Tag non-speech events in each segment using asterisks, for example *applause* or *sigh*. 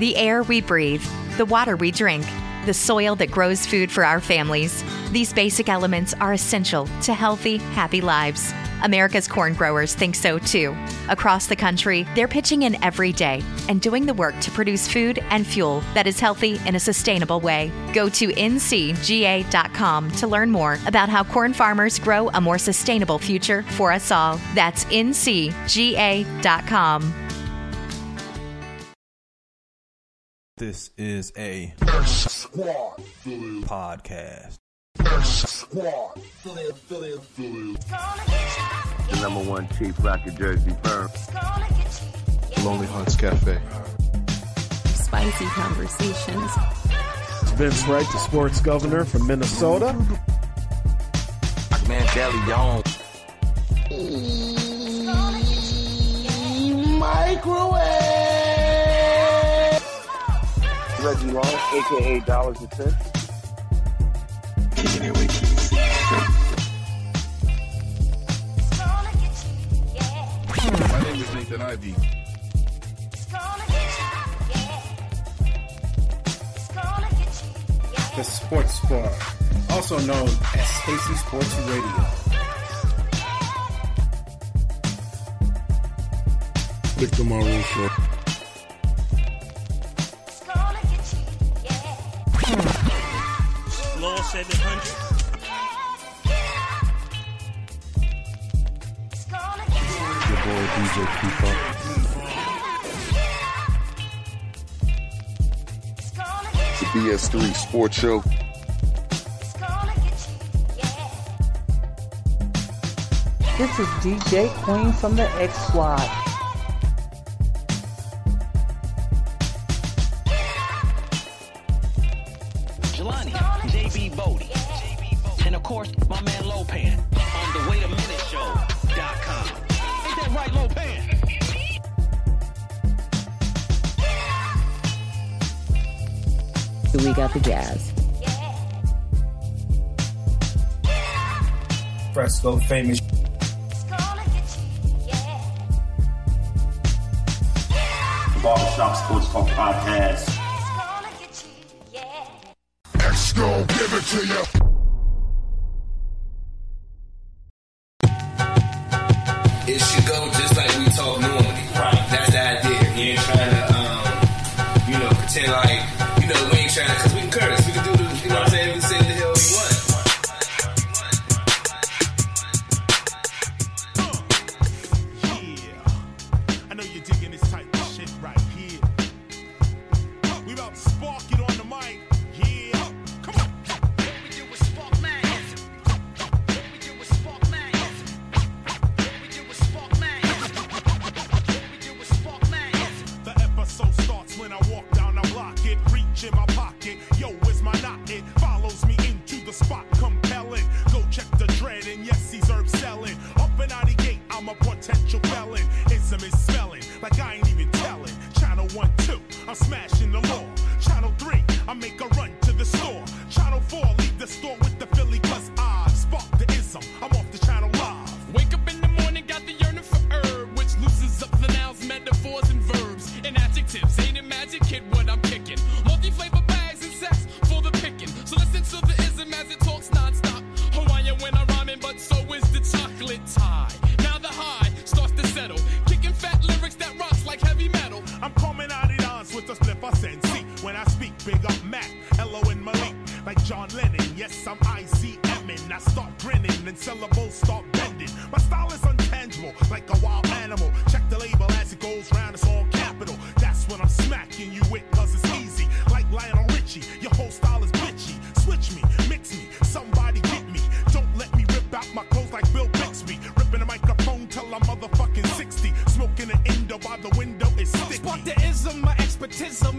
The air we breathe, the water we drink, the soil that grows food for our families. These basic elements are essential to healthy, happy lives. America's corn growers think so too. Across the country, they're pitching in every day and doing the work to produce food and fuel that is healthy in a sustainable way. Go to ncga.com to learn more about how corn farmers grow a more sustainable future for us all. That's ncga.com. This is a podcast. The number one cheap rocket jersey firm. Lonely Hunts Cafe. Spicy conversations. It's Vince Wright, the sports governor from Minnesota. Man, Deli Young. Microwave. Reggie Long, aka Dollars and Cents. My name is Nathan Ivy. The Sports Bar, also known as Stacy Sports Radio. Victor Maroon Show. Law 700. Your boy DJ Keeper. The BS3 Sports Show. This is DJ Queen from the X Squad. We got the jazz. Fresco famous. Barbershop Sports Talk Podcast. X gon' give it to you.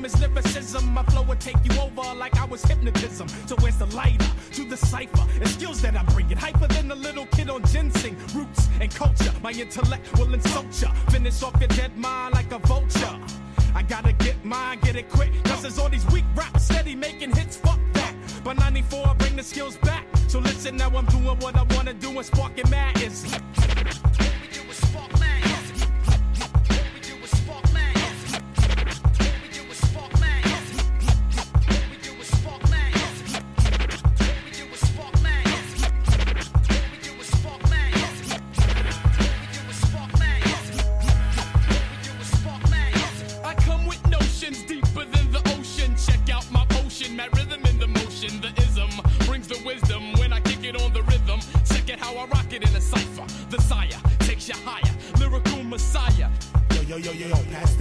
Expertism is lyricism. My flow will take you over like I was hypnotism. So where's the lighter to the cipher? And skills that I bring? bringing, hyper than a little kid on ginseng. Roots and culture, my intellect will insult ya. Finish off your dead mind like a vulture. I gotta get mine, get it quick. Cause there's all these weak raps steady making hits, fuck that. By 94, I bring the skills back. So listen, now I'm doing what I wanna do and sparking mad Yeah. pass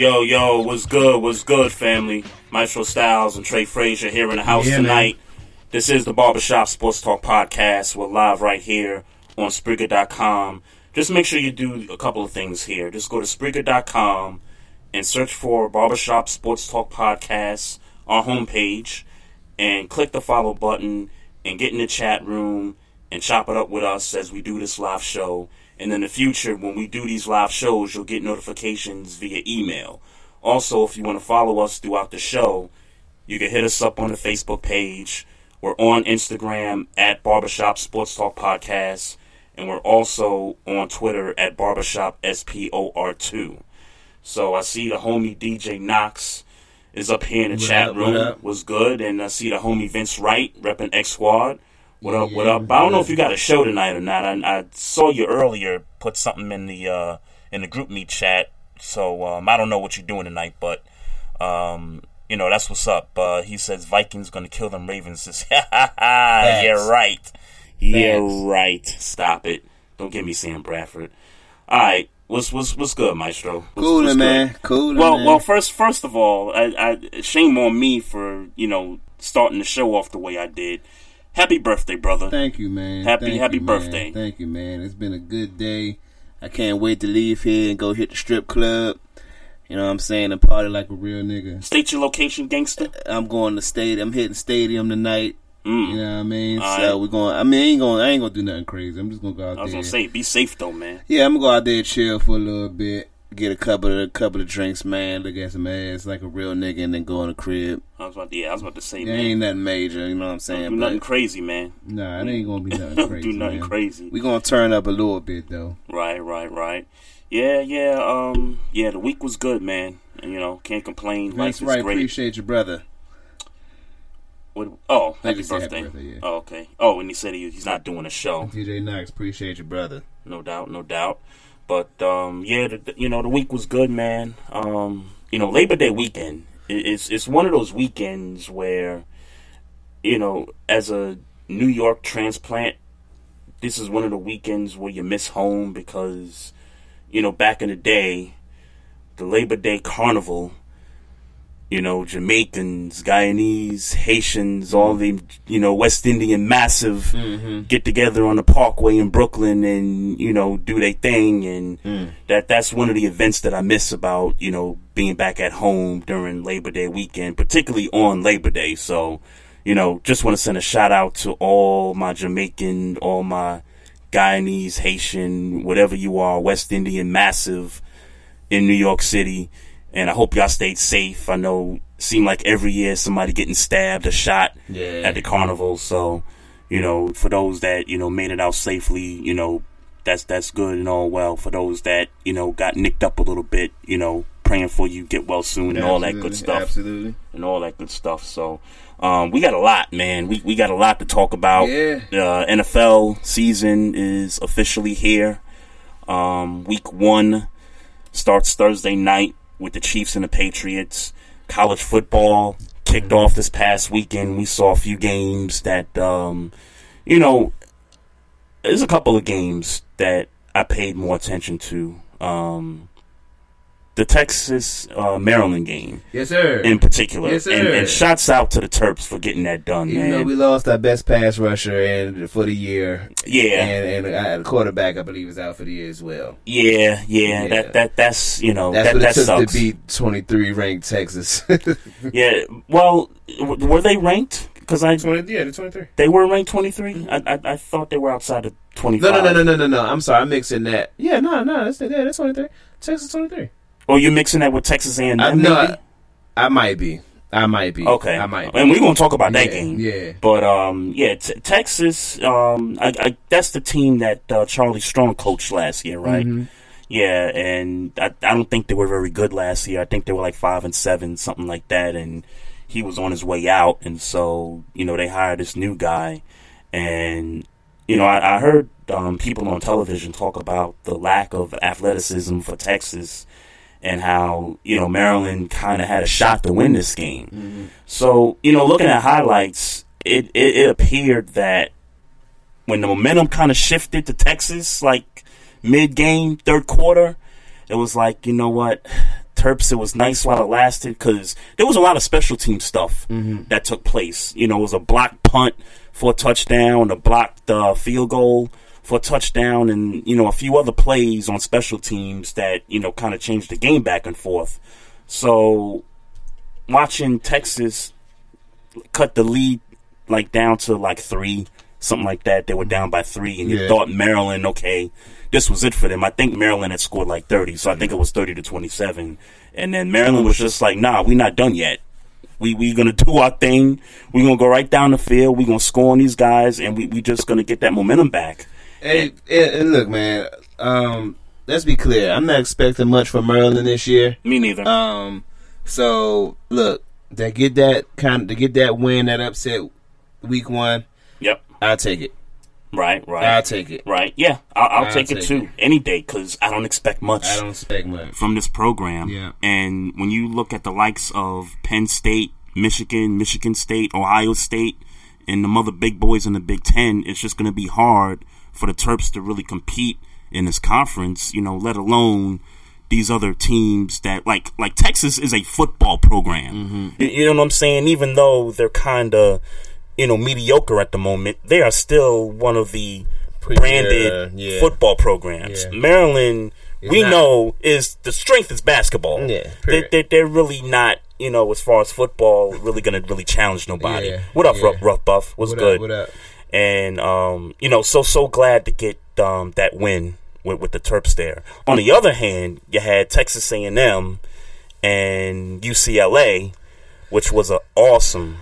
Yo, yo, what's good? What's good, family? Maestro Styles and Trey Frazier here in the house Yeah, man. tonight. This is the Barbershop Sports Talk Podcast. We're live right here on Spreaker.com. Just make sure you do a couple of things here. Just go to Spreaker.com and search for Barbershop Sports Talk Podcast, our homepage, and click the follow button and get in the chat room and chop it up with us as we do this live show. And in the future, when we do these live shows, you'll get notifications via email. Also, if you want to follow us throughout the show, you can hit us up on the Facebook page. We're on Instagram at Barbershop Sports Talk Podcast, and we're also on Twitter at Barbershop SPOR2. So I see the homie DJ Knox is up here in the What chat up, what room. up? Was good, and I see the homie Vince Wright repping X Squad. What up? What up? I don't know if you got a show tonight or not. I, I saw you earlier put something in the uh, in the GroupMe chat. So um, I don't know what you're doing tonight, but um, you know that's what's up. Uh, he says Vikings gonna kill them Ravens. This *laughs* yeah, right. Yeah, right. Stop it. Don't give me Sam Bradford. All right. What's what's what's good, Maestro? What's, Coolin', what's man. good? Coolin', Well, man. well. First, first of all, I, I shame on me for you know starting the show off the way I did. Happy birthday, brother. Thank you, man. Happy Thank happy you, man. birthday. Thank you, man. It's been a good day. I can't wait to leave here and go hit the strip club. You know what I'm saying? And party like a real nigga. State your location, gangster. I'm going to stadium. I'm hitting stadium tonight. Mm. You know what I mean? All so right. we're going. I mean, I ain't going. I ain't gonna do nothing crazy. I'm just gonna go out there. I was there. gonna say, be safe though, man. Yeah, I'm gonna go out there and chill for a little bit. Get a couple of a couple of drinks, man. Look at some ass like a real nigga, and then go in the crib. I was about, to, yeah, I was about to say, It man. ain't nothing major, you know what I'm saying? Nothing crazy, man. Nah, it ain't gonna be nothing *laughs* crazy. do nothing man. crazy. We gonna turn up a little bit though. Right, right, right. Yeah, yeah, um, yeah. The week was good, man. And, you know, can't complain. That's Life right. great. Appreciate your brother. What, oh, happy birthday. happy birthday, yeah. Oh, okay. Oh, and he said he, he's not doing a show. DJ Knox, appreciate your brother. No doubt, no doubt. But um, yeah, the, you know, the week was good, man. Um, you know, Labor Day weekend. It's it's one of those weekends where, you know, as a New York transplant, this is one of the weekends where you miss home because, you know, back in the day, the Labor Day Carnival. You know, Jamaicans, Guyanese, Haitians, all the, you know, West Indian massive Mm-hmm. get together on the Parkway in Brooklyn and you know do their thing, and Mm. that that's one of the events that I miss about you know being back at home during Labor Day weekend, particularly on Labor Day. So, you know, just want to send a shout out to all my Jamaican, all my Guyanese, Haitian, whatever you are, West Indian massive in New York City. And I hope y'all stayed safe. I know it seemed like every year somebody getting stabbed or shot Yeah. at the carnival. So, you know, for those that, you know, made it out safely, you know, that's that's good and all well. For those that, you know, got nicked up a little bit, you know, praying for you get well soon and all that good stuff. absolutely. And all that good stuff. So um, we got a lot, man. We we got a lot to talk about. Yeah. Uh, NFL season is officially here. Um, week one starts Thursday night with the Chiefs and the Patriots. College football kicked off this past weekend. We saw a few games that, um, you know, there's a couple of games that I paid more attention to. Um, the Texas uh, Maryland game, Yes, sir. in particular, Yes, sir. and, and shouts out to the Terps for getting that done, Even man. though we lost our best pass rusher and for the year, Yeah. and and uh, the quarterback I believe is out for the year as well. yeah, yeah, that that that's you know That's that that sucks. to beat twenty three ranked Texas. *laughs* Yeah, well, w- were they ranked? Because I yeah, the twenty three. they were ranked twenty three. I, I I thought they were outside of twenty No, no, no, no, no, no, no. I'm sorry, I'm mixing that. Yeah, no, no, that's yeah, that's 23. Texas 23. Or you're mixing that with Texas A and I, M? no, maybe? I, I might be. I might be. Okay, I might. Be. and we're gonna talk about that Yeah, game. Yeah. But um, yeah, t- Texas. Um, I, I, that's the team that uh, Charlie Strong coached last year, right? Mhm. Yeah, and I, I don't think they were very good last year. I think they were like five and seven, something like that. And he was on his way out, and so you know they hired this new guy, and you know I, I heard um, people on television talk about the lack of athleticism for Texas. And how you know Maryland kind of had a shot to win this game. So you know, looking at highlights, it, it, it appeared that when the momentum kind of shifted to Texas, like mid game, third quarter, it was like, you know what, Terps, it was nice while it lasted because there was a lot of special team stuff that took place. You know, it was a blocked punt for a touchdown, a blocked uh, field goal for a touchdown, and, you know, a few other plays on special teams that, you know, kind of changed the game back and forth. So, watching Texas cut the lead like down to like three, something like that. They were down by three, and you Yeah. thought Maryland, okay, this was it for them. I think Maryland had scored like thirty, so I think it was thirty to twenty-seven. And then Maryland was just like, nah, we're not done yet. We we gonna do our thing. We're gonna go right down the field. We're gonna score on these guys, and we we just gonna get that momentum back. Hey, and, look, man. Um, let's be clear. I'm not expecting much from Maryland this year. Me neither. Um, so look, to get that kind of to get that win, that upset week one. Yep. I take it. Right, right. I'll take it. Right, yeah, I'll, I'll I'll take it too it. any day because I don't expect much. I don't expect much. from this program. Yeah. And when you look at the likes of Penn State, Michigan, Michigan State, Ohio State, and the other big boys in the Big Ten, it's just going to be hard for the Terps to really compete in this conference. You know, let alone these other teams that like like Texas is a football program. You- You know what I'm saying? Even though they're kind of you know mediocre at the moment, they are still one of the branded uh, yeah. football programs. Yeah. Maryland, It's we not. know is the strength is basketball. Yeah, they, they, they're really not. You know, as far as football, really gonna really challenge nobody. Yeah, what up, yeah. rough, rough buff? What's What up, good? what up? And um, you know, so so glad to get um that win with, with the Terps there. On the other hand, you had Texas A and M and UCLA, which was an awesome,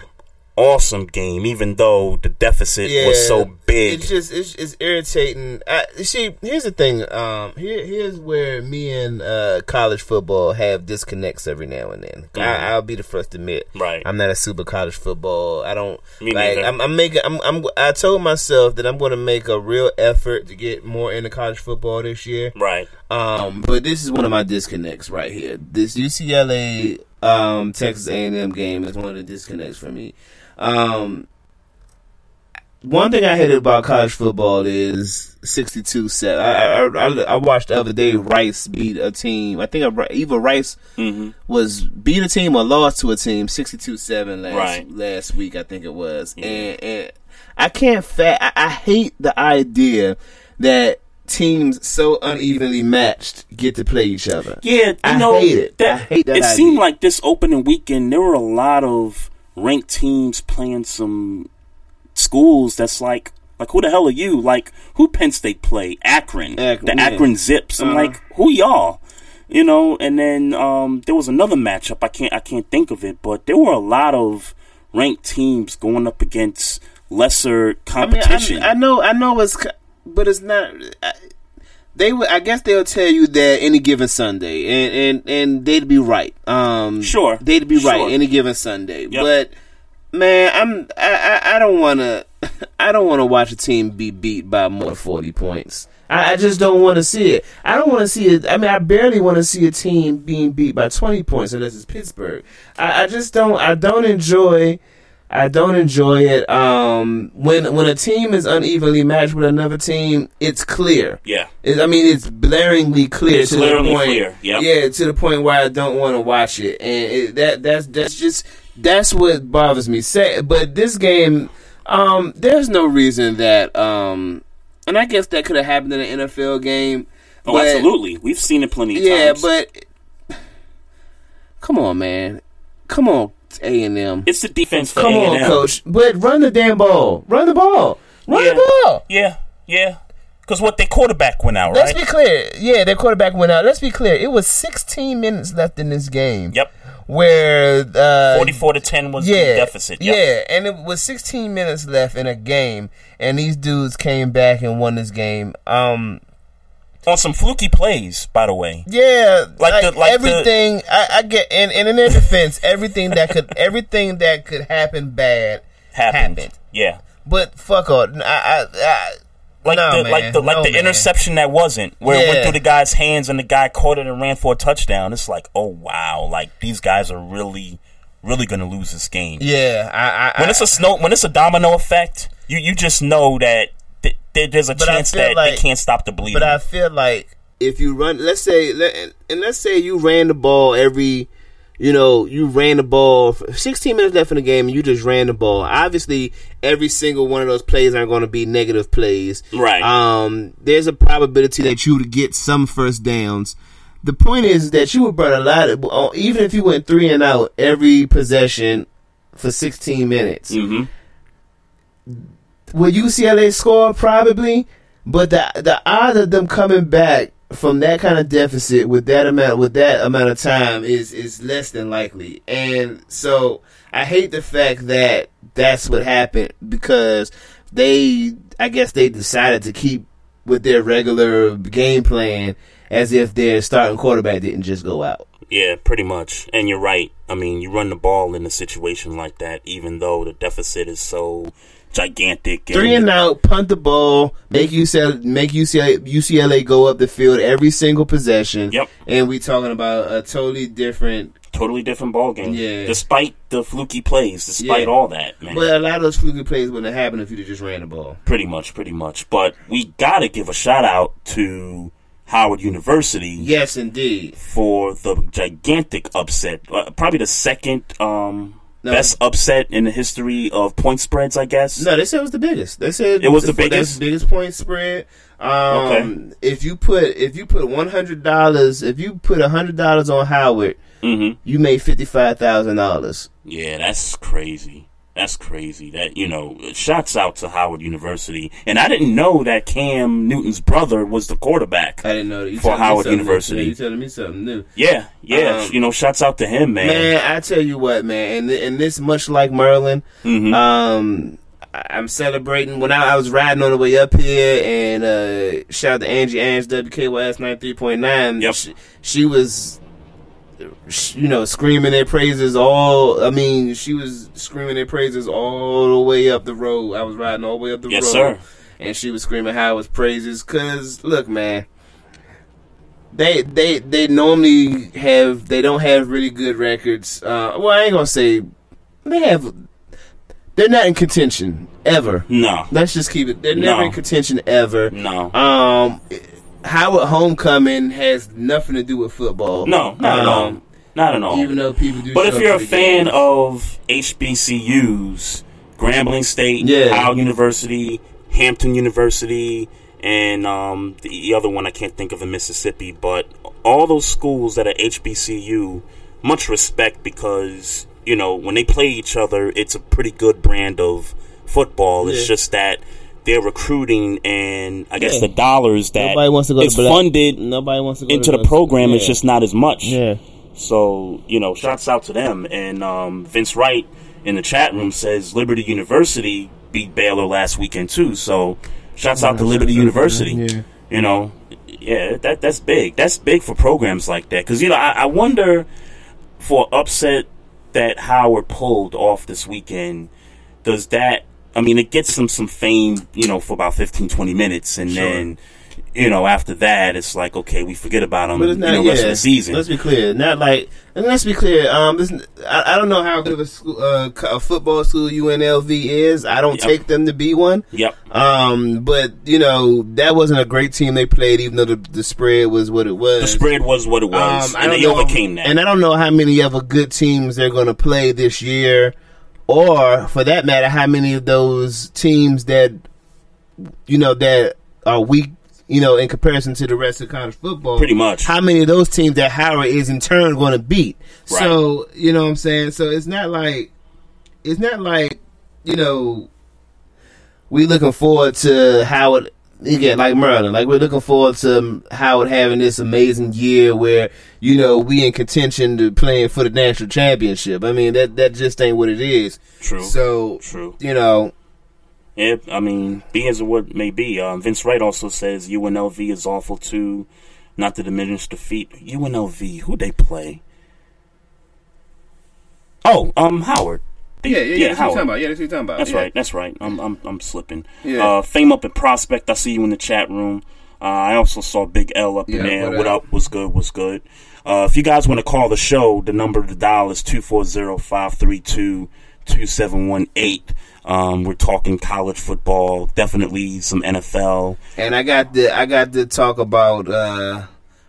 awesome game. Even though the deficit was so big. It's just it's, it's irritating. I, see, here's the thing. Um, here here's where me and uh, college football have disconnects every now and then. Mhm. I, I'll be the first to admit. Right. I'm not a super college football. I don't Me like. neither. I'm, I'm making. I'm, I'm. I told myself that I'm going to make a real effort to get more into college football this year. Right. Um, but this is one of my disconnects right here. This UCLA um, Texas A&M game is one of the disconnects for me. Um, one thing I hated about college football is 62-7. I, I, I, I watched the other day Rice beat a team. I think either Rice Mm-hmm. was beat a team or lost to a team 62-7 last Right. last week. I think it was. And, and I can't fa- I, I hate the idea that teams so unevenly matched get to play each other. Yeah, you I know, hate it. That, I hate that It idea. seemed like this opening weekend there were a lot of ranked teams playing some schools that's like like who the hell are you? Like who Penn State play? Akron. Akron, the yeah. Akron Zips. I'm Uh-huh. like, who y'all? You know, and then um, there was another matchup. I can't I can't think of it, but there were a lot of ranked teams going up against lesser competition. I, mean, I, I know, I know it's, but it's not. I, they would, I guess they'll tell you that any given Sunday, and and and they'd be right. Um, Sure. they'd be right Sure. any given Sunday. Yep. But man, I'm I I, I don't want to *laughs* I don't want to watch a team be beat by more than forty points. I, I just don't want to see it. I don't want to see it. I mean, I barely want to see a team being beat by twenty points unless it's Pittsburgh. I, I just don't. I don't enjoy. I don't enjoy it. Um, when when a team is unevenly matched with another team, it's clear. yeah. It, I mean, it's blaringly clear It's to the point. clear, yep. Yeah, to the point where I don't want to watch it, and it, that that's that's just that's what bothers me. Say, but this game, um, there's no reason that, um, and I guess that could have happened in an NFL game. Oh, but- absolutely. We've seen it plenty of Yeah, times. but come on, man, come on, A and M. it's the defense for Come on, A&M. coach. But run the damn ball. Run the ball. Run Yeah. the ball. Yeah, yeah. Because what their quarterback went out, Let's right? be clear. Yeah, their quarterback went out. Let's be clear. It was 16 minutes left in this game. Yep. Where uh, 44 to 10 was yeah, the deficit. Yep. Yeah, and it was 16 minutes left in a game, and these dudes came back and won this game. Um, On some fluky plays, by the way. yeah, Like like, the- like the- everything. I, I get, and, and in their defense, everything that could, *laughs* everything that could happen bad Happened. happened. Yeah. But fuck all. I, I, I, Like no, the like the like No, the man. interception that wasn't where it went through the guy's hands and the guy caught it and ran for a touchdown. It's like, oh wow, like these guys are really, really gonna lose this game. Yeah, I, I, When it's a snow, when it's a domino effect, you you just know that th- th- there's a But chance that like- they can't stop the bleeding. But I feel like if you run, let's say, let, and let's say you ran the ball every, you know, you ran the ball. 16 minutes left in the game, and you just ran the ball. Obviously, every single one of those plays aren't going to be negative plays. Right. Um. There's a probability that you would get some first downs. The point is that you would burn a lot of, even if you went three and out every possession for 16 minutes. hmm Will UCLA score? Probably, but the the odds of them coming back from that kind of deficit with that amount with that amount of time is is less than likely. And so I hate the fact that that's what happened because they I guess they decided to keep with their regular game plan as if their starting quarterback didn't just go out. Yeah, pretty much. And you're right. I mean, you run the ball in a situation like that, even though the deficit is so gigantic. Three and out, punt the ball, make UCLA, make UCLA, UCLA go up the field every single possession. Yep. And we talking about a totally different. totally different ball game. Yeah. Despite the fluky plays, despite Yeah. all that, man. But a lot of those fluky plays wouldn't have happened if you just ran the ball. Pretty much, pretty much. But we gotta give a shout out to Howard University Yes, indeed. for the gigantic upset. Uh, probably the second um, No. best upset in the history of point spreads, I guess. No, they said it was the biggest. They said It was the biggest? biggest point spread. Um, Okay. If you put if you put one hundred dollars, if you put hundred dollars on Howard, hmm you made fifty five thousand dollars. Yeah, that's crazy. That's crazy. That you know, shouts out to Howard University. And I didn't know that Cam Newton's brother was the quarterback. I didn't know that. You For Howard. University. You telling me something new? Yeah, yeah. Um, you know, shouts out to him, man. Man, I tell you what, man, and and this much like Maryland, Mhm. um, I'm celebrating when I, I was riding on the way up here, and uh, shout out to Angie Ange WKYS ninety three point nine. Yep. She, she was, you know, screaming their praises all. I mean, she was screaming their praises all the way up the road. I was riding all the way up the Yes, road, sir. and she was screaming how Howard's praises. Cause look, man they they they normally have they don't have really good records. Uh, well, I ain't gonna say they have. They're not in contention ever. No. Let's just keep it. They're never No. in contention ever. No. Um, Howard homecoming has nothing to do with football. No, not at all. Um, Not at all. Even though people do. But if you're a fan games. of HBCUs, Grambling State, Yeah. Howard University, Hampton University, and um, the other one I can't think of in Mississippi, but all those schools that are HBCU, much respect because you know when they play each other, it's a pretty good brand of football. It's just that they're recruiting and I guess Yeah. the dollars that Nobody wants to go to it's black- funded Nobody wants to go into to the program. It's yeah. just not as much. Yeah. So, you know, shouts out to them. And um, Vince Wright in the chat room says Liberty University beat Baylor last weekend too. So, shouts out to Liberty University. Yeah. You know, yeah, that that's big. That's big for programs like that. Because you know, I, I wonder for upset that Howard pulled off this weekend. Does that? I mean, it gets them some fame, you know, for about 15, 20 minutes, and Sure. then. You know, after that, it's like okay, we forget about them. But it's you know, yeah, rest of the season. Let's be clear. Not like, and let's be clear. Um, this, I, I don't know how good of a, school, uh, a football school UNLV is. I don't Yep. take them to be one. Yep. Um, but you know that wasn't a great team they played, even though the, the spread was what it was. The spread was what it was, Um, and they know- overcame that. And I don't know how many other good teams they're going to play this year, or for that matter, how many of those teams that you know that are weak, you know, in comparison to the rest of college football. Pretty much. How many of those teams that Howard is in turn going to beat? Right. So you know what I'm saying. So it's not like it's not like you know we looking forward to Howard again, like Maryland, like we're looking forward to um, Howard having this amazing year where you know we in contention to playing for the national championship. I mean that that just ain't what it is. True. So True. you know, Yeah, I mean, be as it what may be. Um, Vince Wright also says UNLV is awful too. Not to diminish defeat. UNLV, who they play? Oh, um, Howard. Yeah, yeah, yeah, that's what you're talking about. Yeah, that's what you're talking about. That's Yeah. right. That's right. I'm, I'm, I'm slipping. Yeah. Uh, Fame up in Prospect. I see you in the chat room. Uh, I also saw Big L up in Yeah, there. what What up? up? Was good? Was good? Uh, if you guys want to call the show, the number to dial is 240-532-2718. Um, we're talking college football, definitely some NFL. and I got the I got to talk about uh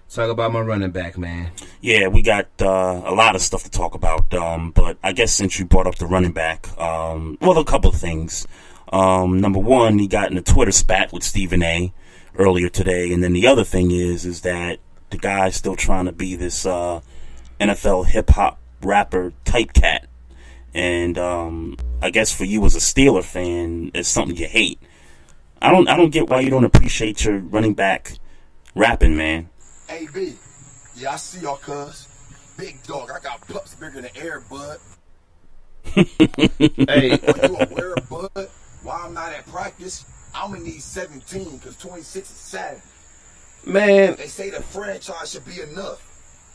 talk about my running back, man. Yeah, we got uh, a lot of stuff to talk about. Um, but I guess since you brought up the running back, um, well, a couple of things. Um, number one, he got in a Twitter spat with Stephen A. earlier today, and then the other thing is, is that the guy's still trying to be this uh, NFL hip hop rapper type cat, and um, I guess for you as a Steeler fan, it's something you hate. I don't, I don't get why you don't appreciate your running back rapping, man. AB, yeah, I see y'all, cuz. Big dog, I got pups bigger than air, bud. *laughs* Hey. Are you aware, bud? Why I'm not at practice? I'm gonna need 17, because 26 is Saturday. Man. They say the franchise should be enough.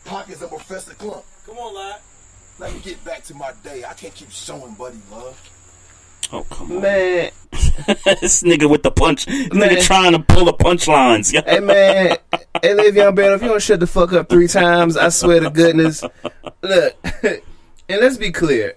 Pockets of Professor Klump. Come on, lad. Let me get back to my day. I can't keep showing Buddy love. Oh come on, Man. *laughs* this nigga with the punch, this Man. nigga trying to pull the punchlines. *laughs* Yeah. Hey man, hey Le'Veon Bell, if you don't shut the fuck up three times, I swear to goodness. Look, *laughs* and let's be clear,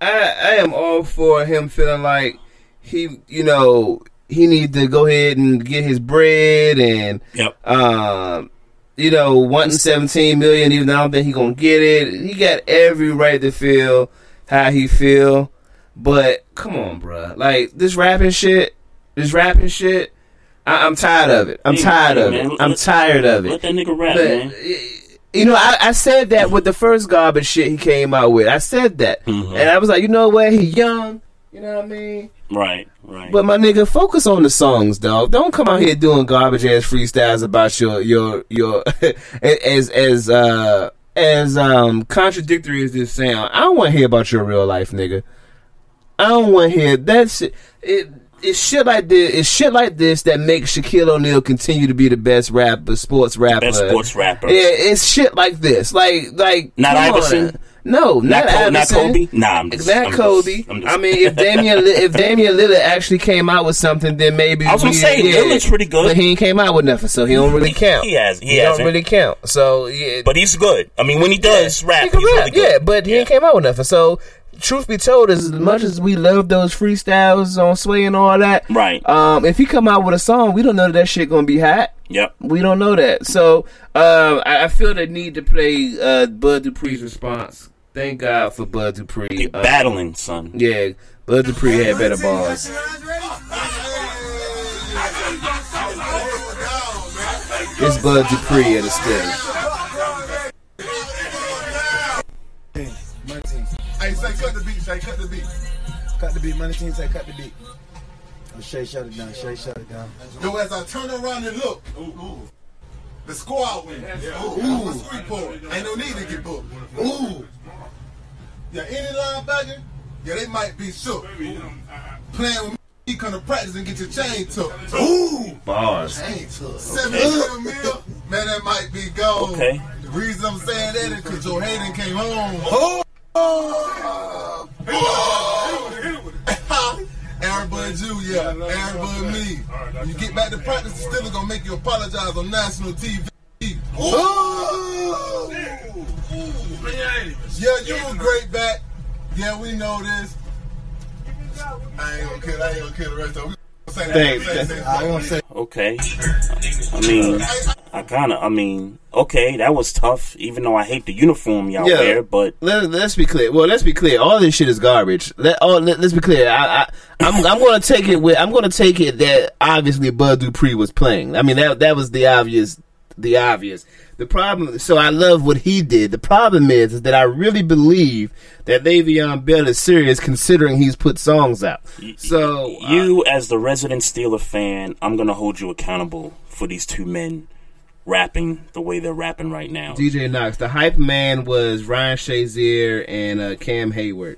I I am all for him feeling like he, you know, he needs to go ahead and get his bread and, Yep. um, you know, wanting seventeen million, even though I don't think he gonna get it. He got every right to feel how he feel, but come on, bruh. like this rapping shit, this rapping shit. I, I'm tired of it. I'm tired of man, it. I'm let- tired of it. Let that nigga rap, But, man. You know, I, I said that with the first garbage shit he came out with. I said that, Mm-hmm. and I was like, you know what? He young. You know what I mean? Right, right. But my nigga, focus on the songs, dog. Don't come out here doing garbage ass freestyles about your your your *laughs* as as uh as um contradictory as this sound. I don't want to hear about your real life, nigga. I don't want to hear that shit. It it's shit like this. It's shit like this that makes Shaquille O'Neal continue to be the best rapper, sports rapper, Best sports rapper. Yeah, it's shit like this. Like like Not. Iverson? No, not, Not Co- not Kobe? Nah, I'm just- not I'm just- Kobe. I'm just- I mean, if Damian if Damian Lillard actually came out with something, then maybe I was gonna we- say, Lillard's pretty good. but he ain't came out with nothing, so he don't really count. He has- he He don't really count. So yeah, But he's good. I mean, when he does rap, he he's rap, really good. yeah, but he ain't came out with nothing. So truth be told, as much as we love those freestyles on Sway and all that, Right. Um, if he come out with a song, we don't know that, that shit gonna be hot. Yep. We don't know that. So um, I, I feel the need to play uh, Bud Dupree's response. Thank God for Bud Dupree. Uh, Battling, son. Yeah, Bud Dupree had better bars. It's Bud Dupree at the stage. Hey, say cut the beat, say cut the beat. Cut the beat, money team say cut the beat. Oh, Shay, shut it down. Shay, shut it down. Yo, as I turn around and look, the squad wins. Ooh, ooh. Street poet. Ain't no need to get booked. Ooh. Yeah, any linebacker, yeah, they might be shook. Playing with me, you come to practice and get your chain took. Ooh. Bars. Chain took. Seven million mil, man, that might be gold. Okay. The reason I'm saying that is because Joe Haden came home. Oh. Aaron Bud Jew, yeah. Aaron Bud me. When you get back to practice, the still gonna make you apologize on national TV. Ooh. Yeah, you a great back. Yeah, we know this. I ain't gonna kill. I ain't gonna kill the rest of them. Say that. Thanks. Say, say, I gonna say Okay. I mean, I kind of. I mean, okay, that was tough. Even though I hate the uniform y'all Yeah. wear, but Let, let's be clear. Well, let's be clear. All this shit is garbage. Let, all, let, us be clear. I, I, I'm, I'm going to take it with. I'm going to take it that obviously Bud Dupree was playing. I mean, that that was the obvious the obvious. The problem, so I love what he did. The problem is, is that I really believe that Le'Veon Bell is serious, considering he's put songs out. So you, as the resident Steeler fan, I'm gonna hold you accountable for these two men rapping the way they're rapping right now. DJ Knox, the hype man was Ryan Shazier and uh, Cam Heyward.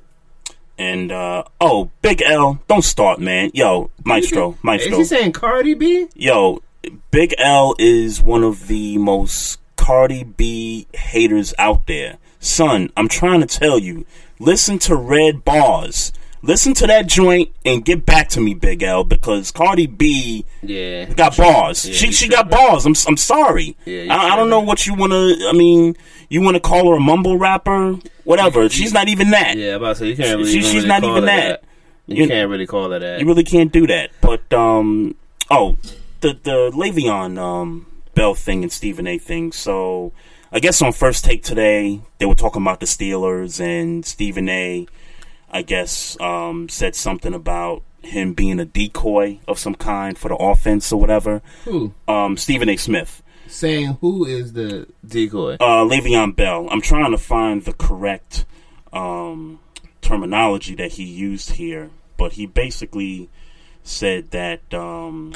And uh oh, Big L, don't start, man. Yo, Maestro, Maestro. Is he saying Cardi B? Yo, Big L is one of the most Cardi B haters out there. Son, I'm trying to tell you, listen to Red Barz. Listen to that joint and get back to me, Big L, because Cardi B yeah, got bars. Yeah, she she got bars. I'm I'm sorry. Yeah, I, I don't know what you want to. I mean, you want to call her a mumble rapper? Whatever. She's not even that. Yeah, about to say you can't really. She- she's really not even her that. You, You- can't really call her that. You really can't do that. But um, oh, the the Le'Veon um Bell thing and Stephen A thing. So I guess on first take today they were talking about the Steelers and Stephen A. I guess um said something about him being a decoy of some kind for the offense or whatever. Who? Um, Stephen A. Smith. Saying who is the decoy? Uh, Le'Veon Bell. I'm trying to find the correct um, terminology that he used here, but he basically said that um,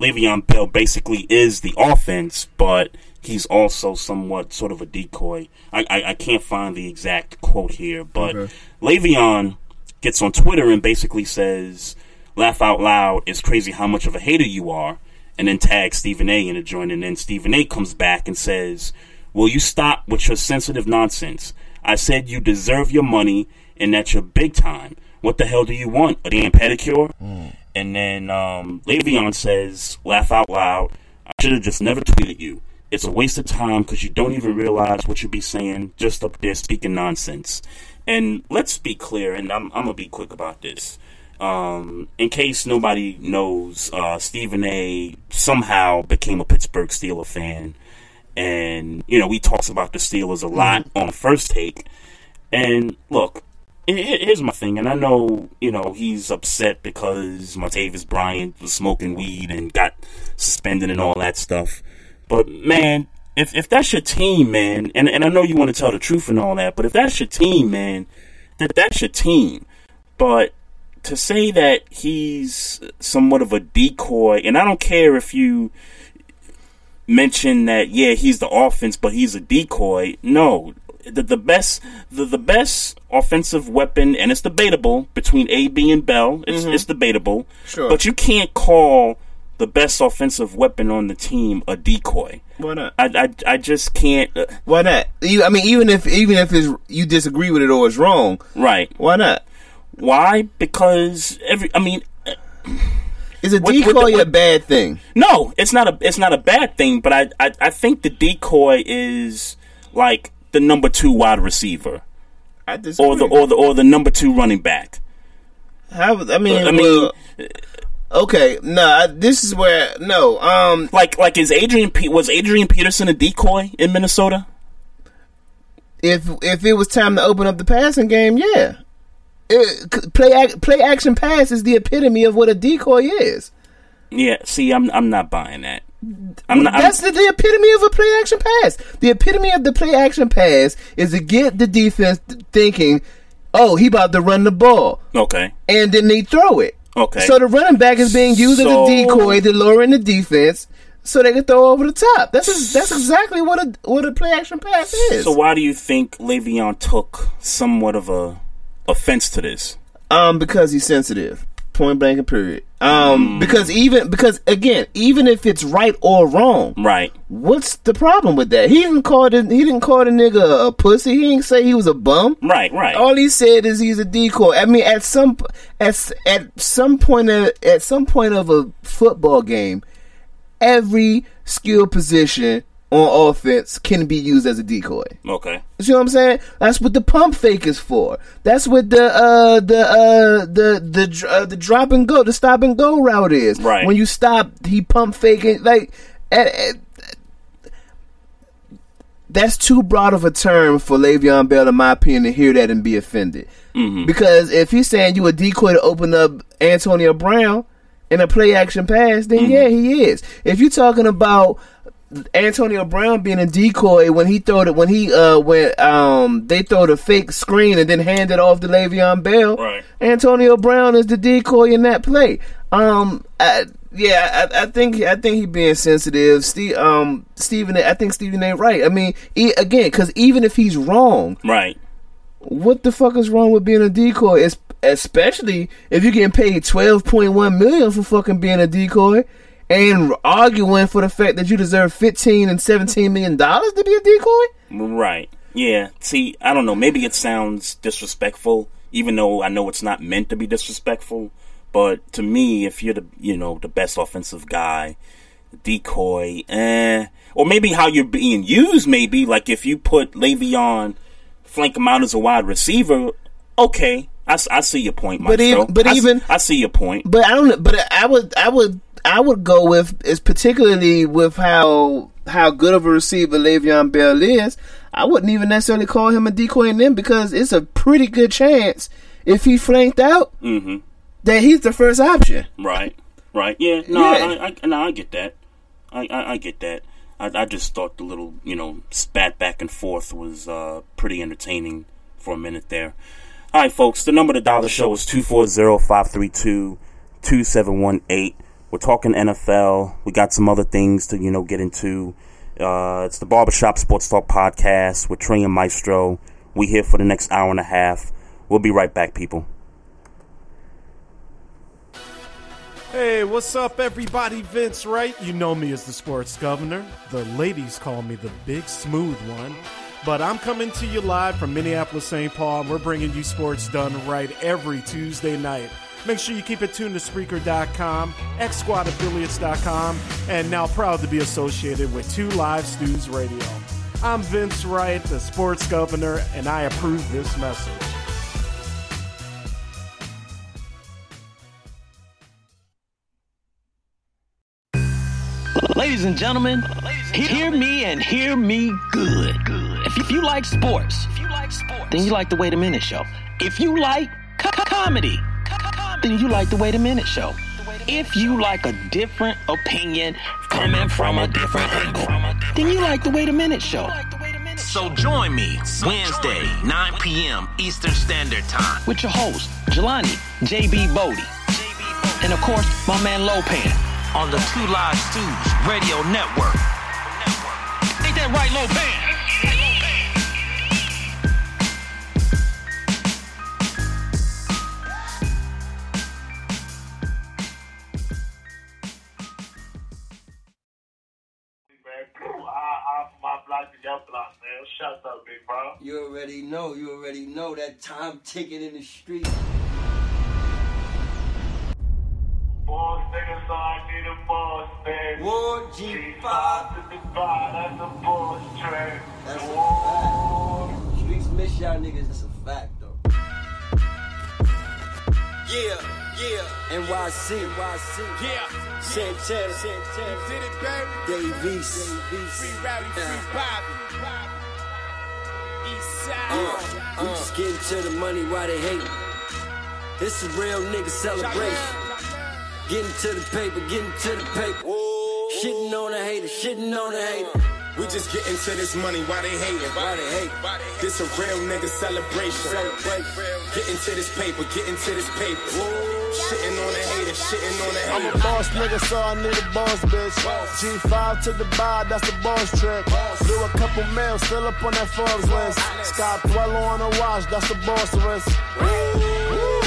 Le'Veon Bell basically is the offense, but he's also somewhat sort of a decoy. I, I, I can't find the exact quote here, but Okay. Le'Veon gets on Twitter and basically says, "Laugh out loud! It's crazy how much of a hater you are." And then tags Stephen A. in the joint, and then Stephen A. comes back and says, "Will you stop with your sensitive nonsense? I said you deserve your money, and that you're big time. What the hell do you want? A damn pedicure?" Mm. And then um, Le'Veon says, "Laugh out loud! I should have just never tweeted you. It's a waste of time because you don't even realize what you'd be saying, just up there speaking nonsense." And let's be clear, and I'm, I'm gonna be quick about this. Um, in case nobody knows, uh, Stephen A. somehow became a Pittsburgh Steeler fan, and you know we talks about the Steelers a lot on first take. And look, here's my thing, and I know you know he's upset because Martavis Bryant was smoking weed and got suspended and all that stuff. But man, if if that's your team, man, and and I know you want to tell the truth and all that, but if that's your team, man, that that's your team. But to say that he's somewhat of a decoy, and I don't care if you mention that yeah he's the offense, but he's a decoy. No, the the best the, the best offensive weapon, and it's debatable between AB and Bell. It's Mhm. it's debatable, Sure. but you can't call the best offensive weapon on the team a decoy. Why not? I I, I just can't. Uh, Why not? You, I mean, even if even if it's, you disagree with it or it's wrong, right? Why not? Why? Because every. I mean. Is a With- with decoy the- a bad thing? No, it's not a it's not a bad thing, but I, I I think the decoy is like the number two wide receiver, I disagree. or the or the or the number two running back. How? I mean, I mean, well, okay, no, I, this is where no, um, like like is Adrian was Adrian Peterson a decoy in Minnesota? if if it was time to open up the passing game, yeah, it, play play action pass is the epitome of what a decoy is. Yeah, see, I'm I'm not buying that. I'm not. I'm, That's the, the epitome of a play action pass. The epitome of the play action pass is to get the defense thinking, "Oh, he about to run the ball," okay. and then they throw it. Okay. So the running back is being used So- as a decoy to lure in the defense, so they can throw over the top. That's that's exactly what a what a play action pass is. So why do you think Le'Veon took somewhat of a offense to this? Um, because he's sensitive. Point blank and period. Um, because even because again, even if it's right or wrong, right? What's the problem with that? He didn't call the he didn't call the nigga a pussy. He didn't say he was a bum. Right, right. All he said is he's a decoy. I mean, at some at at some point of, at some point of a football game, every skill position on offense can be used as a decoy. Okay. You see what I'm saying? That's what the pump fake is for. That's what the uh the uh the the uh, the drop and go, the stop and go route is. Right. When you stop, he pump faking like. eh, eh, that's too broad of a term for Le'Veon Bell, in my opinion, to hear that and be offended. Mhm. Because if he's saying you a decoy to open up Antonio Brown in a play action pass, then yeah, he is. If you're talking about Antonio Brown being a decoy when he throw it when he uh when um they throw the fake screen and then hand it off to Le'Veon Bell. Right. Antonio Brown is the decoy in that play. Um, I, yeah, I, I think I think he being sensitive. Steve, um, Stephen, I think Stephen ain't right. I mean, he, again, because even if he's wrong, Right. what the fuck is wrong with being a decoy? Es- especially if you're getting paid twelve point one million for fucking being a decoy and arguing for the fact that you deserve fifteen and seventeen million dollars to be a decoy. Right. Yeah. See, I don't know. Maybe it sounds disrespectful, even though I know it's not meant to be disrespectful. But to me, if you're the you know the best offensive guy, decoy, eh, or maybe how you're being used, maybe like if you put Le'Veon, flank him out as a wide receiver, okay, I, I see your point, But even- but I even- I see your point. But I don't. But I would. I would. I would go with is particularly with how how good of a receiver Le'Veon Bell is. I wouldn't even necessarily call him a decoy in them because it's a pretty good chance if he flanked out hmm that he's the first option. Right. Right. Yeah. No, Yeah. I, I, no, I get that. I, I, I get that. I, I just thought the little, you know, spat back and forth was uh, pretty entertaining for a minute there. All right, folks. The number to dial the show is 240-532-2718. We're talking NFL. We got some other things to, you know, get into. Uh, it's the Barbershop Sports Talk podcast with Trey and Maestro. We here for the next hour and a half. We'll be right back, people. Hey, what's up, everybody? Vince Wright. You know me as the sports governor. The ladies call me the big smooth one. But I'm coming to you live from Minneapolis, St. Paul, and we're bringing you sports done right every Tuesday night. Make sure you keep it tuned to Spreaker.com, XSquadAffiliates.com, and now proud to be associated with Two Live Stews Radio. I'm Vince Wright, the sports governor, and I approve this message. Ladies and gentlemen, hear me and hear me good. If, if you like sports, then you like the Wait a Minute Show. If you like co- co- comedy, then you like the Wait a Minute Show. If you like a different opinion coming from a different angle, then you like the Wait a Minute Show. So join me Wednesday, 9 p.m. Eastern Standard Time with your host, Jelani JB Bodie. And of course, my man Lopan on the Two Live Stews Radio Network. Ain't that right, Lopan? Up, big. You already know, you already know that time ticking in the street. Boss nigga, so I need a boss, man. War G5. to the bar, that's a boss track. That's a fact. Streets miss y'all niggas, that's a fact though. Yeah, yeah. NYC, NYC. Yeah. Santana, You did it, baby. Davies. Free Rowdy, free Bobby. Uh, we just getting to the money while they hating. It's a real nigga celebration. Getting to the paper, getting to the paper. Shitting on the hater, shitting on the hater. We just get into this money why they hating. Why they hate? This a real nigga celebration. Get into this paper, get into this paper. Shitting on the hater, shitting on the I'm a boss nigga, so I need a boss bitch. G5 to the bar, that's the boss trip. Do a couple mils, still up on that Forbes list. Scott Dweller on the watch, that's the boss risk.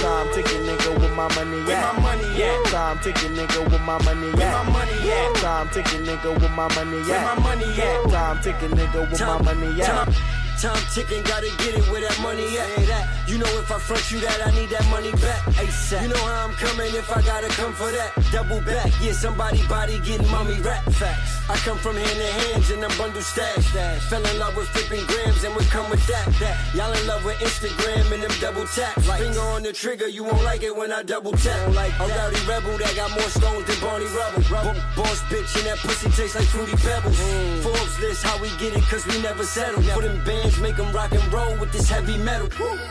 Time ticking, nigga, with my money at. my money at? Time ticking, nigga, with my money at. my money at? Time ticking, nigga, with my money at. my money at? Time ticking, nigga, with my money at. Time, ticking, gotta get it where that money at. You know if I front you that, I need that money back. ASAP. You know how I'm coming if I gotta come for that. Double back, yeah, somebody body getting mommy rap facts. I come from hand to hands and I'm bundle stash. Fell in love with flipping grams and we come with that. that. Y'all in love with Instagram and them double taps. Finger on the trigger, you won't like it when I double tap. Like a rowdy rebel that got more stones than Barney Rubble. Bo- boss bitch and that pussy tastes like fruity pebbles. Mm. Forbes list, how we get it, cause we never settle. For them bands, make them rock and roll with this heavy metal.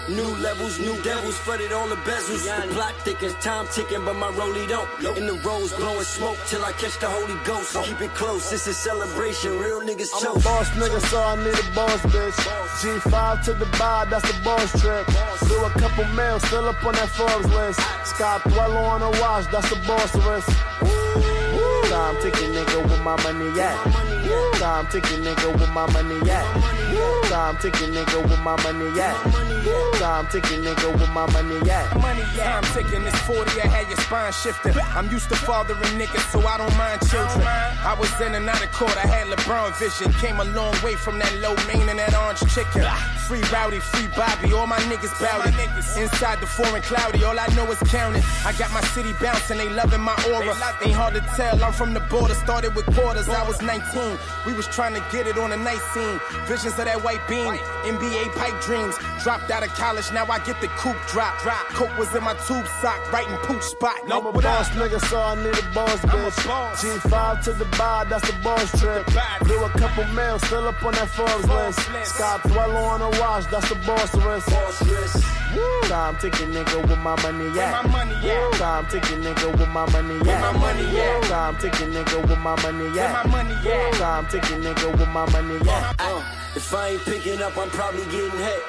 New levels, new devils, flooded all the bezels. The block thick as time ticking, but my rollie don't. In the rose, blowing smoke till I catch the Holy Ghost. Keep it close, this is celebration. Real niggas I'm a boss nigga, so I need a boss bitch. G5 to the bar, that's the boss trick. Do a couple mils, still up on that Forbes list. Scott Dwello on a watch, that's the boss risk. Time ticking, nigga, with my money at. Time ticking, nigga, with my money at. Time ticking, nigga, with my money at. Time ticking, nigga, with my money at. I'm taking this 40, I had your spine shifting. I'm used to fathering niggas, so I don't mind children. I was in and out of court, I had LeBron vision. Came a long way from that low main and that orange chicken. Free Rowdy, free Bobby, all my niggas bowdy. Inside the foreign cloudy, all I know is counting. I got my city bouncing, they loving my aura. Ain't hard to tell, I'm from the border, started with quarters. I was 19, we was trying to get it on a night scene. Visions of that white beam, NBA pipe dreams. Dropped out of college, now I get the coupe drop. drop. Coke was in my tube sock, right in pooch spot. No, I'm a boss nigga, so I need a boss bitch. G5 to the bar, that's the boss trick. Do a couple mils, still up on that Forbes list. Scott Dwello on a watch, that's the boss risk. Time ticking, nigga, with my money at. Time ticking, nigga, with my money at. Time ticking, nigga, with my money at. Time ticking, nigga, with my money at. Uh, if I ain't picking up, I'm probably getting head.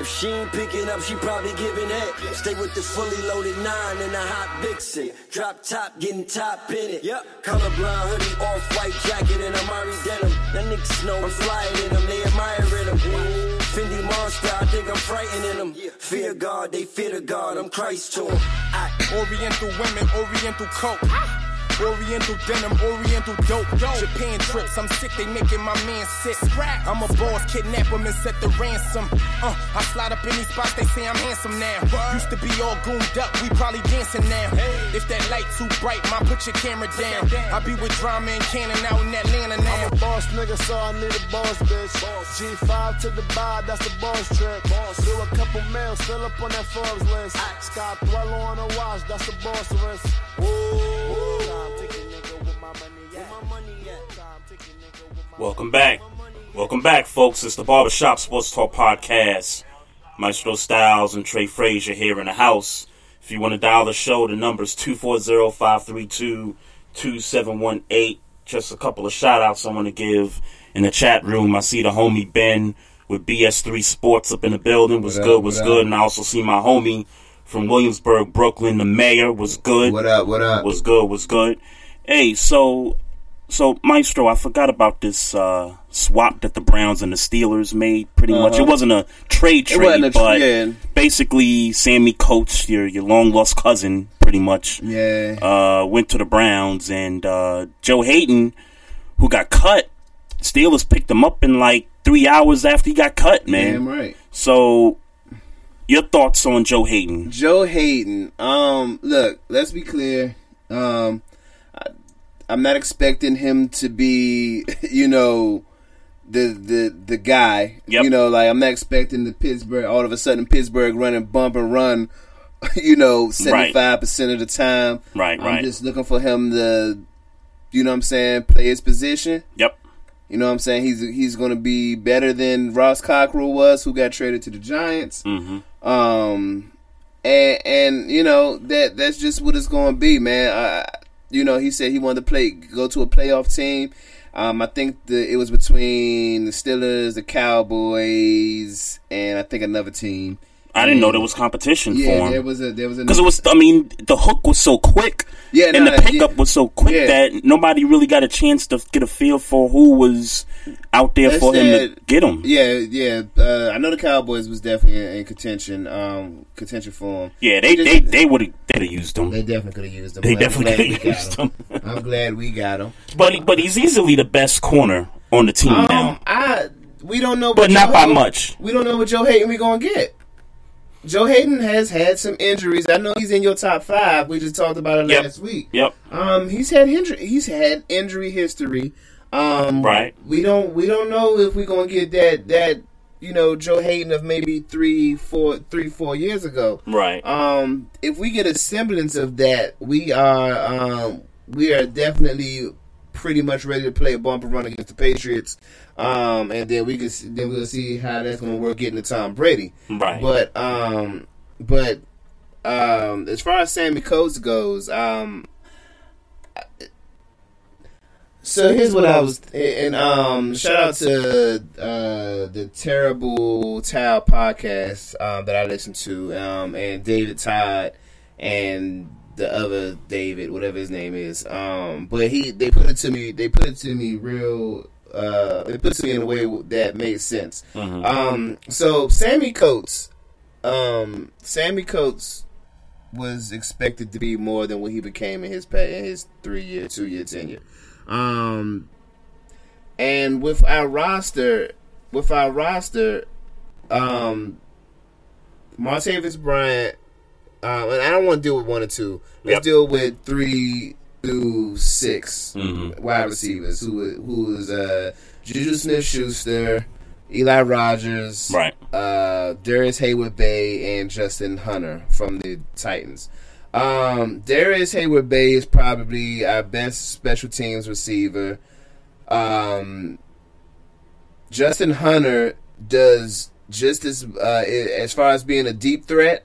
If she ain't picking up, she probably giving head. Stay with the fully loaded nine and a hot Vixen. Drop top, getting top in it. Yep. Colorblind hoodie, off white jacket, and Amiri denim. That niggas know I'm flying in them, they admiring them. Fendi monster, I think I'm frightening them. Fear God, they fear the God, I'm Christ to 'em. I, Oriental women, Oriental coke. Oriental denim, Oriental dope. Japan trips, I'm sick, they making my man sick. I'm a boss, kidnap him and set the ransom. Uh, I slide up in these spots, they say I'm handsome now. Used to be all goomed up, we probably dancing now. If that light too bright, ma, put your camera down. I be with drama and cannon out in Atlanta now. I'm a boss nigga, so I need a boss bitch. G5 to the bar, that's the boss trick. Do a couple mils, still up on that Forbes list. Scott Dwello on a watch, that's the boss risk. Time ticking, Welcome back. Welcome back, folks. It's the Barbershop Sports Talk Podcast. Maestro Styles and Trey Frazier here in the house. If you want to dial the show, the number's 240-532-2718. Just a couple of shout outs I want to give in the chat room. I see the homie Ben with BS3 Sports up in the building. Was good, was good. And I also see my homie from Williamsburg, Brooklyn, the mayor was good. What up, what up? Was good, was good. Hey, so so Maestro, I forgot about this uh, swap that the Browns and the Steelers made. Pretty much, Uh-huh. it wasn't a trade It wasn't trade, a but basically, Sammie Coates, your your long lost cousin, pretty much, Yeah. uh, went to the Browns, and uh, Joe Haden, who got cut, Steelers picked him up in like three hours after he got cut, man. Damn right. So, your thoughts on Joe Haden? Joe Haden. Um, look, let's be clear. Um, I'm not expecting him to be, *laughs* you know, the the the guy. You know, like I'm not expecting the Pittsburgh all of a sudden Pittsburgh running bump and run. *laughs* You know, seventy five percent of the time. Right, I'm right. just looking for him to, you know, what I'm saying, play his position. Yep. You know what I'm saying? He's he's going to be better than Ross Cockrell was, who got traded to the Giants. Mm-hmm. Um, and and you know that that's just what it's going to be, man. I, you know, he said he wanted to play, go to a playoff team. Um, I think the it was between the Steelers, the Cowboys, and I think another team. I didn't know there was competition yeah, for him. there was a there was a Because it was, I mean, the hook was so quick, Yeah, and the pickup yeah. was so quick Yeah. that nobody really got a chance to get a feel for who was out there They for him to get him. Yeah, yeah. Uh, I know the Cowboys was definitely in, in contention, um, contention for him. Yeah, they just- they they would have they'd have used him. They definitely could have used him. They I'm definitely could have used got him. I'm glad we got him. But he- but he's easily the best corner on the team now. Um, I we don't know, But not by much. We don't know what Joe Haden we gonna get. Joe Haden has had some injuries. I know he's in your top five. We just talked about it Yep. last week. Yep. Um, he's had injury. He's had injury history. Um, Right. We don't. We don't know if we're gonna get that. That you know, Joe Haden of maybe three, four, three, four years ago. Right. Um, if we get a semblance of that, we are. Um, we are definitely pretty much ready to play a bumper run against the Patriots. Um, and then we can then we'll see how that's going to work getting to Tom Brady. Right. But um, but um, as far as Sammie Coates goes, um, so here's what I was, and um, shout out to uh, the Terrible Towel podcast um, that I listened to, um, and David Todd and the other David, whatever his name is. Um, but he, they put it to me, they put it to me real. Uh, they it to me in a way that made sense. Mhm. Um, so Sammie Coates, um, Sammie Coates was expected to be more than what he became in his pay, in his three year, two year tenure. Um, and with our roster, with our roster, um, Martavis Bryant, um, and I don't want to deal with one or two. Let's Yep. deal with three through 6 Mhm. wide receivers. Who who is uh, JuJu Smith-Schuster, Eli Rogers, Right. uh, Darrius Heyward-Bey, and Justin Hunter from the Titans. Um, Darrius Heyward-Bey is probably our best special teams receiver. Um, Justin Hunter does just as uh, as far as being a deep threat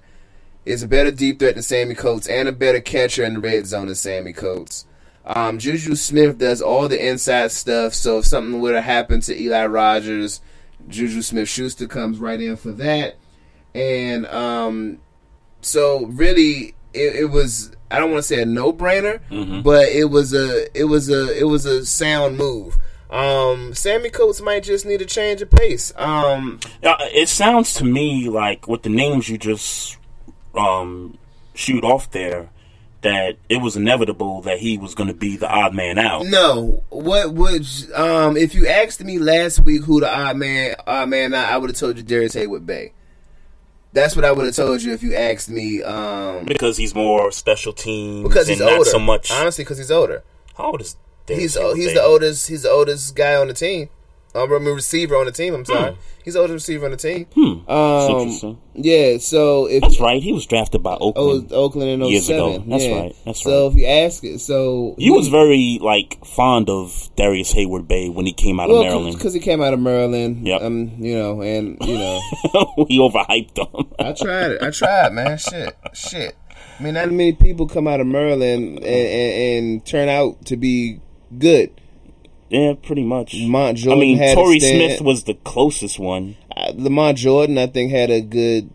is a better deep threat than Sammie Coates and a better catcher in the red zone than Sammie Coates. Um, Juju Smith does all the inside stuff, so if something were to happen to Eli Rogers, JuJu Smith-Schuster comes right in for that. And um, so really it, it was I don't want to say a no brainer, Mhm. but it was a it was a it was a sound move. Um, Sammie Coates might just need a change of pace. Um, it sounds to me like with the names you just um, shoot off there, that it was inevitable that he was going to be the odd man out. No, what would um if you asked me last week who the odd man odd man I, I would have told you Darrius Heyward-Bey. That's what I would have told you if you asked me. Um, Because he's more special team. because he's older. so much. honestly, because he's older. How old is Darius He's Hayward he's Bay? the oldest. He's the oldest guy on the team. Um, I mean, receiver on the team. I'm sorry. He's the oldest receiver on the team. Hmm. That's Um, interesting. yeah. So if That's right. He was drafted by Oh, Oakland. Oakland in 07. years ago. That's yeah. right. That's so right. So if you ask it, so You was very like fond of Darrius Heyward-Bey when he came out of Maryland. because he came out of Maryland. Yep. Um, you know, and you know, *laughs* he overhyped him. I tried it. I tried, man. Shit, shit. I mean, not many people come out of Maryland and, and, and turn out to be good. Yeah, pretty much. Lamont I mean, Torrey Smith was the closest one. Uh, Lamont Jordan, I think, had a good,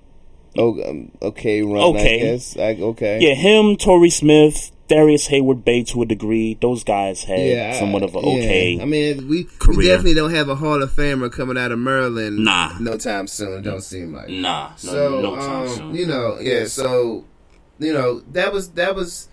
oh, okay run. Okay. I guess. Like, okay. Yeah, him, Torrey Smith, Darrius Heyward-Bey to a degree. Those guys had Yeah, somewhat of an yeah. okay. I mean, we, we definitely don't have a Hall of Famer coming out of Maryland. Nah. no time soon. Don't seem like. Nah, no, So, no time um, soon. you know, yeah. So, you know, that was that was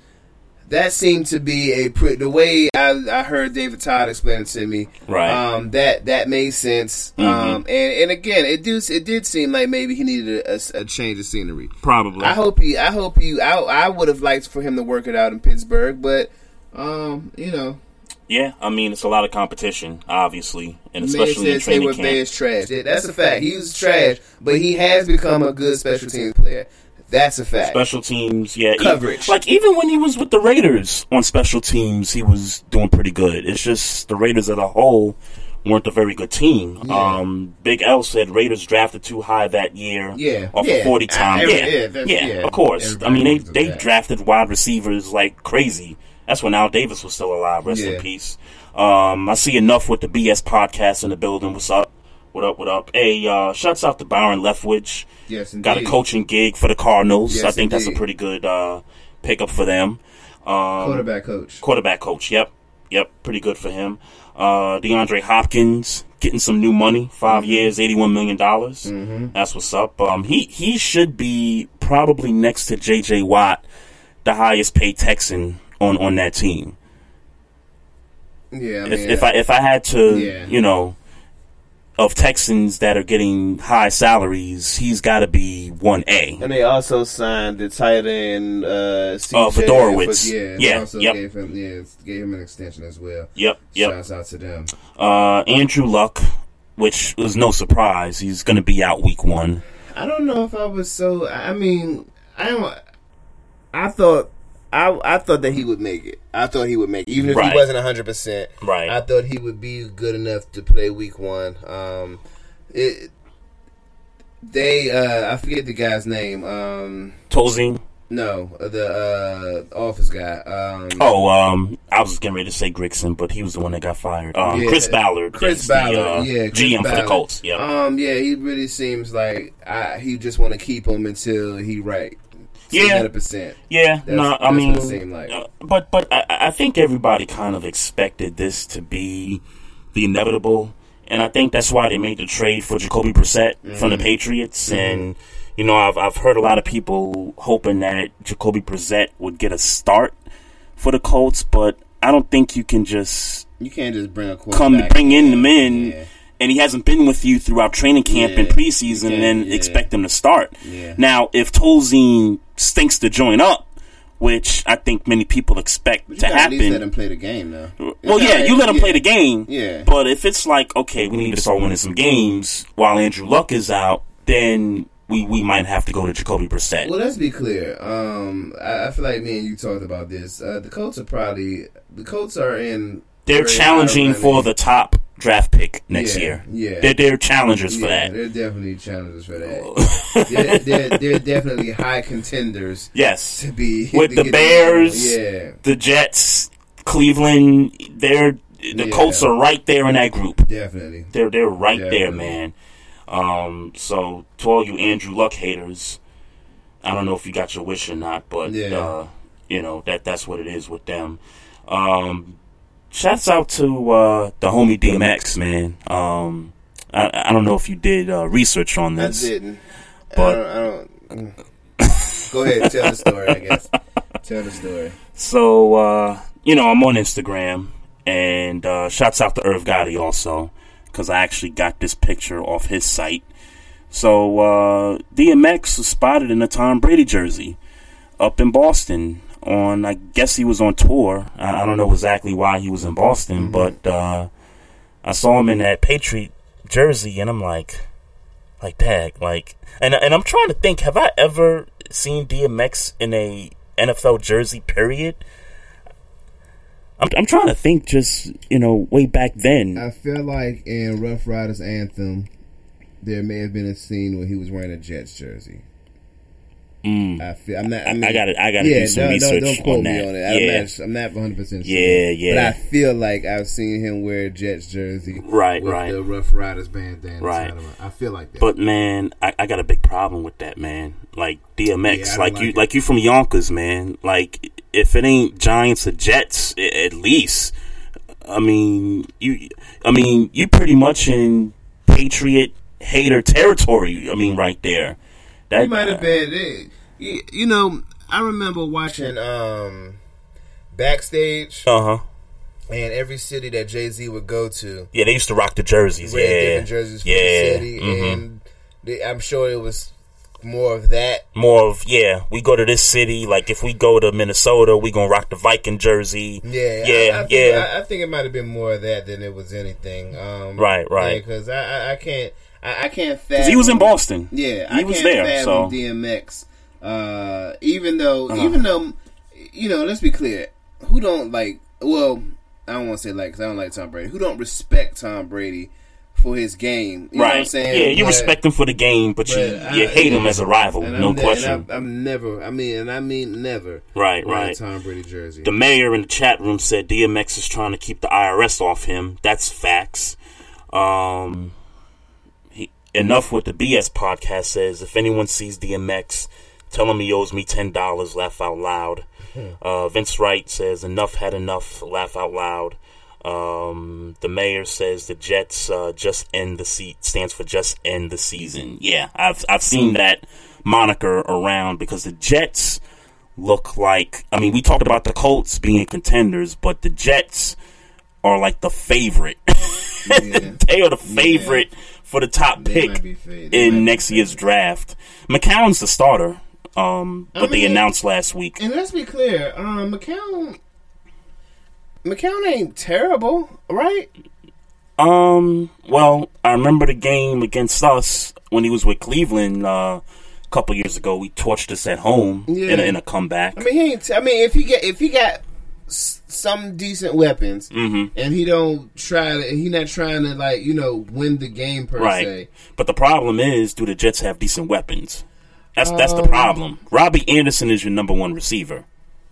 that seemed to be a pretty the way I, I heard David Todd explain it to me. Right. Um, that that made sense. Mhm. Um, and and again, it do it did seem like maybe he needed a, a change of scenery. Probably. I hope he. I hope he. I I would have liked for him to work it out in Pittsburgh, but um, you know, Yeah, I mean, it's a lot of competition, obviously, and Man especially in says training Hayward camp. Bay is trash. Yeah, that's a fact. He was trash, but he has become a good special teams player. That's a fact. Special teams, yeah. Coverage. like, even when he was with the Raiders on special teams, he was doing pretty good. It's just the Raiders as a whole weren't a very good team. Um, Big L said Raiders drafted too high that year. Yeah, Off yeah. of 40 time. I- every- yeah, yeah, yeah, yeah. of course. I mean, they, they that. drafted wide receivers like crazy. That's when Al Davis was still alive. Rest Yeah. in peace. Um, I see enough with the BS podcast in the building. What's up? What up? What up? Hey, uh, shouts out to Byron Leftwich. Yes, Got a coaching gig for the Cardinals. Yes, I think that's a pretty good uh, pickup for them. Um, Quarterback coach. Quarterback coach. Yep. Yep. Pretty good for him. Uh, DeAndre Hopkins getting some new money. 5 Mm-hmm. years, eighty-one million dollars. That's what's up. Um, he he should be probably next to J.J. Watt, the highest paid Texan on on that team. Yeah, I if mean, if I if I had to, Yeah. you know, of Texans that are getting high salaries, he's got to be one A. And they also signed the tight end uh, CJ Uh, Fiedorowicz. for- Yeah, Yeah, They also yep. gave him yeah gave him an extension as well. Yep, yep. Shouts out to them. Uh, Andrew Luck, which was no surprise, he's going to be out week one. I don't know if I was so. I mean, I don't. I thought. I, I thought that he would make it. I thought he would make it, even if Right. he wasn't hundred percent. Right. I thought he would be good enough to play week one. Um, it. They. Uh, I forget the guy's name. Um, Tolzien. No, the uh, office guy. Um, Oh, um, I was getting ready to say Grigson, but he was the one that got fired. Um, yeah, Chris Ballard, Chris Ballard, the, uh, yeah, Chris GM for the Colts. Yeah, Um, yeah, he really seems like I, he just want to keep him until he right. Yeah. percent. Yeah, That's- no, I mean, what it seemed like. uh, but but I, I think everybody kind of expected this to be the inevitable, and I think that's why they made the trade for Jacoby Brissett from the Mhm. Patriots. Mhm. And you know, I've I've heard a lot of people hoping that Jacoby Brissett would get a start for the Colts, but I don't think you can just You can't just bring a come bring in him in. And he hasn't been with you throughout training camp and preseason, and then expect him to start. Yeah. Now, if Tolzien stinks to join up, which I think many people expect to least let happen. him play the game now. Well, yeah, you let him play the game. Yeah. But if it's like, okay, we need to start winning some games while Andrew Luck is out, then we, we might have to go to Jacoby Brissett. Well, let's be clear. Um, I, I feel like me and you talked about this. Uh, the Colts are probably the Colts are in. They're challenging for the top draft pick next Yeah, year. Yeah, They're, they're challengers for that. They're definitely challengers for that. they're, *laughs* they're, they're definitely high contenders. Yes. to be With to the Bears, Yeah, the Jets, Cleveland, they're the Yeah. Colts are right there in that group. Definitely. They're they're right there, man. Um, so to all you Andrew Luck haters, I don't know if you got your wish or not, but Yeah. uh, you know that that's what it is with them. Um, shouts out to uh, the homie DMX, man. Um, I, I don't know if you did uh, research on this. I didn't. but I don't, I don't, *laughs* go ahead, tell the story. I guess. Tell the story. So, uh, you know, I'm on Instagram, and uh, shouts out to Irv Gotti also, because I actually got this picture off his site. So, uh, DMX was spotted in a Tom Brady jersey up in Boston. On, I guess he was on tour. I, I don't know exactly why he was in Boston, but uh, I saw him in that Patriot jersey, and I'm like, like that, like, and and I'm trying to think, have I ever seen DMX in a NFL jersey? Period. I'm I'm trying to think, just you know, way back then. I feel like in Ruff Ryders Anthem, there may have been a scene where he was wearing a Jets jersey. Mm. I feel I'm not. I, I- mean, I gotta- I gotta yeah, do some don't, research Don't, don't quote on me that. on it. I'm Yeah. not. I'm not 100 percent sure. Yeah, yeah. But I feel like I've seen him wear a Jets jersey. Right, with right. The Ruff Ryders bandana. Right. side of it. I feel like that. But man, I, I got a big problem with that, man. Like DMX, Yeah, like, like you, it. like you from Yonkers, man. Like if it ain't Giants or Jets, at least. I mean, you. I mean, you pretty much in Patriot hater territory. I mean, right there. That He might have been. You, know, I remember watching um backstage, Uh huh. and every city that Jay Z would go to, Yeah, they used to rock the jerseys. yeah, different jerseys yeah. the city, mhm. and they, I'm sure it was more of that. more of yeah. We go to this city. Like if we go to Minnesota, we gonna rock the Viking jersey. Yeah, yeah, I, I think, yeah. I, I think it might have been more of that than it was anything. Um, Right, right. Because I, I, I can't, I, I can't. 'Cause he was in Boston. Yeah, He I was can't there, fathom so- DMX. Uh, even though, Uh-huh. even though, you know, let's be clear. Who don't like? Well, I don't want to say like because I don't like Tom Brady. Who don't respect Tom Brady for his game? You know right. what I'm saying? Yeah, you But- respect him for the game, but, you but you I- hate him as a rival. And no I'm question. I'm, I'm never. I mean, and I mean never. Right, right. Tom Brady jersey. The mayor in the chat room said DMX is trying to keep the IRS off him. That's facts. Um, enough with the BS podcast says if anyone sees DMX, tell him he owes me ten dollars. Laugh out loud. Uh, Vince Wright says enough had enough. Laugh out loud. Um, the mayor says the Jets uh, just end the seat stands for just end the season. Yeah, I've I've seen that moniker around because the Jets look like. I mean, we talked about the Colts being contenders, but the Jets are like the favorite. *laughs* they are the favorite for the top They pick might be fa- they might in next year's draft. McCown's the starter, um, but they announced last week. And let's be clear, um, McCown, McCown ain't terrible, right? Um, well, I remember the game against us when he was with Cleveland uh, a couple years ago. We torched us at home in, a, in a comeback. I mean, he ain't. I mean, if he get if he got s- some decent weapons, Mhm. and he don't try to, he not trying to like you know win the game per right. se. But the problem is, do the Jets have decent weapons? That's that's the Um, problem. Robbie Anderson is your number one receiver.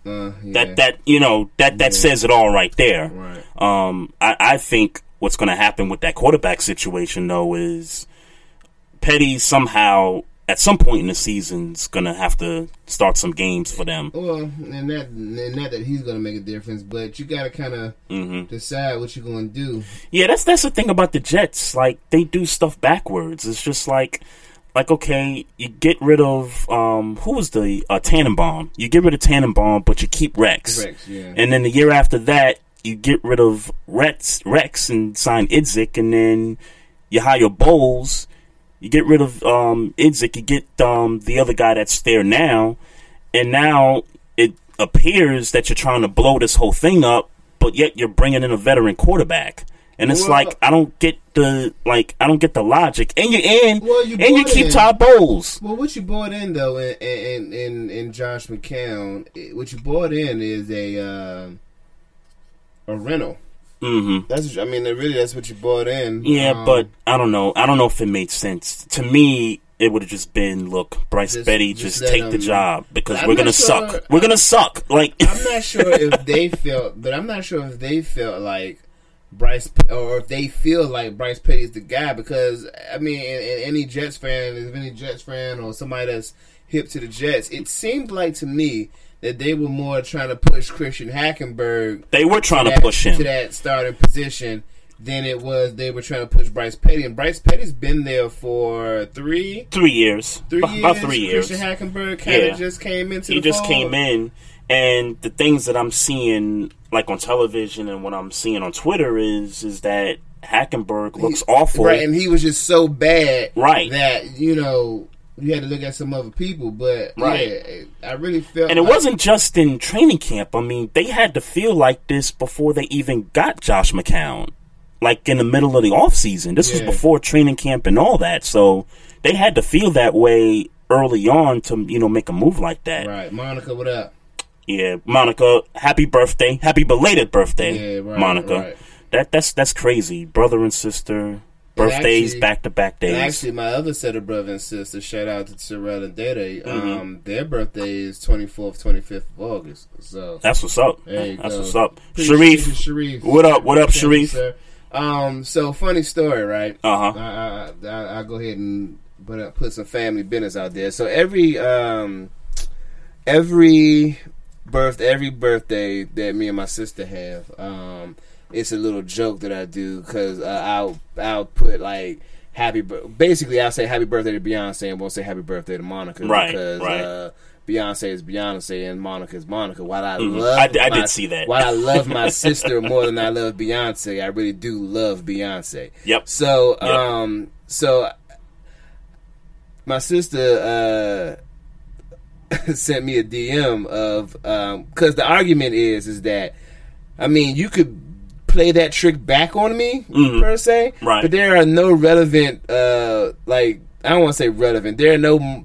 Uh, yeah. That that you know that that Yeah. says it all right there. Right. Um, I, I think what's going to happen with that quarterback situation though is Petty somehow at some point in the season season's going to have to start some games for them. Well, and that and not that he's gonna make a difference, but you gotta kind of hmm decide what you're gonna do. Yeah, that's that's the thing about the Jets. Like they do stuff backwards. It's just like like okay, you get rid of um who was the uh, Tannenbaum. You get rid of Tannenbaum, but you keep Rex. Rex, yeah. And then the year after that, you get rid of Rex Rex and sign Idzik, and then you hire Bowles. You get rid of um Idzik, you get um the other guy that's there now, and now it appears that you're trying to blow this whole thing up, but yet you're bringing in a veteran quarterback. And it's Well- like I don't get the like I don't get the logic. And you and Well, you and you keep in- Todd Bowles. Well, what you brought in though, in in in, in Josh McCown, what you brought in is a uh, a rental. Mm-hmm. That's I mean, really, that's what you brought in. Yeah, Um, but I don't know. I don't know if it made sense. To me, it would have just been, look, Bryce Just- Betty, just just, take the job because I'm we're gonna sure- suck. We're gonna suck. Like I'm not *laughs* sure if they felt, but I'm not sure if they felt like Bryce or if they feel like Bryce Petty is the guy because I mean, and, and any Jets fan, if any Jets fan or somebody that's hip to the Jets, it seemed like to me that they were more trying to push Christian Hackenberg. They were trying to that- push him. to that starting position. Than it was they were trying to push Bryce Petty, and Bryce Petty's been there for three, three years, three years. about three years. Christian Hackenberg kind of Yeah. just came into. he just fold. came in, and the things that I'm seeing, like on television and what I'm seeing on Twitter, is is that Hackenberg looks awful. Right, and he was just so bad Right. that, you know, you had to look at some other people. But Right. yeah, I really felt And it like- wasn't just in training camp. I mean, they had to feel like this before they even got Josh McCown. Like in the middle of the off season. This was before training camp and all that. So they had to feel that way early on to, you know, make a move like that. Right, Monica, what up? Yeah, Monica, happy birthday. Happy belated birthday, Yeah, right, Monica. right. That that's that's crazy. Brother and sister birthdays actually- back to back days. Actually, my other set of brother and sister, shout out to Terrell and Dede, Mhm. um, their birthday is 24th, 25th of August. So That's what's up. That's go. what's up. Appreciate Sharif. Sharif. What up? What up, you, Sharif? Um, so funny story, right? Uh-huh. I, I, I, I'll go ahead and put up, put some family business out there. So every um, every birth, every birthday that me and my sister have, um, it's a little joke that I do because uh, I'll I'll put like happy. Basically, I'll say happy birthday to Beyonce and won't say happy birthday to Monica Right, because. right. Uh, Beyonce is Beyonce and Monica is Monica. While I Mhm. love, I d- I my- did see that. While I love my *laughs* sister more than I love Beyonce, I really do love Beyonce. Yep. So, Yep. um, so my sister uh *laughs* sent me a DM of um because the argument is is that I mean you could play that trick back on me Mhm. per se, Right. But there are no relevant uh like I don't want to say relevant. There are no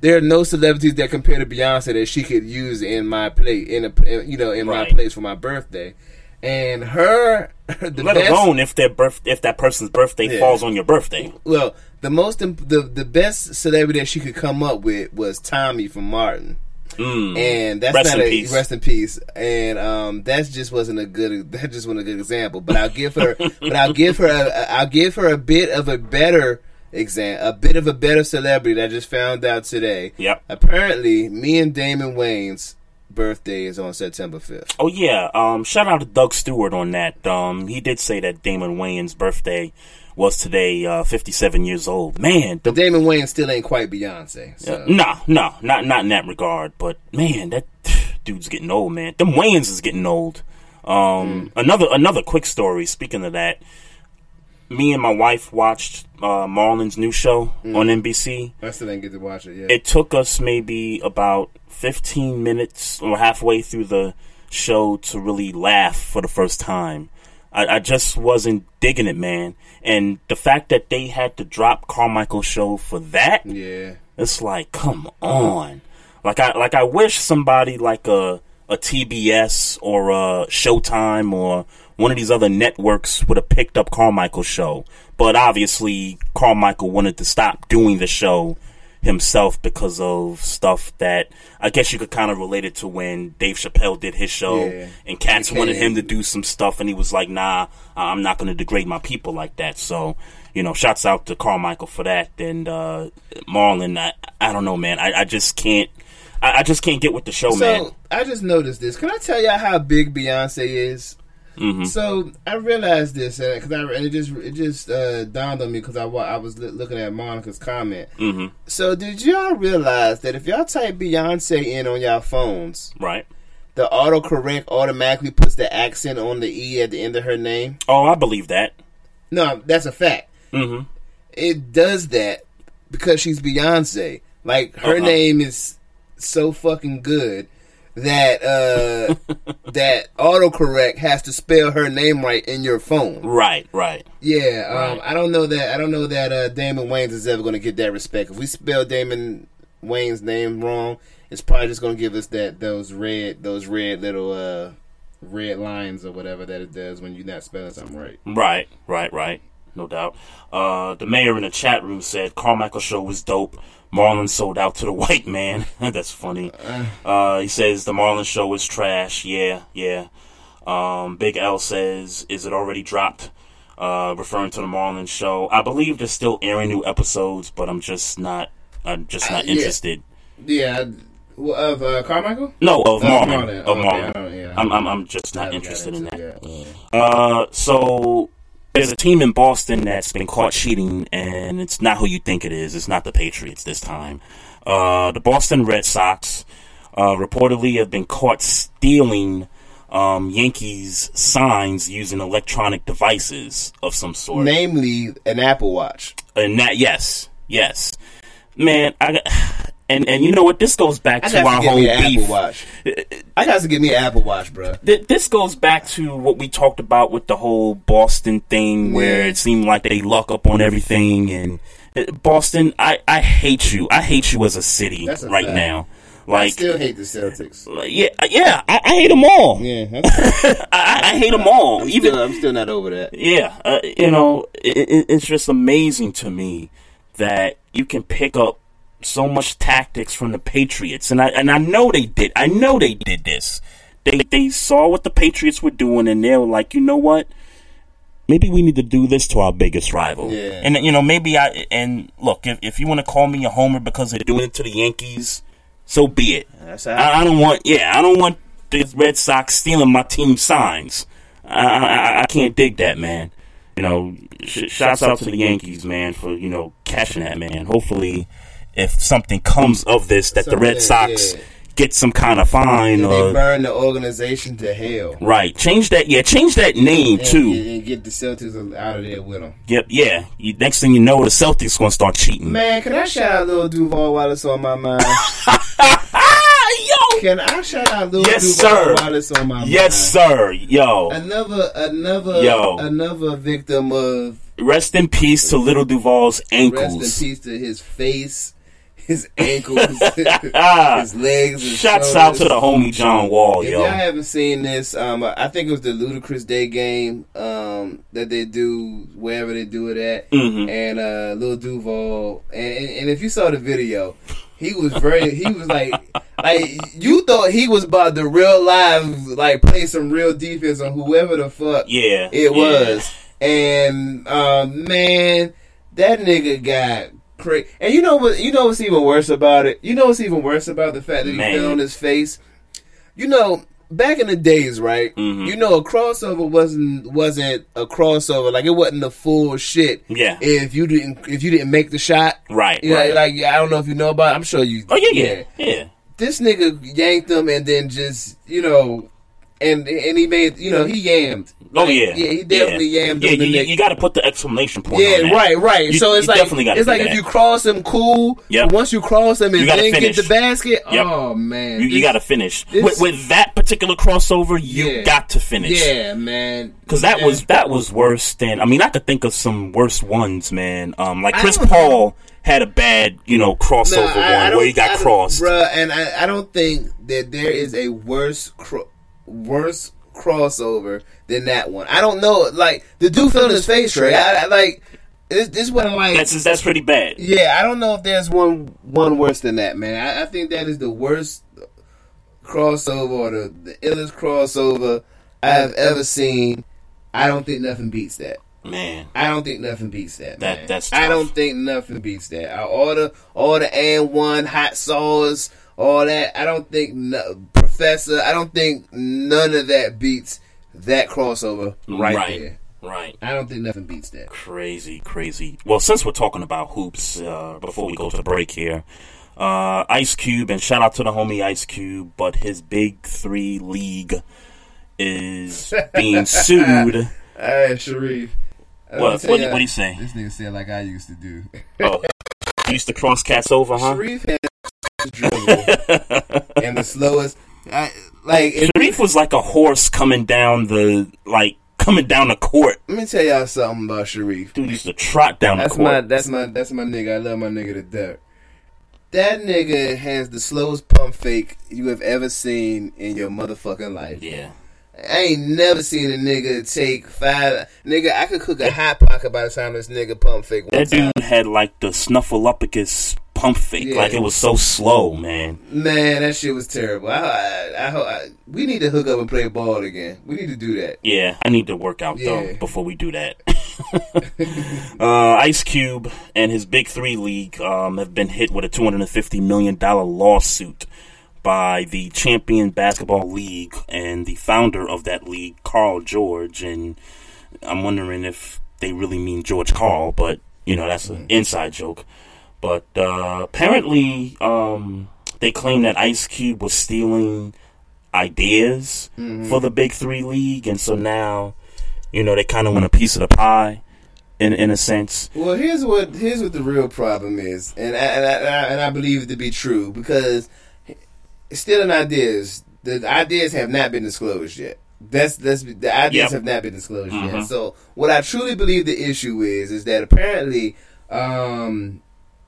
there are no celebrities that compare to Beyonce that she could use in my play in a you know in Right. my place for my birthday. And her, *laughs* the Let best, alone if their birth, if that person's birthday Yeah. falls on your birthday. well, the most imp- the the best celebrity that she could come up with was Tommy from Martin. Mm. And that's Rest not a peace. rest in peace. And um, that just wasn't a good. *laughs* That just wasn't a good example. But I'll give her. *laughs* but I'll give her. A, I'll give her a bit of a better exam. A bit of a better celebrity that I just found out today. Yep. Apparently, me and Damon Wayans' birthday is on September fifth. Oh yeah. Um, shout out to Doug Stewart on that. Um, he did say that Damon Wayans' birthday was today, uh, 57 years old. Man, the, But Damon Wayne still ain't quite Beyonce. So. uh, no, no, not not in that regard. But man, that *sighs* dude's getting old, man. Them Wayans is getting old. Um, another another quick story. Speaking of that, me and my wife watched uh, Marlon's new show on NBC. I still didn't get to watch it yet. It took us maybe about 15 minutes or halfway through the show to really laugh for the first time. I, I just wasn't digging it, man. And the fact that they had to drop Carmichael's show for that, yeah, it's like, come on. Like I like I wish somebody like a a TBS or a Showtime or one of these other networks would have picked up Carmichael's show. But obviously Carmichael wanted to stop doing the show himself because of stuff that I guess you could kind of relate it to when Dave Chappelle did his show Yeah. and cats wanted him to do some stuff and he was like, nah, I'm not going to degrade my people like that. So, you know, shouts out to Carmichael for that. And, uh, Marlon, I, I don't know, man. I, I just can't, I, I just can't get with the show, man. so man. I just noticed this. Can I tell y'all how big Beyonce is? Hmm So I realized this because I and it just it just uh, dawned on me because I I was looking at Monica's comment. hmm So did y'all realize that if y'all type Beyonce in on y'all phones, Right. the autocorrect automatically puts the accent on the e at the end of her name? Oh, I believe that. No, that's a fact. hmm It does that because she's Beyonce. Like her Uh-huh. name is so fucking good that uh *laughs* that autocorrect has to spell her name right in your phone. Right, right. Yeah, um, Right. I don't know that. I don't know that uh, Damon Wayans is ever going to get that respect. If we spell Damon Wayans' name wrong, it's probably just going to give us that those red those red little uh, red lines or whatever that it does when you're not spelling something right. Right, right, right. No doubt. Uh, the mayor in the chat room said Carmichael show was dope. Marlon sold out to the *laughs* white man. *laughs* That's funny. Uh, he says the Marlon show was trash. Yeah, yeah. Um, Big L says, is it already dropped? Uh, referring to the Marlon show. I believe they're still airing new episodes, but I'm just not. I'm just not Uh, yeah. interested. Yeah, of uh, Carmichael. No, of Oh, Marlon. Marlon. Of Marlon. Yeah. I'm, I'm, I'm just not interested in that. it Uh, so there's a team in Boston that's been caught cheating, and it's not who you think it is. It's not the Patriots this time. Uh, the Boston Red Sox uh, reportedly have been caught stealing um, Yankees signs using electronic devices of some sort. Namely, an Apple Watch. And that, yes, yes, man. I got, and and you know what? This goes back I to our to whole me an beef. Apple Watch. I got to get me an Apple Watch, bro. Th- this goes back to what we talked about with the whole Boston thing, where it seemed like they luck up on everything. And uh, Boston, I, I hate you. I hate you as a city a right fact. now. I Like, still hate the Celtics. like, yeah, yeah, I, I hate them all. Yeah, *laughs* I, I hate them all. I'm Even still, I'm still not over that. yeah, uh, you know, it, it's just amazing to me that you can pick up so much tactics from the Patriots, and I and I know they did. I know they did this. They they saw what the Patriots were doing, and they were like, you know what? Maybe we need to do this to our biggest rival. Yeah. And you know, maybe I and look if if you want to call me a homer because they're doing it to the Yankees, so be it. I, I don't want. Yeah, I don't want the Red Sox stealing my team signs. I, I, I can't dig that, man. You know, sh- shouts out to the Yankees, man, for you know catching that, man. Hopefully, if something comes of this, that the Red Sox yeah. get some kind of fine And they burn the organization to hell. right. Change that. Yeah, change that name And, too. and get the Celtics out of there with them. Yep. Yeah. You, next thing you know, the Celtics gonna start cheating. Man, can I shout out little Duval while it's on my mind? *laughs* Yo. Can I shout out Lil Yes, Duval sir. while it's on my mind? Yes, sir. Yo. Another, another, Yo. another victim of Rest in peace to Little Duval's ankles. rest in peace to his face, his ankles, *laughs* his legs. His Shouts out to the homie John Wall, If yo. y'all haven't seen this, um, I think it was the Ludacris Day game um, that they do wherever they do it at, Mhm. and uh, Lil Duval, and, and, and if you saw the video, he was very, he was like, like you thought he was about to real live, like play some real defense on whoever the fuck Yeah, it yeah. was, and um, man, that nigga got. Cra- and you know what? You know what's even worse about it? You know what's even worse about the fact that he Man. fell on his face? you know, back in the days, right? Mm-hmm. You know, a crossover wasn't wasn't a crossover. Like it wasn't the full shit. Yeah. If you didn't if you didn't make the shot, Right, know, right. like I don't know if you know about. it. I'm sure you. Oh yeah, yeah, yeah. This nigga yanked him and then just you know, and and he made you know he yammed. Oh Like, yeah, yeah, he definitely yeah. yammed Yeah, him. the you, neck. you got to put the exclamation point. Yeah, on that. right, right. You- so it's like definitely it's like that. if you cross him, cool. Yeah. Once you cross him and You then finish. get the basket, Yep. oh man, you, you got to finish with, with that particular crossover. You Yeah. got to finish. Yeah, man. Because that Yeah. was that was worse than I mean I could think of some worse ones, man. Um, like Chris Paul had a bad you know crossover No, I- I one don't- where he got I crossed. bruh, and I, I don't think that there is a worse cro- worse crossover than that one. I don't know, like the dude fell on his face, right? I, I, like this, this is what I like. That's that's pretty bad. Yeah, I don't know if there's one one worse than that, man. I, I think that is the worst crossover or the, the illest crossover I've ever seen. I don't think nothing beats that. Man, I don't think nothing beats that. That- man. that's I don't think nothing beats that. I order all the and one hot sauce, all that. I don't think no, Professor. I don't think none of that beats that crossover right, Right. there. Right. I don't think nothing beats that. Crazy, crazy. Well, since we're talking about hoops, uh, before we go to the break here, uh, Ice Cube, and shout out to the homie Ice Cube, but his Big Three League is *laughs* being sued. Hey, Sharif. What- Let what- ya, what'd he say? This nigga said like I used to do. Oh, you used to cross cats over, huh? Sharif had the *laughs* dribble *laughs* and the slowest. I, like if- Sharif was like a horse coming down the like coming down the court. Let me tell y'all something about Sharif. Dude used to trot down That's the court. That's my that's my that's my nigga. I love my nigga to death. That nigga has the slowest pump fake you have ever seen in your motherfucking life. Yeah. I ain't never seen a nigga take five. Nigga, I could cook a hot pocket by the time this nigga pump fake one That time. dude had like the snuffleupagus pump fake. Yeah. Like it was so slow, man. Man, that shit was terrible. I, I, I, I, we need to hook up and play ball again. We need to do that. Yeah, I need to work out though before we do that. *laughs* *laughs* uh, Ice Cube and his Big Three League um, have been hit with a two hundred and fifty million dollar lawsuit by the Champion Basketball League and the founder of that league, Carl George. And I'm wondering if they really mean George Carl, but you know that's an inside joke. But uh, apparently, um, they claim that Ice Cube was stealing ideas Mhm. for the Big Three League, and so now, you know, they kind of want a piece of the pie, in in a sense. Well, here's what here's what the real problem is, and I, and I, and I, and I believe it to be true because stealing ideas, the ideas have not been disclosed yet. That's that's the ideas Yep. have not been disclosed yet. So what I truly believe the issue is is that apparently, um,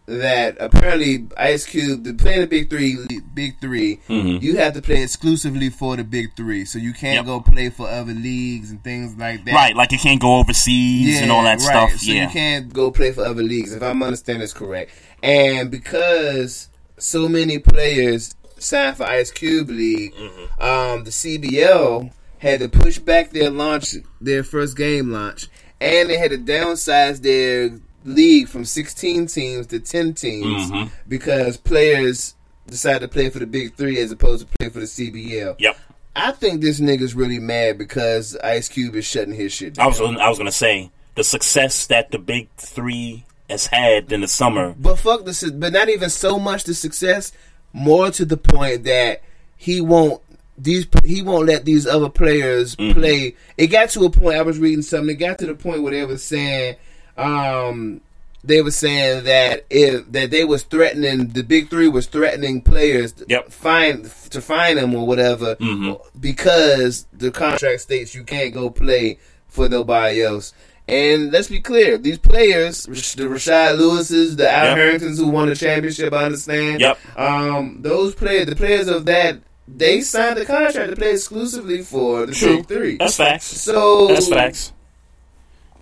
that apparently Ice Cube to play the Big Three, Big 3 Mhm. you have to play exclusively for the Big Three. So you can't go play for other leagues and things like that. Right, like you can't go overseas and all that right. stuff. So yeah, you can't go play for other leagues, if I'm understanding this correct. And because so many players signed for Ice Cube League, Mm-hmm. um, the CBL had to push back their launch, their first game launch, and they had to downsize their league from 16 teams to 10 teams Mhm. because players decided to play for the Big Three as opposed to play for the CBL. Yep. I think this nigga's really mad because Ice Cube is shutting his shit down. I was I was gonna say the success that the Big Three has had in the summer. But fuck this, but not even so much the success. More to the point that he won't these he won't let these other players Mhm. play. It got to a point. I was reading something. It got to the point where they were saying, um, they were saying that if that they was threatening the big three was threatening players to Yep. find to find them or whatever Mhm. because the contract states you can't go play for nobody else. And let's be clear, these players, the Rashard Lewis's, the Al Yep. Harringtons who won the championship, I understand. Yep. Um, those players, the players of that, they signed the contract to play exclusively for the True. Big Three. That's facts. So That's facts.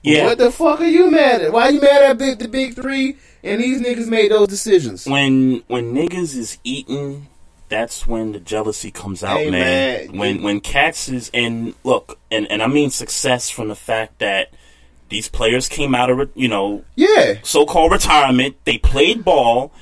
Yeah. What the fuck are you mad at? Why you mad at big, the Big Three? And these niggas made those decisions. When when niggas is eating, that's when the jealousy comes out, Hey, man. man. When when cats is and look, and and I mean success from the fact that these players came out of you know Yeah. so called retirement. They played ball.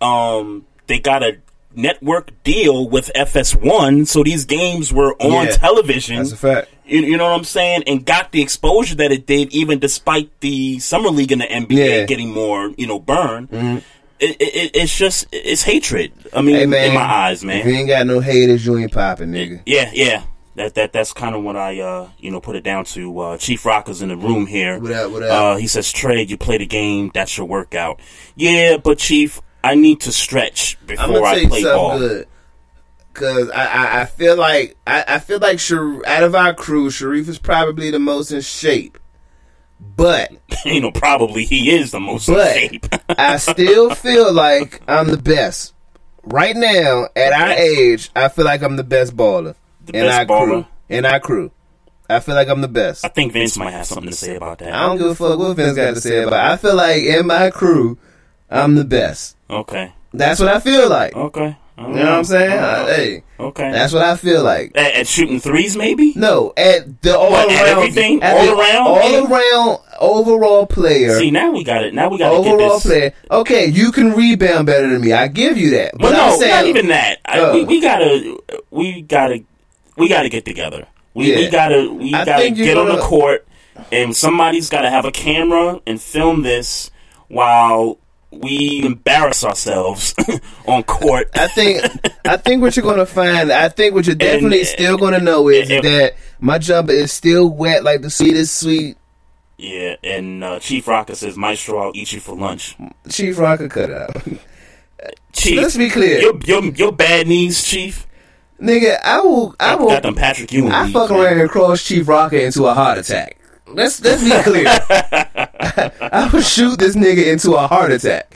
Um, they got a network deal with FS1, so these games were on Yeah. television. That's a fact. You, you know what I'm saying? And got the exposure that it did, even despite the summer league and the NBA Yeah. getting more, you know, burn. Mhm. It, it, it's just it's hatred. I mean, Hey, man, in my eyes, If you man. ain't got no haters, you ain't popping, nigga. Yeah, yeah. That that that's kind of what I uh you know put it down to. Uh, Chief Rocker's in the room here. What up, what up? Uh, he says, "Trey, you play the game. That's your workout." Yeah, but Chief, I need to stretch I'm before I play ball. good. Cause I, I, I feel like I, I feel like Shar- out of our crew, Sharif is probably the most in shape. But *laughs* you know, probably he is the most in But- shape. *laughs* I still feel like I'm the best. Right now, at our age, I feel like I'm the best baller The in best our baller? crew. In our crew. I feel like I'm the best. I think Vince might have something to say about that. I don't give a fuck what Vince got to say about it. I feel like in my crew, I'm the best. Okay. That's what I feel like. Okay. You know what I'm saying? Uh, hey, Okay. that's what I feel like. At, at shooting threes, maybe. No, at the all What, around, at everything? at All the around all game? around overall player. See, now we got it. Now we got to get overall this. player. Okay, you can rebound better than me. I give you that. But But no, saying, not even that. I, Oh. we, we gotta, we gotta, we gotta get together. We, we gotta, we I gotta get on the court, and somebody's gotta have a camera and film this while we embarrass ourselves *coughs* on court. I think I think what you're gonna find. I think what you're definitely And- still gonna know is and- that my jumper is still wet like the sweetest sweet. Yeah, and uh, Chief Rocker says, "Maestro, I'll eat you for lunch." Chief Rocker cut out. Chief, Let's be clear. Your, your, your bad knees, Chief. Nigga, I will. I will. got them Patrick Ewing I fuck around and cross Chief Rocker into a heart attack. Let's let's be clear. *laughs* I would shoot this nigga into a heart attack.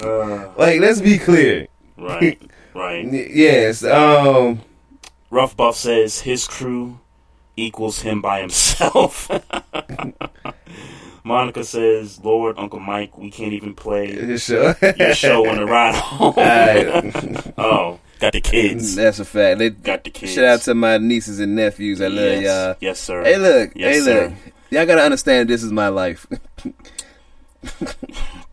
like, let's be clear. Right, *laughs* right. Yes. Um. Rough Buff says his crew equals him by himself. *laughs* Monica says, "Lord, Uncle Mike, we can't even play His show. your show on the ride home." Oh, got the kids. That's a fact. They Got the kids. Shout out to my nieces and nephews. I love Yes. y'all. Yes, sir. Hey, look. Yes, hey, sir. Y'all gotta understand. This is my life. *laughs*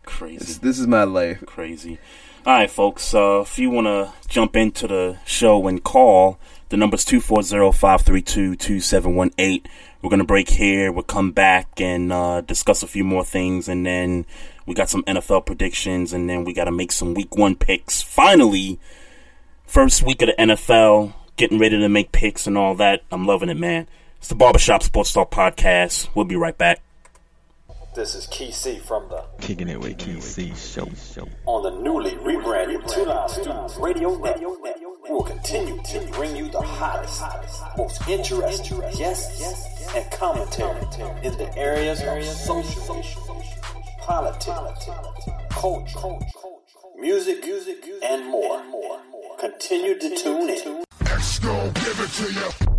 Crazy. This, this is my life. Crazy. All right, folks. Uh, if you want to jump into the show and call, the number's 240-532-2718. We're going to break here. We'll come back and uh, discuss a few more things. And then we got some NFL predictions. And then we got to make some week one picks. Finally, first week of the NFL. Getting ready to make picks and all that. I'm loving it, man. It's the Barbershop Sports Talk Podcast. We'll be right back. This is Key C from the Kicking it with Key C show. show. on the newly rebranded Two Line Studios Radio Network. We will continue to bring you the hottest, most interesting guests and commentary in the areas of social politics, culture, music, and more. Continue to tune in. X gon' give it to you.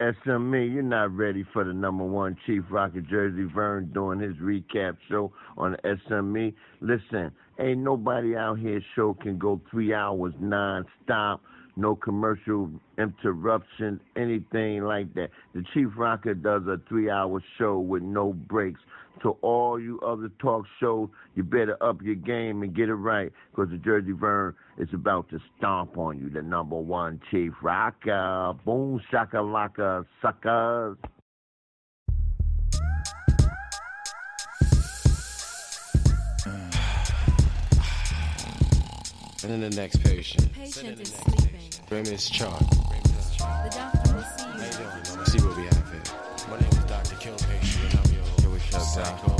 SME, you're not ready for the number one Chief Rocker Jersey Vern doing his recap show on SME. Listen, ain't nobody out here show can go three hours non-stop, no commercial interruption, anything like that. The Chief Rocker does a three-hour show with no breaks. To all you other talk shows, you better up your game and get it right, because the Jersey Vern is about to stomp on you, the number one Chief Rocker. Boom shakalaka suckers. And then the next patient. Patient is sleeping. Remiss Chart. The doctor will see you. How you doing? Let's see what we have here. My name is Dr. Kill Patient, and I'm your Yo, what's up, Psycho,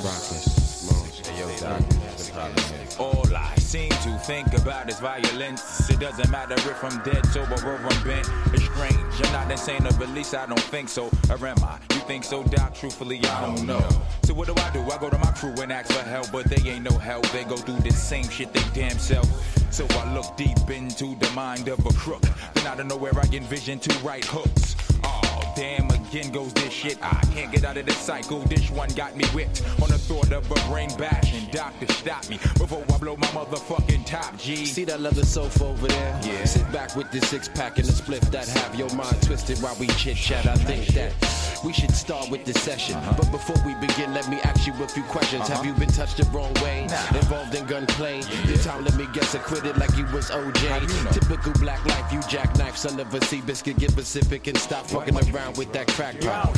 Rockless, Hey, yo, Doc. All I seem to think about is violence. It doesn't matter if I'm dead, sober, or I'm bent. It's strange. I'm not insane, or at least I don't think so. Or am I? You think so, Doc? Truthfully, I don't know. So what do I do? I go to my crew and ask for help, but they ain't no help. They go through the same shit they damn self. So I look deep into the mind of a crook. Then out of nowhere I envision two right hooks. Damn, again goes this shit. I can't get out of this cycle. This one got me whipped on the thought of a brain bash. And doctor, stop me before I blow my motherfucking top, G. See that leather sofa over there? Yeah. Sit back with the six pack and the split that have your mind twisted while we chit chat. I think that we should start with the session. Uh-huh. But before we begin, let me ask you a few questions. Have uh-huh. you been touched the wrong way? Involved in gunplay? The time, let me guess, acquitted like you was OJ. Typical black life, you jackknife, son of a sea biscuit. Get Pacific and stop fucking around with that crack pipe.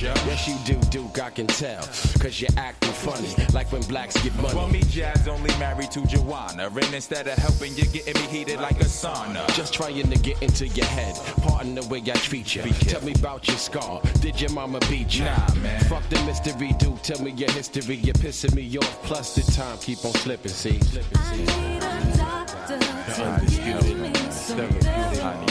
Yes, you do, Duke, I can tell. Cause you're acting funny, like when blacks get money. For me, Jazz only married to Joanna. And instead of helping, you're getting me heated like a sauna. Just trying to get into your head. Pardon the way I treat you. Tell me about your scar. Did your mama beat you? Nah, man. Fuck the mystery, dude. Tell me your history. You're pissing me off. Plus the time keep on slipping. See? Slipping, see? The undisputed, therapeutic, honey therapy.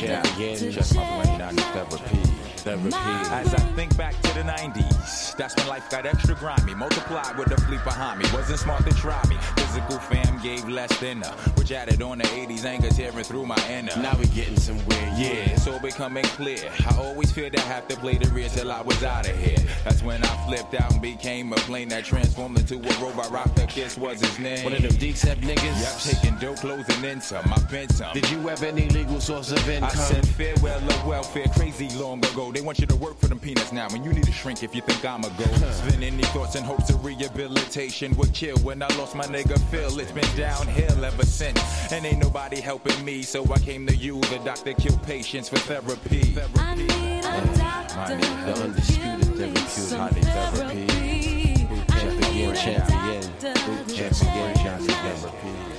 Champion, champion, Just my brain, I need therapy. Therapy. As I think back to the 90s, that's when life got extra grimy. Multiplied with the fleet behind me. Wasn't smart to try me. Physical fam gave less than a. Which added on the 80s anger tearing through my inner. Now we getting somewhere, Yeah, so becoming clear. I always feared I have to play the rear till I was out of here. That's when I flipped out and became a plane that transformed into a robot. Rock the kiss was his name. One of them D-Sep niggas? Yep, taking dope clothes and then some. I bent some. Did you have any legal source of income? I said farewell of welfare crazy long ago. They want you to work for them peanuts now, and you need to shrink if you think I'm a go. Then any thoughts and hopes of rehabilitation would kill when I lost my nigga Phil. It's been downhill ever since, and ain't nobody helping me. So I came to you, the doctor killed patients for therapy. therapy. The undisputed therapeutic therapy. Champion, champion, champion, champion therapy.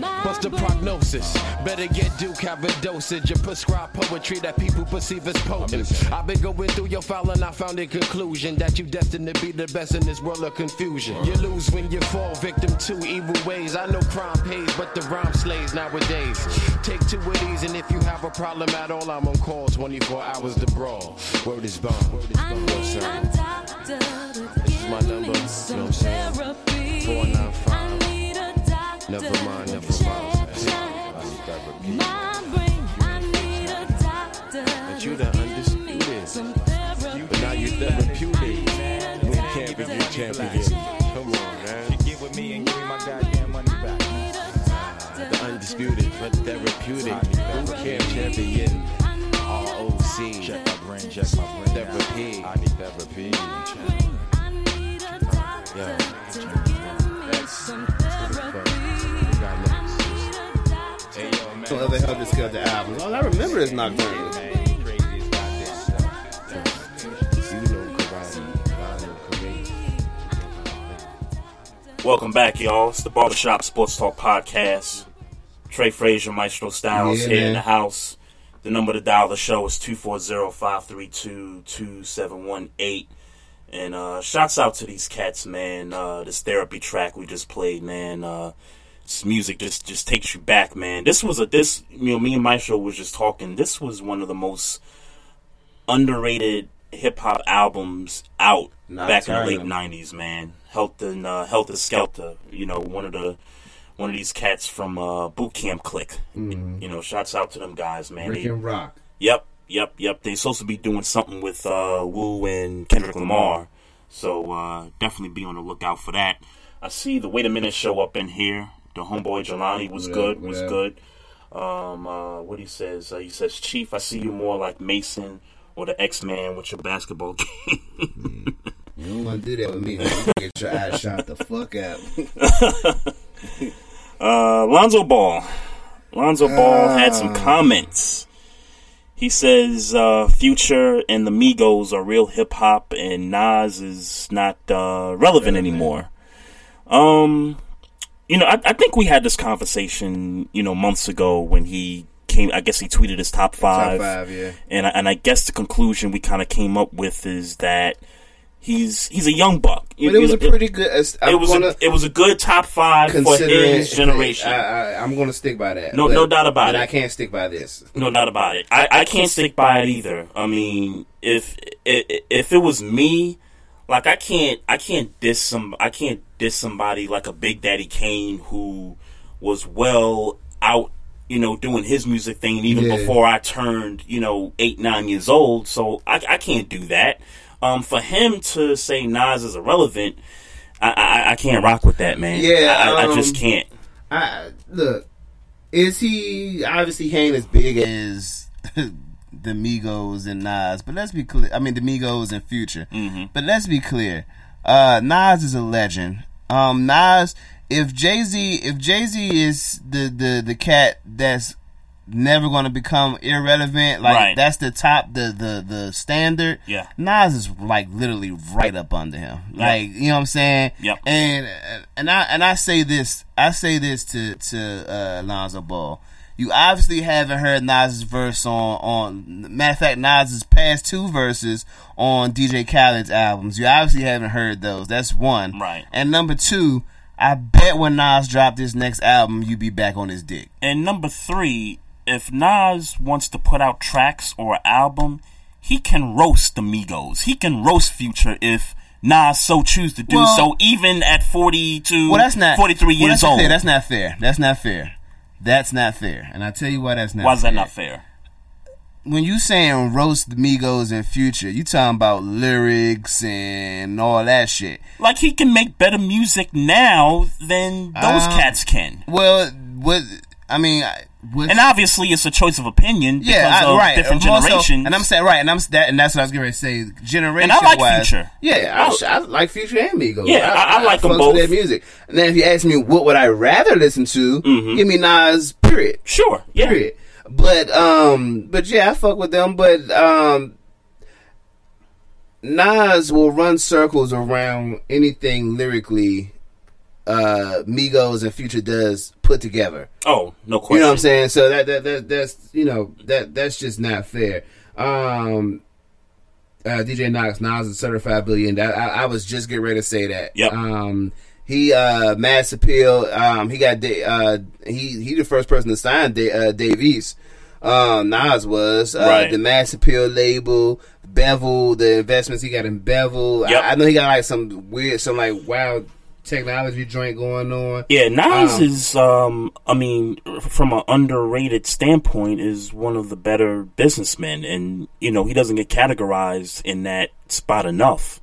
What's the prognosis? Better get Duke, have a dosage and prescribe poetry that people perceive as potent. I've been going through your file and I found a conclusion that you destined to be the best in this world of confusion. You lose when you fall victim to evil ways. I know crime pays, but the rhyme slays nowadays. Take two of these, and if you have a problem at all, I'm on call 24 hours to brawl. Word is bond. Word is bond. Yo, son. This is my number. You know what I'm saying? 495. Never mind, never camp is your champion. Come on, man. Get with me and give me my goddamn money back. The undisputed, but therapeutic. Boot camp champion. ROC. Check my brain, check my brain. Therapy. I need therapy. Yeah. Hey, yo, man. Some other Heltah Skeltah albums. All I remember is Nocturnal. Welcome back, y'all. It's the Barbershop Sports Talk Podcast. Trey Frazier, Maestro Styles Yeah, here in the house. The number to dial the show is 240-532-2718. And uh shouts out to these cats, man. Uh this therapy track we just played, man. Uh this music just just takes you back, man. This was a this you know, me and Maestro was just talking. This was one of the most underrated hip hop albums out back in the late nineties, man. Heltah uh, Heltah Skeltah, you know, one of the one of these cats from uh, Boot Camp Click. You know, shouts out to them guys, man. Ruck They- and Rock. Yep, yep, yep. They're supposed to be doing something with uh, Wu and Kendrick Lamar, so uh, definitely be on the lookout for that. I see the Wait a Minute show up in here. The homeboy Jelani was up, good, was up? good. Um, uh, what he says, uh, he says, Chief, I see you more like Mason or the X Man with your basketball *laughs* game. You don't want to do that with me. Get your eyes shot the fuck out. *laughs* Uh, Lonzo Ball. Lonzo Ball had some Ah. comments. He says uh, Future and the Migos are real hip hop, and Nas is not uh, relevant anymore. Um, you know, I, I think we had this conversation, you know, months ago when he came. I guess he tweeted his top five, Top five, yeah. and I, and I guess the conclusion we kind of came up with is that he's he's a young buck. But it was a pretty good. I'm it was a, it was a good top five for his generation. I, I, I'm going to stick by that. No- but- no doubt about but it. I can't stick by this. No doubt about it. I, I can't stick by it either. I mean, if if it was me, like I can't I can't diss some I can't diss somebody like a Big Daddy Kane who was well out, you know, doing his music thing even Yeah. before I turned, you know, eight nine years old. So I I can't do that. Um, for him to say Nas is irrelevant, I I, I can't rock with that man. Yeah, I, I um, just can't. I look. Is he obviously he ain't as big as *laughs* the Migos and Nas, but let's be clear. I mean, the Migos and Future. Mm-hmm. But let's be clear. Uh, Nas is a legend. Um, Nas, if Jay Z, if Jay Z is the the the cat that's never going to become irrelevant, like Right. that's the top, the the the standard. Yeah. Nas is like literally right up under him. Like you know what I'm saying. Yep. And and I and I say this, I say this to to uh, Lonzo Ball. You obviously haven't heard Nas's verse on on matter of fact Nas's past two verses on DJ Khaled's albums. You obviously haven't heard those. That's one. Right. And number two, I bet when Nas dropped his next album, you be back on his dick. And number three, if Nas wants to put out tracks or album, he can roast the Migos. He can roast Future if Nas so choose to do Well- so, even at 42, Well, that's not 43 well, years that's not old. fair. That's not fair. That's not fair. That's not fair. And I tell you why that's not. Why is fair. that not fair? When you saying roast the Migos in future, you talking about lyrics and all that shit. Like he can make better music now than those Um, cats can. Well, what I mean, I- what, And obviously, it's a choice of opinion because yeah, I, of right. different More so- generations. and I'm saying right, and I'm that, and that's what I was going to say. Generation And I like wise, Future. Yeah, I, I like Future and Migos. Yeah, I- I like 'em fucks with both. Their music. And then if you ask me what would I rather listen to, give me Nas. Period. Mm-hmm. Sure. Yeah. Period. But um, but yeah, I fuck with them. But um, Nas will run circles around anything lyrically. Uh, Migos and Future does put together. Oh, no question. You know what I'm saying? So that, that that that's you know that that's just not fair. Um, uh, DJ Knox, Nas is a certified billion. That, I, I was just getting ready to say that. Yep. Um, he uh, mass appeal. Um, he got Da- uh, he he the first person to sign Da- uh, Dave East. Um, Nas was uh, Right. the mass appeal label. Bevel, the investments he got in Bevel. Yep. I, I know he got like some weird, some like wild technology joint going on. Yeah, Nas Um, is, um, I mean, from an underrated standpoint, is one of the better businessmen, and you know he doesn't get categorized in that spot enough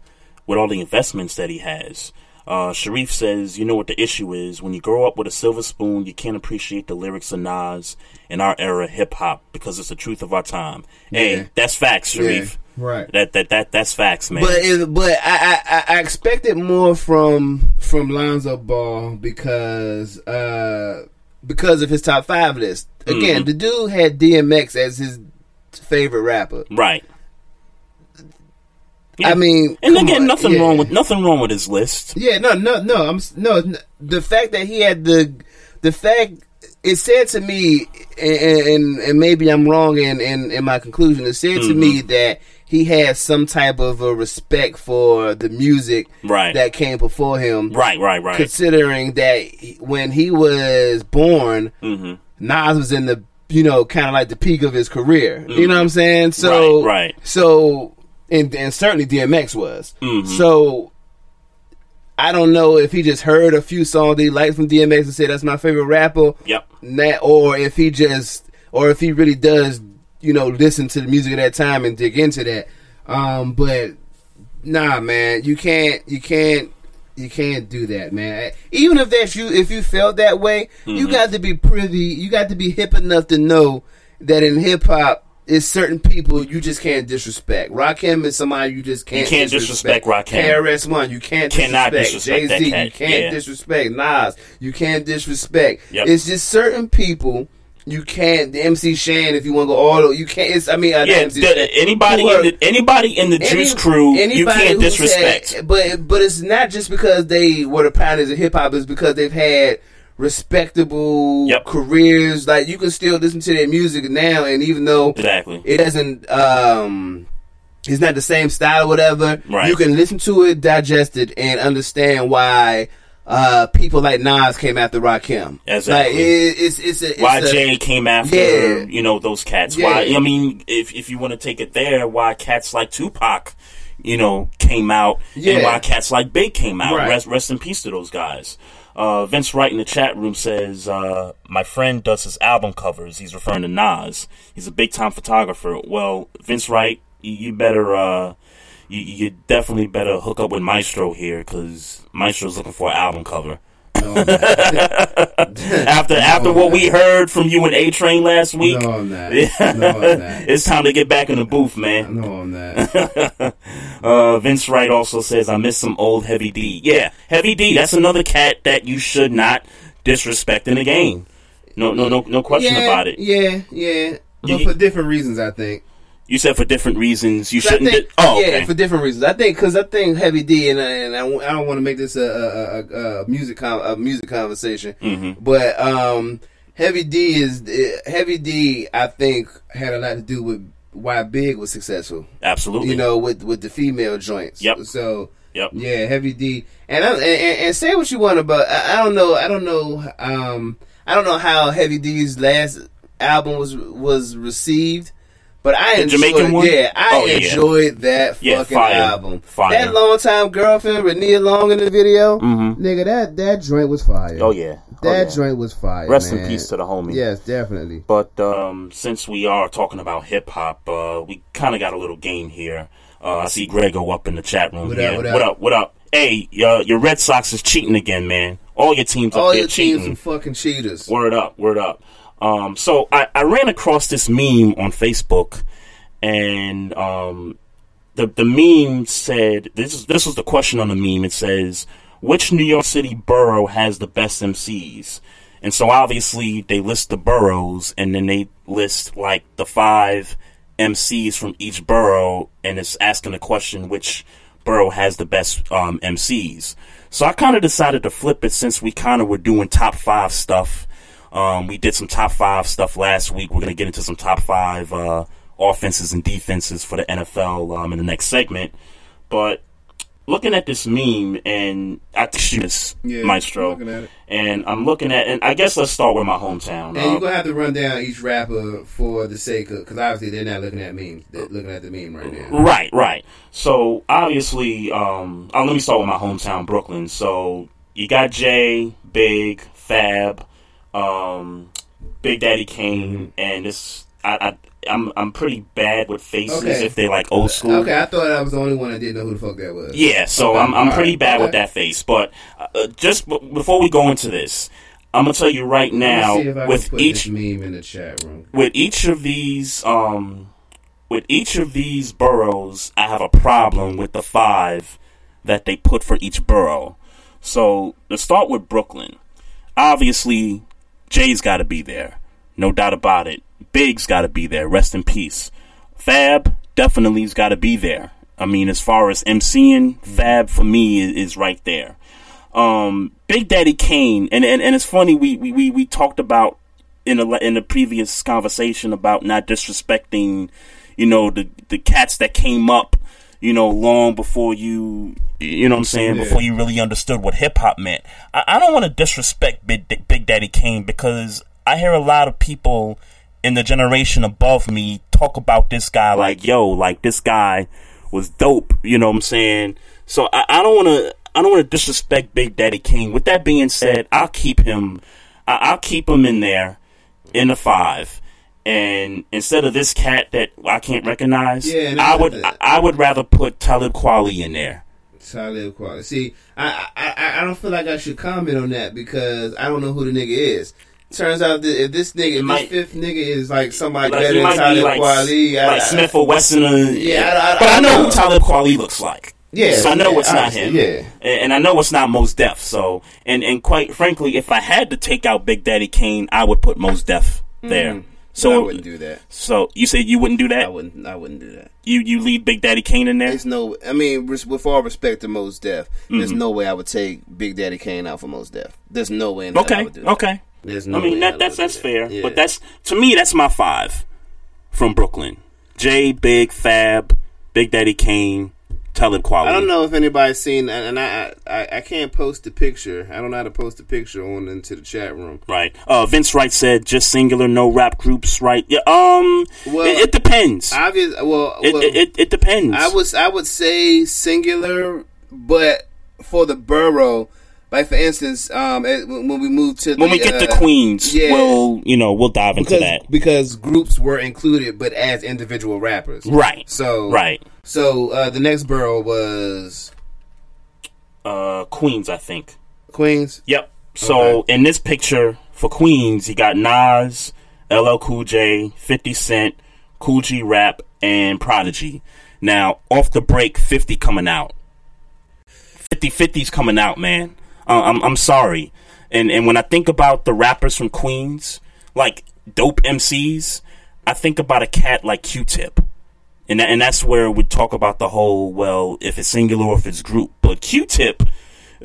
with all the investments that he has. Uh, Sharif says, you know what the issue is? When you grow up with a silver spoon, you can't appreciate the lyrics of Nas in our era hip hop because it's the truth of our time. Yeah. Hey, that's facts, Sharif. Yeah, right. That that that that's facts, man. But it, but I, I I expected more from from Lonzo Ball because uh because of his top five list. Again, Mhm. the dude had DMX as his favorite rapper. right. I mean, And again, on, nothing yeah. wrong with nothing wrong with his list. Yeah, no, no, no. I'm no. The fact that he had the the fact it said to me, and and, and maybe I'm wrong in, in in my conclusion. It said to me that he had some type of a respect for the music Right. that came before him. Right, right, right. Considering that when he was born, hmm Nas was in the you know kind of like the peak of his career. You know what I'm saying? So Mm-hmm. Right, right. So and and certainly DMX was. Mhm. So I don't know if he just heard a few songs that he liked from DMX and said that's my favorite rapper. Yep. That, or if he just, or if he really does, you know, listen to the music of that time and dig into that. Um, but nah, man, you can't, you can't, you can't do that, man. Even if that's you, if you felt that way, you Mhm. got to be privy, you got to be hip enough to know that in hip hop. it's certain people you just can't disrespect. Rakim is somebody you just can't. You can't disrespect Rakim. KRS One, you can't Cannot disrespect. disrespect Jay Z, you can't Yeah. disrespect. Nas, you can't disrespect. Yep. It's just certain people you can't. The MC Shan, if you want to go all, the- you can't. It's, I mean, Yeah, the- anybody in the anybody in the any- Juice Crew, you can't disrespect. had- but but it's not just because they were the pioneers of hip hop. It's because they've had respectable careers. Like you can still listen to their music now, and even though Exactly. it doesn't, um, it's not the same style or whatever. Right. You can listen to it, digest it, and understand why. Uh, people like Nas came after Rakim. Exactly. Like it, it's it's a, it's why a- Jay came after Yeah. you know those cats? Yeah. Why? I mean, if if you want to take it there, why cats like Tupac, you know, came out, Yeah. and why cats like Big came out? Right. Rest rest in peace to those guys. Uh, Vince Wright in the chat room says, uh, "My friend does his album covers. He's referring to Nas. He's a big time photographer. Well, Vince Wright, you, you better." Uh, you, you definitely better hook up with Maestro here because Maestro's looking for an album cover. *laughs* after after what we heard from you and A Train last week, No, I'm not. *laughs* No, I'm not. it's time to get back in the booth, man. No, I'm not. *laughs* uh, Vince Wright also says, "I miss some old Heavy D." Yeah, Heavy D. That's another cat that you should not disrespect in the game. No, no, no, no question yeah, about it. Yeah, yeah. But You- for different reasons, I think. You said for different reasons you shouldn't. think- di- oh, yeah, okay. for different reasons. I think because I think Heavy D and, I- and I, I don't want to make this a, a, a, music con a music conversation, Mhm. but um, Heavy D is Heavy D. I think had a lot to do with why Big was successful. Absolutely. you know, with with the female joints. Yep. So Yep. yeah, Heavy D. And I, and, and and say what you want about. I, I don't know. I don't know. Um, I don't know how Heavy D's last album was was received. But I The enjoyed, Jamaican one? yeah, I Oh, yeah. enjoyed that Yeah, fucking fire. album. Fire. That long time girlfriend Nia Long in the video, Mhm. nigga, that that joint was fire. Oh yeah, Oh, that yeah. joint was fire. Rest man. in peace to the homie. Yes, definitely. But um, since we are talking about hip hop, uh, we kind of got a little game here. Uh, I see Grego up in the chat room What up, what up? what up? What up? Hey, uh, your Red Sox is cheating again, man. All your teams up All your cheating. teams some fucking cheaters. Word up, word up. Um, so I, I ran across this meme on Facebook, and um, the the meme said this is this was the question on the meme. It says, "Which New York City borough has the best MCs?" And so obviously they list the boroughs, and then they list like the five MCs from each borough, and it's asking the question which borough has the best um, MCs. So I kind of decided to flip it since we kind of were doing top five stuff. Um, we did some top five stuff last week. We're gonna get into some top five uh, offenses and defenses for the NFL um, in the next segment. But looking at this meme, and I think this Yeah, Maestro, it. and I'm looking at, and I guess let's start with my hometown. And Um, you're gonna have to run down each rapper for the sake of, because obviously they're not looking at memes. They're looking at the meme right now. Right, right. So obviously, um, oh, let me start with my hometown, Brooklyn. So you got Jay, Big, Fab, um, Big Daddy Kane, and this. I, I I'm I'm pretty bad with faces Okay. if they're like old school. Okay, I thought I was the only one that didn't know who the fuck that was. Yeah, so Okay, I'm I'm all pretty right, bad all with that face. But uh, just b- before we go into this, I'm gonna tell you right now Let me see if I can with each meme in the chat room. with each of these um with each of these boroughs I have a problem with the five that they put for each borough. So let's start with Brooklyn. Obviously, Jay's gotta be there. No doubt about it. Big's gotta be there. Rest in peace. Fab definitely's gotta be there. I mean, as far as MCing, Fab for me is, is right there. Um, Big Daddy Kane, and, and, and it's funny, we, we, we, talked about in a, in the previous conversation about not disrespecting, you know, the, the cats that came up, you know, long before you, you know what I'm saying, Yeah. before you really understood what hip hop meant. I, I don't want to disrespect Big, Big Daddy Kane because I hear a lot of people in the generation above me talk about this guy like, yo, like this guy was dope, you know what I'm saying? So I, I don't want to, I don't want to disrespect Big Daddy Kane. With that being said, I'll keep him, I, I'll keep him in there in the five. And instead of this cat that I can't recognize, Yeah, I would, I, I would rather put Talib Kweli in there. Talib Kweli. See, I, I I don't feel like I should comment on that because I don't know who the nigga is. Turns out that if this nigga, if might- this fifth nigga is like somebody Like, better than Talib like, Kweli, like I- Smith or Wesson. Or, Yeah, I- but I, know know. who Talib Kweli looks like. Yeah, so I know yeah, it's not him. yeah. and, I know it's not Mos Def. So, and and quite frankly, if I had to take out Big Daddy Kane, I would put Mos Def there. Mhm. So I wouldn't do that. So you said you wouldn't do that? I wouldn't. I wouldn't do that. You you leave Big Daddy Kane in there? There's no. I mean, with all respect to Mos Def, there's Mhm. no way I would take Big Daddy Kane out for Mos Def. There's no way in I Okay, would do that. okay. There's no I mean way that hell that's that's fair. Yeah. but that's to me that's my five from Brooklyn. Jay, Big, Fab, Big Daddy Kane, Kweli. I don't know if anybody's seen, and I, I I can't post the picture. I don't know how to post the picture on into the chat room. Right. Uh, Vince Wright said just singular, no rap groups. Right. Yeah. Um. Well, it, it depends. Obvious. Well, It, well, it, it it depends. I was I would say singular, but for the borough, like for instance, um, it- when we moved to when the, we get to uh, Queens, yeah, we'll you know we'll dive into that. because groups were included, but as individual rappers, Right. So Right. So uh, the next borough was Uh, Queens, I think. Queens. Yep. So in this picture for Queens, you got Nas, LL Cool J, 50 Cent, Kool G Rap, and Prodigy. Now, off the break, 50 coming out. 50 50's coming out, man. Uh, I'm I'm sorry. And and when I think about the rappers from Queens, like dope MCs, I think about a cat like Q-Tip. And that, and that's where we talk about the whole well, if it's singular or if it's group. But Q-Tip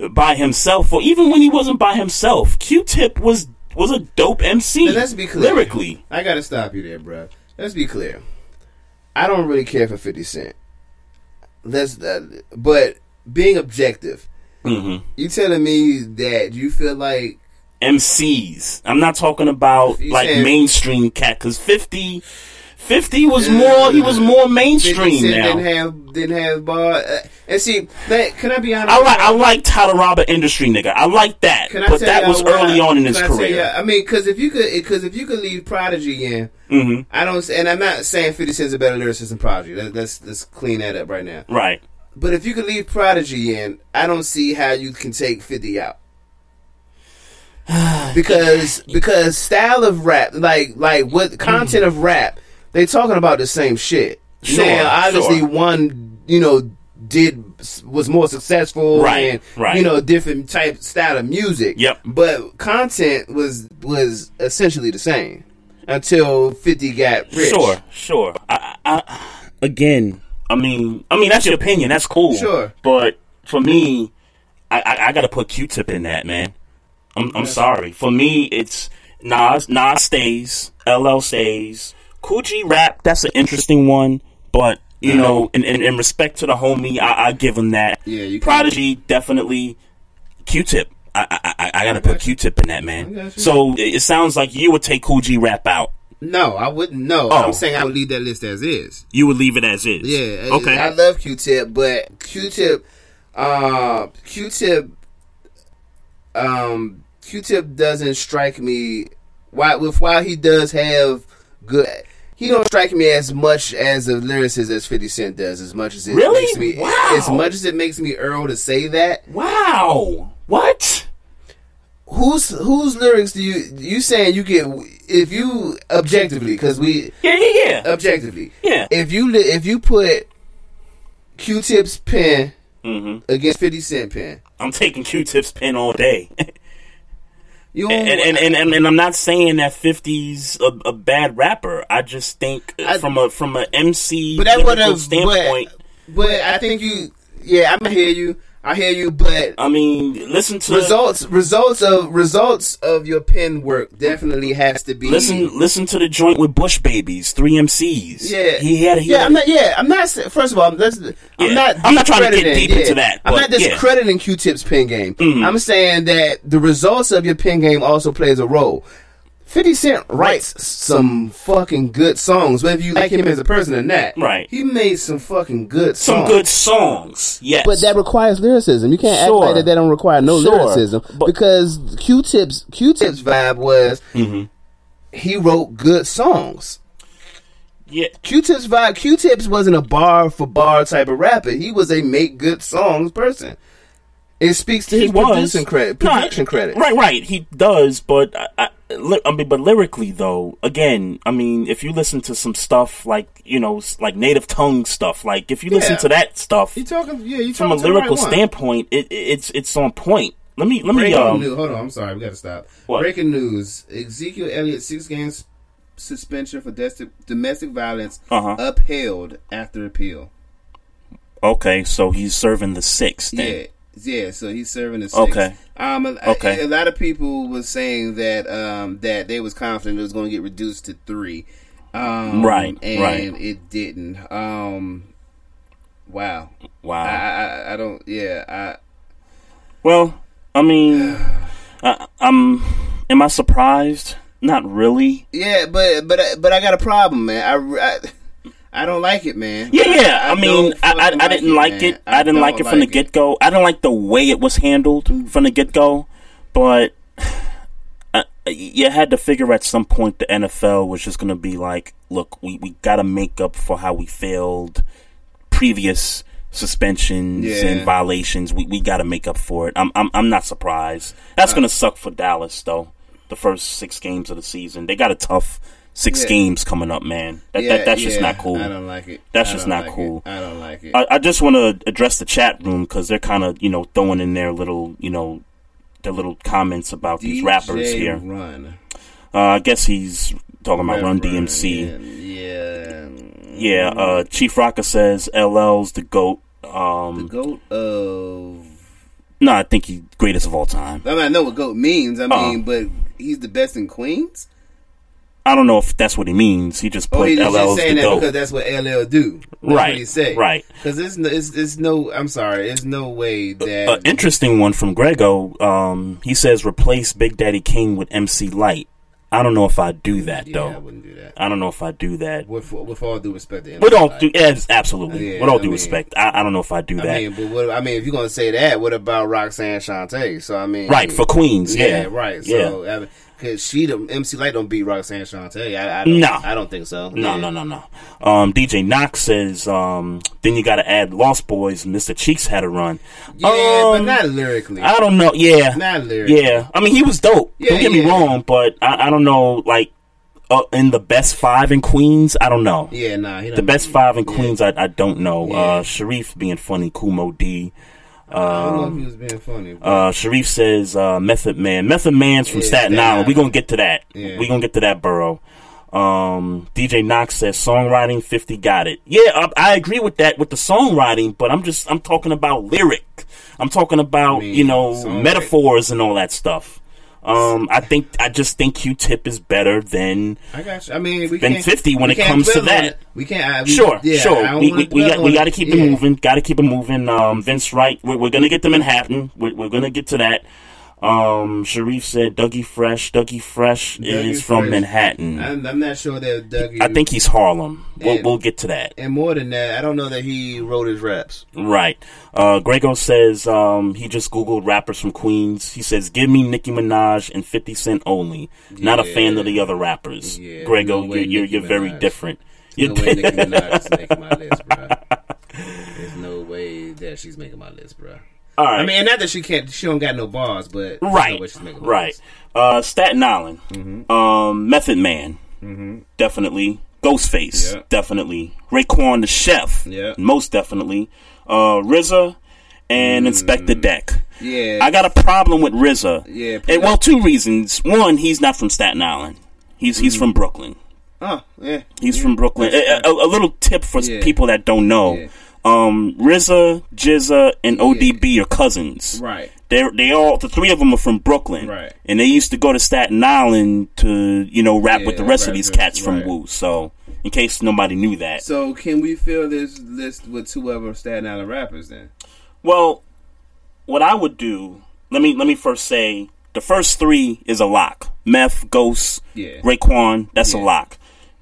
uh, by himself, or even when he wasn't by himself, Q-Tip was was a dope MC. Now, let's be clear. lyrically. I gotta stop you there, bro. Let's be clear. I don't really care for Fifty Cent. Let's, uh, but being objective, Mm-hmm. you telling me that you feel like MCs. I'm not talking about like saying- mainstream cat because 50, 50 was more. He was more mainstream now. Didn't have didn't have bar. Uh, and see, that, can I be honest? I like I like Tyler Robert industry nigga. I like that, Can I but that was early on in his I career. I mean, because if you could, because if you could leave Prodigy in, Mhm. I don't. And I'm not saying Fifty Cent's a better lyricist than Prodigy. Let, let's let's clean that up right now. Right. But if you could leave Prodigy in, I don't see how you can take Fifty out. *sighs* because because style of rap, like like what mm. content of rap, they talking about the same shit. Sure, now, obviously, sure. one you know did was more successful Right, and right. you know different type style of music. Yep. But content was was essentially the same until Fifty got rich. Sure, sure. I, I, again, I mean, I mean that's your opinion. That's cool. Sure. But for me, I, I, I got to put Q-Tip in that man. I'm, I'm sorry. For me, it's Nas. Nas stays. LL stays. Kool G Rap. That's an interesting one, but. You know, uh-huh. in, in, in respect to the homie, I, I give him that. Yeah, you can- Prodigy definitely Q-Tip. I I, I, I got to put Q-Tip in that man. So it, it sounds like you would take Kool G Rap out. No, I wouldn't. No, Oh. I'm saying I would leave that list as is. You would leave it as is. Yeah. Okay. I love Q-Tip, but Q-Tip, uh, Q-Tip, um, Q-Tip doesn't strike me. While with while he does have good, he don't strike me as much as a lyricist as Fifty Cent does. As much as it Really? makes me, Wow. as much as it makes me Earl to say that. Wow. What? Whose whose lyrics do you you saying you get if you objectively because we Yeah, yeah, yeah. objectively Yeah. if you if you put Q-Tip's pen hmm against Fifty Cent pen, I'm taking Q-Tip's pen all day. *laughs* you and, and, and, and, and I'm not saying that 50's a, a bad rapper. I just think uh, from a from a MC But that standpoint. but I think you yeah I'm gonna hear you I hear you but I mean, listen to results results of results of your pen work definitely has to be Listen, listen to the joint with Bush Babees, three MCs. Yeah, he had. He yeah, had I'm not. Yeah, I'm not. First of all, let's, Yeah, I'm not. I'm not trying to get deep into that, I'm not yeah. discrediting Q-Tip's pen game. Mhm. I'm saying that the results of your pen game also plays a role. Fifty Cent writes some fucking good songs, whether you like him as a person or not. Right. He made some fucking good songs. some good songs. Yes, But that requires lyricism. You can't Sure. act like that. That don't require no Sure. lyricism because Q-Tip's Q-Tip's vibe was Mhm. he wrote good songs. Yeah. Q-Tip's vibe. Q-Tips wasn't a bar for bar type of rapper. He was a make good songs person. It speaks to He his was. producing credit, No, production credit. Right, right. He does, but I, I, I mean, but lyrically though, again, I mean, if you listen to some stuff like you know, like native tongue stuff, like if you listen to that stuff You talking? Yeah, you from a talking to the lyrical right standpoint, it, it- it's it's on point. Let me let me um. news. Hold on, I'm sorry. We got to stop. What? Breaking news: Ezekiel Elliott six games suspension for domestic violence Uh-huh. upheld after appeal. Okay, so he's serving the six. Then. Yeah, yeah. So he's serving the six. Okay. Um. A, Okay. A, a lot of people was saying that um that they was confident it was going to get reduced to three. Um, Right, And right. it didn't. Um. Wow. Wow. I, I I don't. Yeah. I. Well, I mean, *sighs* I, I'm. Am I surprised? Not really. Yeah, but but but I got a problem, man. I. I I don't like it, man. Yeah, yeah. I, mean, I, I, I didn't like man. it. I, didn't like it from the get go. I don't like the way it was handled from the get go. But *sighs* uh, you had to figure at some point the NFL was just going to be like, look, we, we got to make up for how we failed previous suspensions Yeah. and violations. We we got to make up for it. I'm I'm I'm not surprised. That's Uh, going to suck for Dallas though. The first six games of the season, they got a tough six Yeah. games coming up, man. That, Yeah, that that's just not cool. I don't like it. That's I just don't like cool. it. I don't like it. I, I just want to address the chat room because they're kind of you know throwing in their little you know their little comments about these rappers here. Run. Uh, I guess he's talking about Run Reverend, DMC. Yeah. Yeah, uh, Chief Rocker says LL's the goat. Um, The goat of. no, I think he's greatest of all time. I mean, I know what goat means. I Uh-uh. mean, but he's the best in Queens. I don't know if that's what he means. He just Oh, put he's just LL's saying that because that's what LL do. That's Right, What he say. right. Because it's, no- it's it's no. I'm sorry. It's no way that. An interesting one from Grego. Um, he says replace Big Daddy Kane with MC Lyte. I don't know if I do that Yeah, though. I wouldn't do that. I don't know if I do that. With, with all due respect to With all due, yes, absolutely. Yeah, With all I due mean- respect, I, I don't know if I do that. I mean, but what, I mean, if you're gonna say that, what about Roxanne Shante? So I mean, Right, for Queens, yeah. right. Yeah. So I mean, cause she, the MC Lyte don't beat Roxanne Shante. I, I don't, No. I don't think so. No, Yeah. no, no, no. Um, DJ Knox says, um, then you got to add Lost Boyz. Mr. Cheeks had a run. Yeah, but Um, not lyrically. I don't know. Yeah, Not lyrically. Yeah, I mean he was dope. Yeah, don't get me wrong, but I, I don't know. Like uh, in the best five in Queens, I don't know. Yeah, nah. He The best five in Queens, I, I don't know. Yeah. Uh, Sharif being funny, Kool Moe Dee. I don't know if Um, he was being funny. uh, Sharif says uh, Method Man. Method Man's from Yeah, Staten Island. We Island. gonna get to that. Yeah. We gonna get to that borough. Um, DJ Knox says songwriting fifty got it. Yeah, I, I agree with that with the songwriting, but I'm just I'm talking about lyric. I'm talking about you know metaphors and all that stuff. Um, I think I just think Q-Tip is better than I got you. I mean, we than 50 when it comes to that. it. We can't. I, we, sure, yeah, sure. We, we, we got we got to it. keep Yeah. it moving. Got to keep it moving. Um, Vince Wright. We're, we're gonna get to Manhattan. We're, we're gonna get to that. Um, Sharif said Dougie Fresh. Dougie Fresh Dougie is from Manhattan. I'm, I'm not sure that Dougie. I think he's Harlem. We'll, And- we'll get to that. And more than that, I don't know that he wrote his raps. Right. Uh, Grego says um, he just Googled rappers from Queens. He says, give me Nicki Minaj and 50 Cent only. Not a fan of the other rappers. Yeah, Grego, no you're, you're, you're very different. No You're way Nicki Minaj is making my list, bro. *laughs* There's no way that she's making my list, bro. All right. I mean, not that she can't, she don't got no bars, but Right. no way she's making right. Uh, Staten Island. Um, Method Man. Mhm. Definitely. Ghostface. Yeah. Definitely. Raekwon the Chef. Yeah. Most definitely. Uh, RZA and Inspectah Deck. Yeah. I got a problem with RZA. Yeah, And, well, two reasons. One, he's not from Staten Island. He's he's from Brooklyn. Oh, yeah. He's Yeah. from Brooklyn. A, a, a little tip for Yeah. people that don't know. Yeah. Um, RZA, GZA, and ODB are cousins. Right. They they all the three of them are from Brooklyn. Right. And they used to go to Staten Island to you know rap with the rest of these with- cats from right. Wu. So in case nobody knew that. So, can we fill this list with two other Staten Island rappers then? Well, what I would do, let me let me first say the first three is a lock. Meth, Ghost, Yeah. Raekwon, that's a Yeah. lock.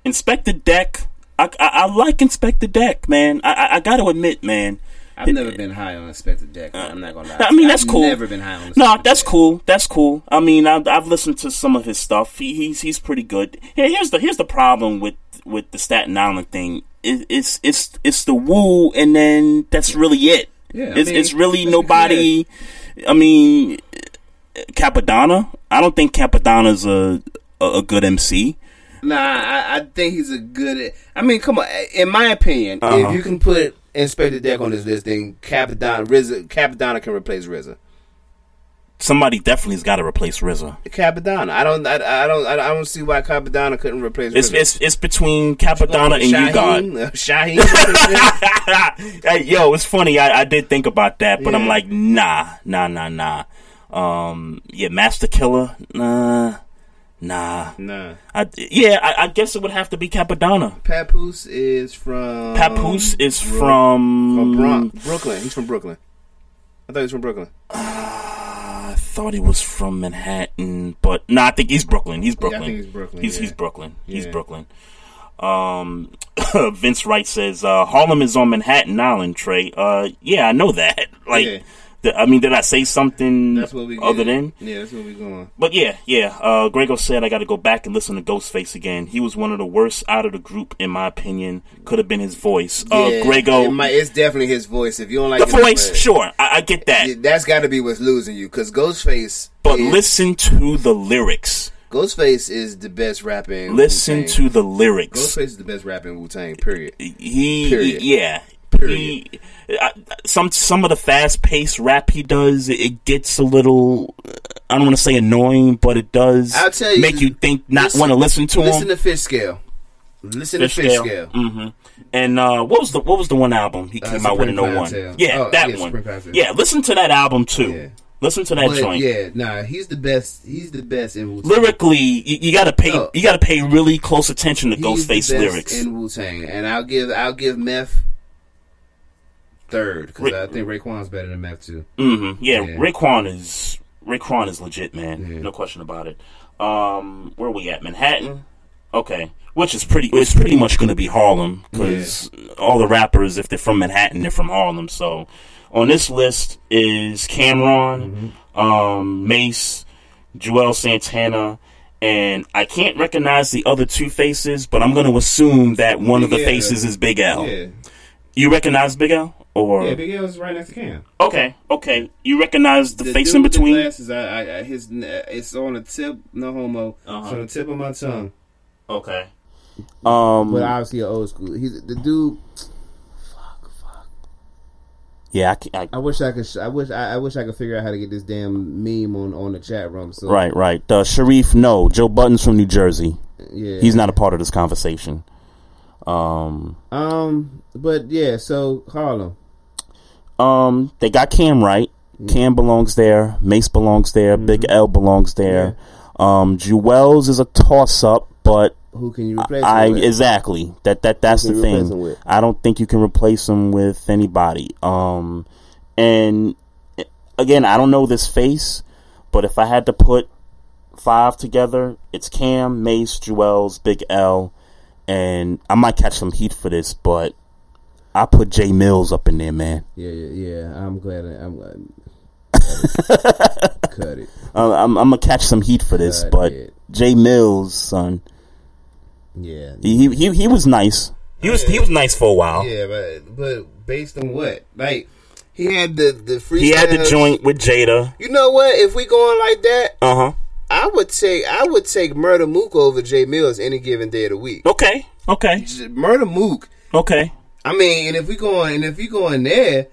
Inspectah Deck, I, I, I like Inspectah Deck, man. I, I, I got to admit, man. I've never been high on Inspectah Deck. I'm not gonna lie. I mean, that's I've cool. Never been high on. No, that's cool. That's cool. I mean, I've, I've listened to some of his stuff. He, he's he's pretty good. Here's the here's the problem with with the Staten Island thing. It, it's it's it's the Wu, and then that's really it. Yeah, I it's mean, it's really nobody. I mean, Cappadonna. I don't think Cappadonna's a a, a good MC. Nah, I, I think he's a good. I mean, come on. In my opinion, Uh-huh. if you can put Inspectah Deck on this list, then Cappadonna, RZA, Cappadonna can replace RZA. Somebody definitely's got to replace RZA. Cappadonna. I don't. I, I don't. I don't see why Cappadonna couldn't replace It's RZA. it's it's between Cappadonna and U-God. Shaheen. Shaheen. *laughs* hey, yo, it's funny. I, I did think about that, but I'm like, nah, nah, nah, nah. Um, yeah, Masta Killa, nah, nah, nah. I, yeah, I, I guess it would have to be Cappadonna. Papoose is from. Papoose is Bro- from from Bronx, Brooklyn. He's from Brooklyn. I thought he was from Brooklyn. I thought he was from Manhattan, but no, I think he's Brooklyn. He's Yeah, Brooklyn. think he's Brooklyn, He's yeah. he's Brooklyn. He's Yeah. Brooklyn. Um, *laughs* Vince Wright says uh, Harlem is on Manhattan Island. Trey, uh, yeah, I know that. *laughs* Like, Yeah. I mean, did I say something That's what we. other than? Yeah, that's what we going. But yeah, yeah. Uh, Grego said I got to go back and listen to Ghostface again. He was one of the worst out of the group, in my opinion. Could have been his voice. Uh, Yeah, Grego, it might, it's definitely his voice. If you don't like the voice, sure, I, I get that. that's got to be what's losing you. Because Ghostface, But is- listen to the lyrics. Ghostface is the best rapper. in Listen Wu-Tang. to the lyrics. Ghostface is the best rapper in Wu Tang. Period. He, Period. yeah. Period. He, I, some some of the fast paced rap he does, it, it gets a little. I don't want to say annoying, but it does I'll tell you, make you think not want to listen to Listen him. Listen to Fishscale. Listen to Fishscale. hmm And uh, what was the what was the one album he Uh, came out with in Supreme 01? Clientele. Yeah, Oh, that yeah, one. Yeah, listen to that album too. Listen to that But, joint. Yeah, nah, he's the best. He's the best in Wu Tang. Lyrically, you, you gotta pay No. you gotta pay really close attention to He's Ghostface lyrics. in Wu Tang, and I'll give I'll give Meth third because I think Raekwon's better than Meth too. hmm Yeah, Yeah. Raekwon is Raekwon is legit, man. No question about it. Um, where we at? Manhattan. Okay, which is pretty. It's pretty much going to be Harlem because all the rappers, if they're from Manhattan, they're from Harlem. So on this list is Cam'ron, um, Mase, Juelz Santana. And I can't recognize the other two faces, but I'm going to assume that one of the faces is Big L. Yeah. You recognize Big L? Or Yeah, Big L is right next to Cam. Okay, okay. You recognize the, face dude in with the between? glasses, I, I, I, his, it's on the tip. No homo. Uh-huh. It's on the tip of my tongue. Okay. Um, but obviously an old school. He's the dude. Fuck, fuck. Yeah, I, ca- I, I wish I could. I wish. I, I wish I could figure out how to get this damn meme on on the chat room. So right, right. Uh, Sharif, no. Joe Budden's from New Jersey. Yeah. He's not a part of this conversation. Um, Um. But yeah. So Harlem. Um, they got Cam right. Cam belongs there. Mase belongs there. Big L belongs there. Um, Juelz is a toss up, but Who can you replace? I him with? exactly that that that's Who the you thing. him with? I don't think you can replace him with anybody. Um, and again, I don't know this face, but if I had to put five together, it's Cam, Mase, Juelz, Big L, and I might catch some heat for this, but I put Jay Mills up in there, man. Yeah. Yeah. Yeah. I'm glad. I, I'm glad. *laughs* Cut it. Uh, I'm, I'm gonna catch some heat for this, Cut but it. Jay Mills, son, Yeah. he he he was nice. He was he was nice for a while. Yeah, but but based on what? Like he had the the freestyle. He had the joint with Jada. You know what? If we going like that, Uh huh. I would take I would take Murda Mook over Jay Mills any given day of the week. Okay. Okay. Murda Mook. Okay. I mean, and if we going *laughs* and if you going there,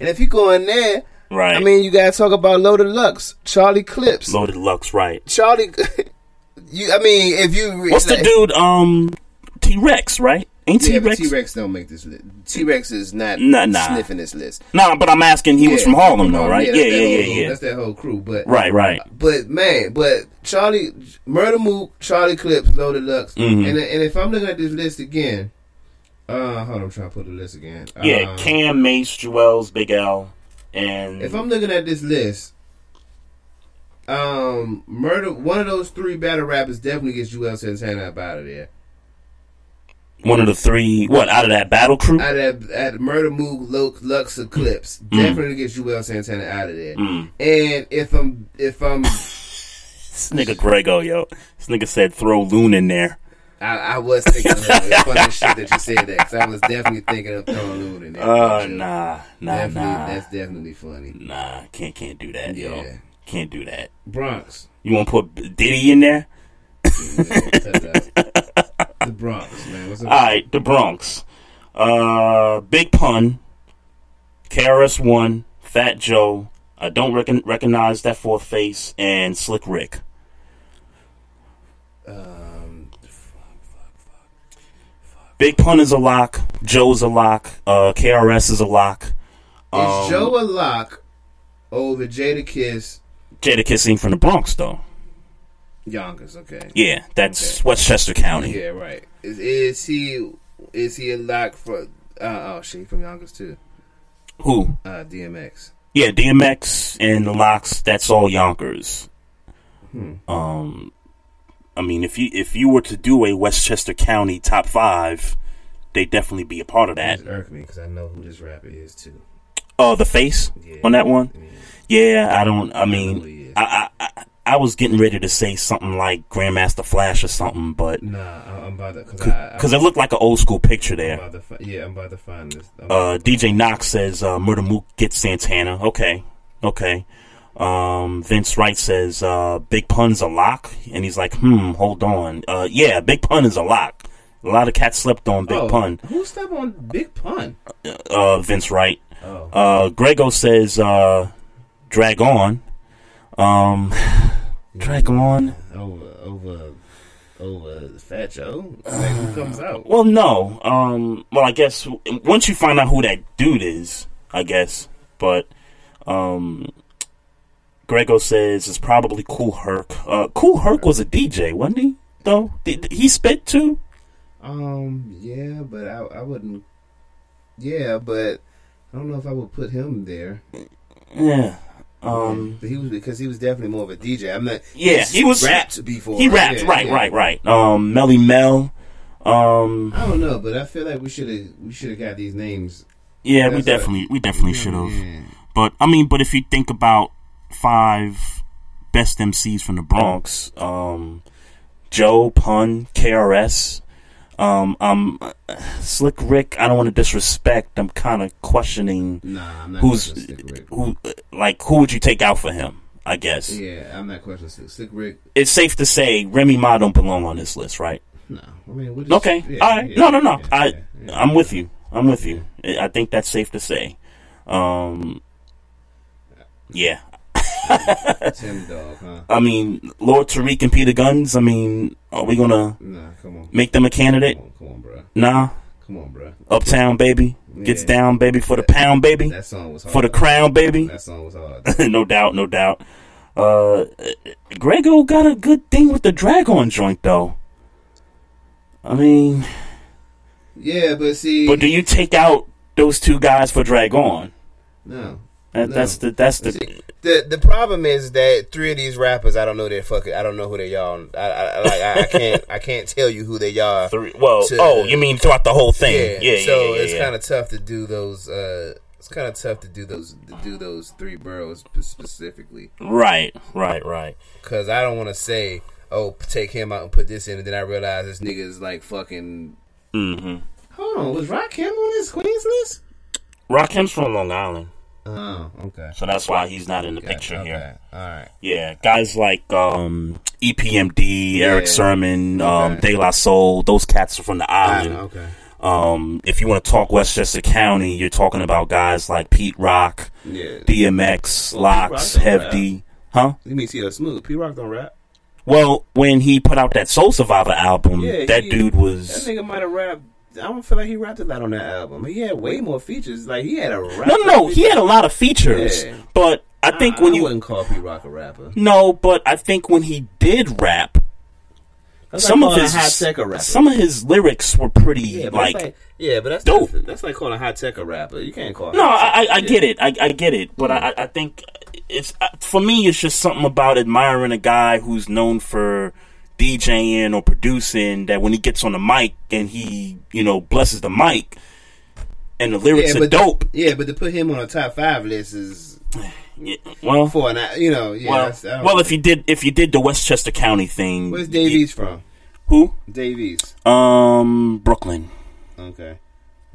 and if you going there, Right. I mean, you gotta talk about Loaded Lux, Charlie Clips, Loaded Lux, right? Charlie. *laughs* you, I mean, if you What's the dude? Um, T Rex, right? Ain't Yeah, T Rex? T Rex don't make this list. T Rex is not Nah, nah. sniffing this list. Nah, but I'm asking. He was from Harlem, though, right? Yeah, Yeah, yeah, yeah, yeah. That's that whole crew. But Right, right. But man, but Charlie Murda Mook, Charlie Clips, Loaded Lux, Mhm. and and if I'm looking at this list again, uh, hold on, I'm trying to put the list again. Yeah, Um, Cam, Mase, Juelz, Big L, and If I'm looking at this list, um, murder one of those three battle rappers definitely gets Juelz Santana up out of there. One of the three, what out of that battle crew? Out of at Murda Mook, Lux, Lux Eclipse, Mm. definitely gets you Juelz Santana out of there. Mm. And if I'm if I'm *laughs* This nigga Grego, yo, this nigga said throw Loon in there. I, I was thinking of that. funny shit that you said that 'cause I was definitely thinking of throwing Loon in there. Uh, nah, nah, Definitely- nah. That's definitely funny. Nah, can't can't do that, yo. Yeah. Can't do that. Bronx. You want to put Diddy in there? The *laughs* Bronx, man. What's? All right, the Bronx. Uh, Big Pun, KRS One, Fat Joe. I don't recon- recognize that fourth face, and Slick Rick. Um, Big Pun is a lock. Joe's a lock. Uh, KRS is a lock. Is Um, Joe a lock over Jadakiss? Jada Kissing from the Bronx, though. Yonkers, okay. Yeah, that's Westchester County. Yeah, right. Is, is he is he a lock for? Uh, oh, shit, he from Yonkers too. Who? Uh, DMX. Yeah, DMX and the LOX. That's all Yonkers. Hmm. Um, I mean, if you if you were to do a Westchester County top five, they'd definitely be a part of that. Irk me because I know who this rapper is too. Oh, the face on that one. Yeah, I don't. I mean, I, I I I was getting ready to say something like Grandmaster Flash or something, but Nah, I'm by the because it looked like an old school picture I'm there. fi- yeah, I'm about to find this. I'm Uh, DJ Knox says uh, Murda Mook gets Santana. Okay, okay. Um, Vince Wright says uh, Big Pun's a lock, and he's like, hmm, hold on. Uh, yeah, Big Pun is a lock. A lot of cats slept on Big oh, Pun. Who slept on Big Pun? Uh, Vince Wright. Oh. Uh, Grego says uh, Drag On. Um, *sighs* Drag On. Over over over Fat Joe. Like, who comes out? *sighs* Well, no. Um, well, I guess once you find out who that dude is, I guess. But um, Grego says it's probably Kool Herc. Uh, Kool Herc was a DJ, wasn't he? Though did, did he spit too? Um, yeah, but I I wouldn't. Yeah, but I don't know if I would put him there. Yeah. Um, But he was because he was definitely more of a DJ. I'm not. yeah, he was rapped before. He rapped, Yeah, right, yeah. right, right. Um, Melle Mel. Um, I don't know, but I feel like we should have we should have got these names. Yeah, we That's definitely we definitely should have. yeah. But I mean, but if you think about five best MCs from the Bronx, um, Joe Pun, KRS, um, I'm Slick Rick. I don't want to disrespect. I'm kind of questioning Nah, who's Slick Rick. who. Like, who would you take out for him? I guess Yeah, I'm not questioning Slick, Slick Rick. it's safe to say Remy Ma don't belong on this list, right? No, I mean, just, Okay. yeah, All right. yeah, no, no, no. yeah, I. I'm with you. I'm with you. I think that's safe to say. Um. Yeah. *laughs* Tim Dog, huh? I mean, Lord Tariq and Peter Gunz. I mean, are we gonna Nah, come on. make them a candidate? Come on, bro. Nah. Come on, bro. Uptown baby gets down, baby for the pound, baby. That song was hard. for the crown, baby. That song was hard. *laughs* no doubt, no doubt. Uh, Grego got a good thing with the drag on joint though. I mean, Yeah, but see, but do you take out those two guys for drag on? no. That, No. That's the that's the The the problem is that three of these rappers, I don't know their fucking, I don't know who they are. I, I like I, I can't I can't tell you who they are. Three, well, to- oh, you mean throughout the whole thing? Yeah, Yeah, yeah, so yeah, yeah, it's yeah. kind of tough to do those. Uh, it's kind of tough to do those To do those three boroughs specifically. right, right, right. because I don't want to say, oh, take him out and put this in, and then I realize this nigga is like fucking. Mm-hmm. Hold on, was Rakim on this Queens list? Rakim's from Long Island, Oh, okay. so that's why he's not in the Okay, picture okay. here. All right. Yeah, guys like um, EPMD, Eric Yeah. Sermon, um, Okay. De La Soul, those cats are from the Ah, island. okay. Um, if you want to talk Westchester County, you're talking about guys like Pete Rock, Yeah. DMX, Well, LOX, Pete Rock don't Heavy D. Huh? You mean CL Smooth? Pete Rock don't rap. Well, when he put out that Soul Survivor album, Yeah, that he- dude was. That nigga might have rapped. I don't feel like he rapped a lot on that album. He had way more features. Like he had a rap. No, no, he had a lot of features, Yeah. but I think when I you wouldn't call Pete Rock a rapper. no, but I think when he did rap, some like of his High Tech a rapper. some of his lyrics were pretty Yeah, like, like yeah, but that's dope. That's, that's like calling a Hi-Tek a rapper. You can't call. No, I, I, I get it. I, I get it. But I, I think it's uh, for me. It's just something about admiring a guy who's known for DJing or producing. That when he gets on the mic and he, you know, blesses the mic, and the lyrics yeah, are dope. yeah, but to put him on a top five list is *sighs* Yeah, well, for an you know yeah. well, I well, if you did, if you did the Westchester County thing, where's Davies from? who? Davies. Um, Brooklyn. Okay.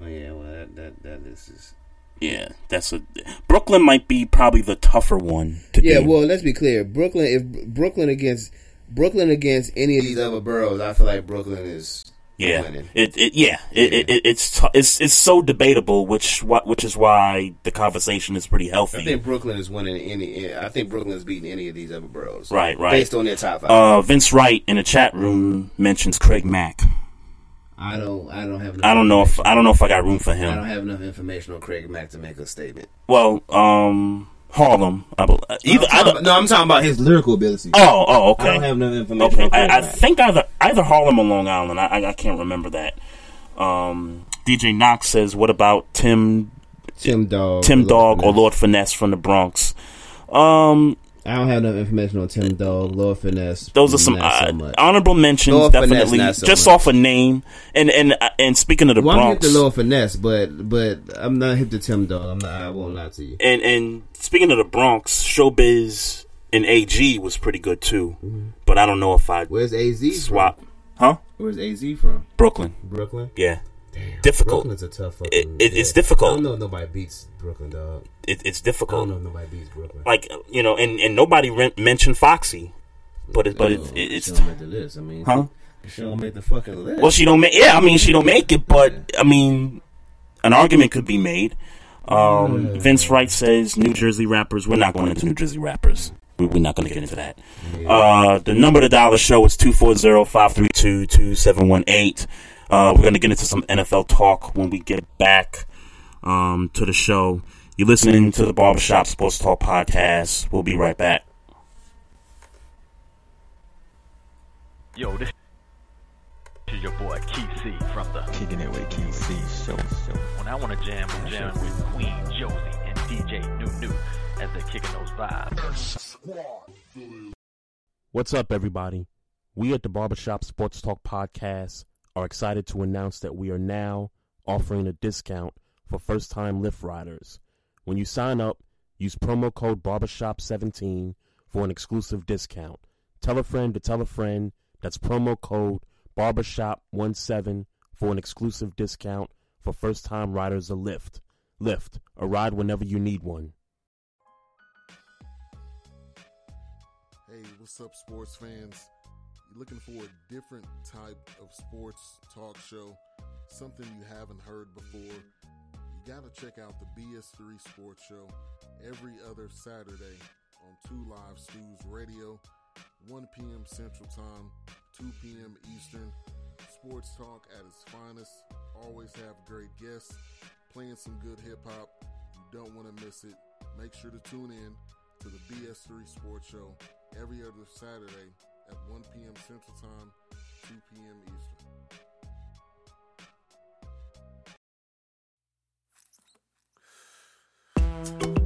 Oh yeah, well that that that list is. Yeah, that's a Brooklyn might be probably the tougher one to Yeah, do. well, let's be clear. Brooklyn, if Brooklyn against Brooklyn against any of these other boroughs, I feel like Brooklyn is Yeah, winning. it, it yeah, It, it, it, it's t- it's it's so debatable, which what which is why the conversation is pretty healthy. I think Brooklyn is winning any. I think Brooklyn is beating any of these other boroughs. right, right. Based on their top five. Uh, Vince Wright in the chat room mentions Craig Mack. I don't. I don't have. Enough I don't know if. I don't know if I got room for him. I don't have enough information on Craig Mack to make a statement. Well, um, Harlem. I bel- uh, either no, I'm talking either. about, no, I'm talking about his lyrical ability. Oh, oh, okay. I don't have enough information. Okay, I, I think either either Harlem or Long Island. I, I, I can't remember that. Um, DJ Knox says, "What about Tim Tim Dog. Tim Lord Dog or Lord Finesse from the Bronx?" Um, I don't have enough information on Tim Dog, Lord Finesse. those are some so uh, much. honorable mentions, Lord Finesse, definitely, not so just much. off a name. And and and speaking of the well, I'm hip Bronx, to Lord Finesse, but but I'm not hip to Tim Dog. I'm not. I won't lie to you. and and speaking of the Bronx, Showbiz and AG was pretty good too. But I don't know if I Mm-hmm. Where's AZ swap, from? huh? Where's AZ from? Brooklyn, Brooklyn. yeah, difficult. Brooklyn's a tough fucking. It- it- it's difficult. I don't know if nobody beats Brooklyn, dog. It, it's I difficult. don't know if nobody beats Brooklyn. like you know, and and nobody re- mentioned Foxy, but it, but it, Oh, it, it's she don't make the list. I mean, huh? She don't make the fucking list. Well, she don't make. Yeah, I mean, she don't make it, but I mean, an argument could be made. Um, Vince Wright says New Jersey rappers. We're not going into New Jersey rappers. We- We're not going to get into that. Uh, the number to dial the show is 240-532-2718. Uh, we're going to get into some NFL talk when we get back um, to the show. You're listening to the Barbershop Sports Talk podcast. We'll be right back. Yo, this is your boy Keith C from the Kicking it with Keith C. Show, show. When I want to jam, I'm jamming with Queen Josie and DJ New New as they're kicking those vibes. What's up, everybody? We at the Barbershop Sports Talk Podcast are excited to announce that we are now offering a discount for first time Lyft riders. When you sign up, use promo code Barbershop17 for an exclusive discount. Tell a friend to tell a friend. That's promo code Barbershop17 for an exclusive discount for first time riders of Lyft. Lyft, a ride whenever you need one. Hey, what's up, sports fans? You're looking for a different type of sports talk show, something you haven't heard before? You gotta check out the BS3 Sports Show every other Saturday on Two Live Stews Radio, 1 p.m. Central Time, 2 p.m. Eastern. Sports talk at its finest. Always have great guests, playing some good hip hop. You don't want to miss it. Make sure to tune in to the BS3 Sports Show every other Saturday at 1 p.m. Central Time, 2 p.m. Eastern. I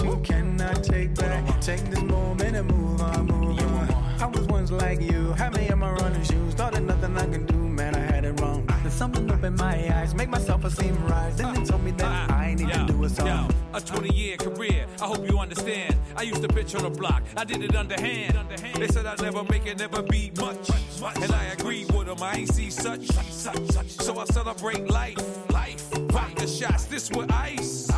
what you cannot take back. Take this moment and move on, move on. I was once like you, had me in my running shoes. Thought that nothing I can do, man, I had it wrong. Ah. There's something up in my eyes, make myself esteem rise. Then they ah. told me that ah. I need to do a song. A 20 year career, I hope you understand. I used to pitch on the block, I did it underhand. They said I'd never make it, never be much. And I agreed with them, I ain't see such. So I celebrate life. Life. Rock the shots, this with ice.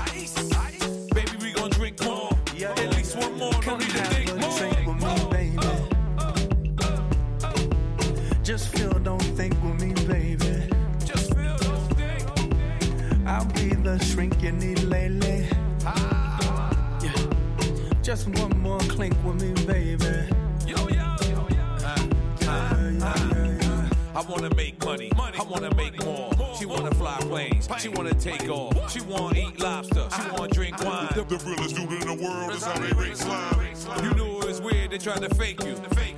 At least one more, no need to think more. baby. Just feel, don't think with me, baby. Just feel, don't think. I'll be the shrink you need lately. Ah. Yeah. Just one more clink with me, baby. Yo, yo, yo, yo. I wanna make money. I wanna make more. She wanna fly planes. She wanna take off. She wanna eat lobster. She wanna drink wine. The, the realest dude in the world is how they rate slime. You knew it was weird. They tried to fake you.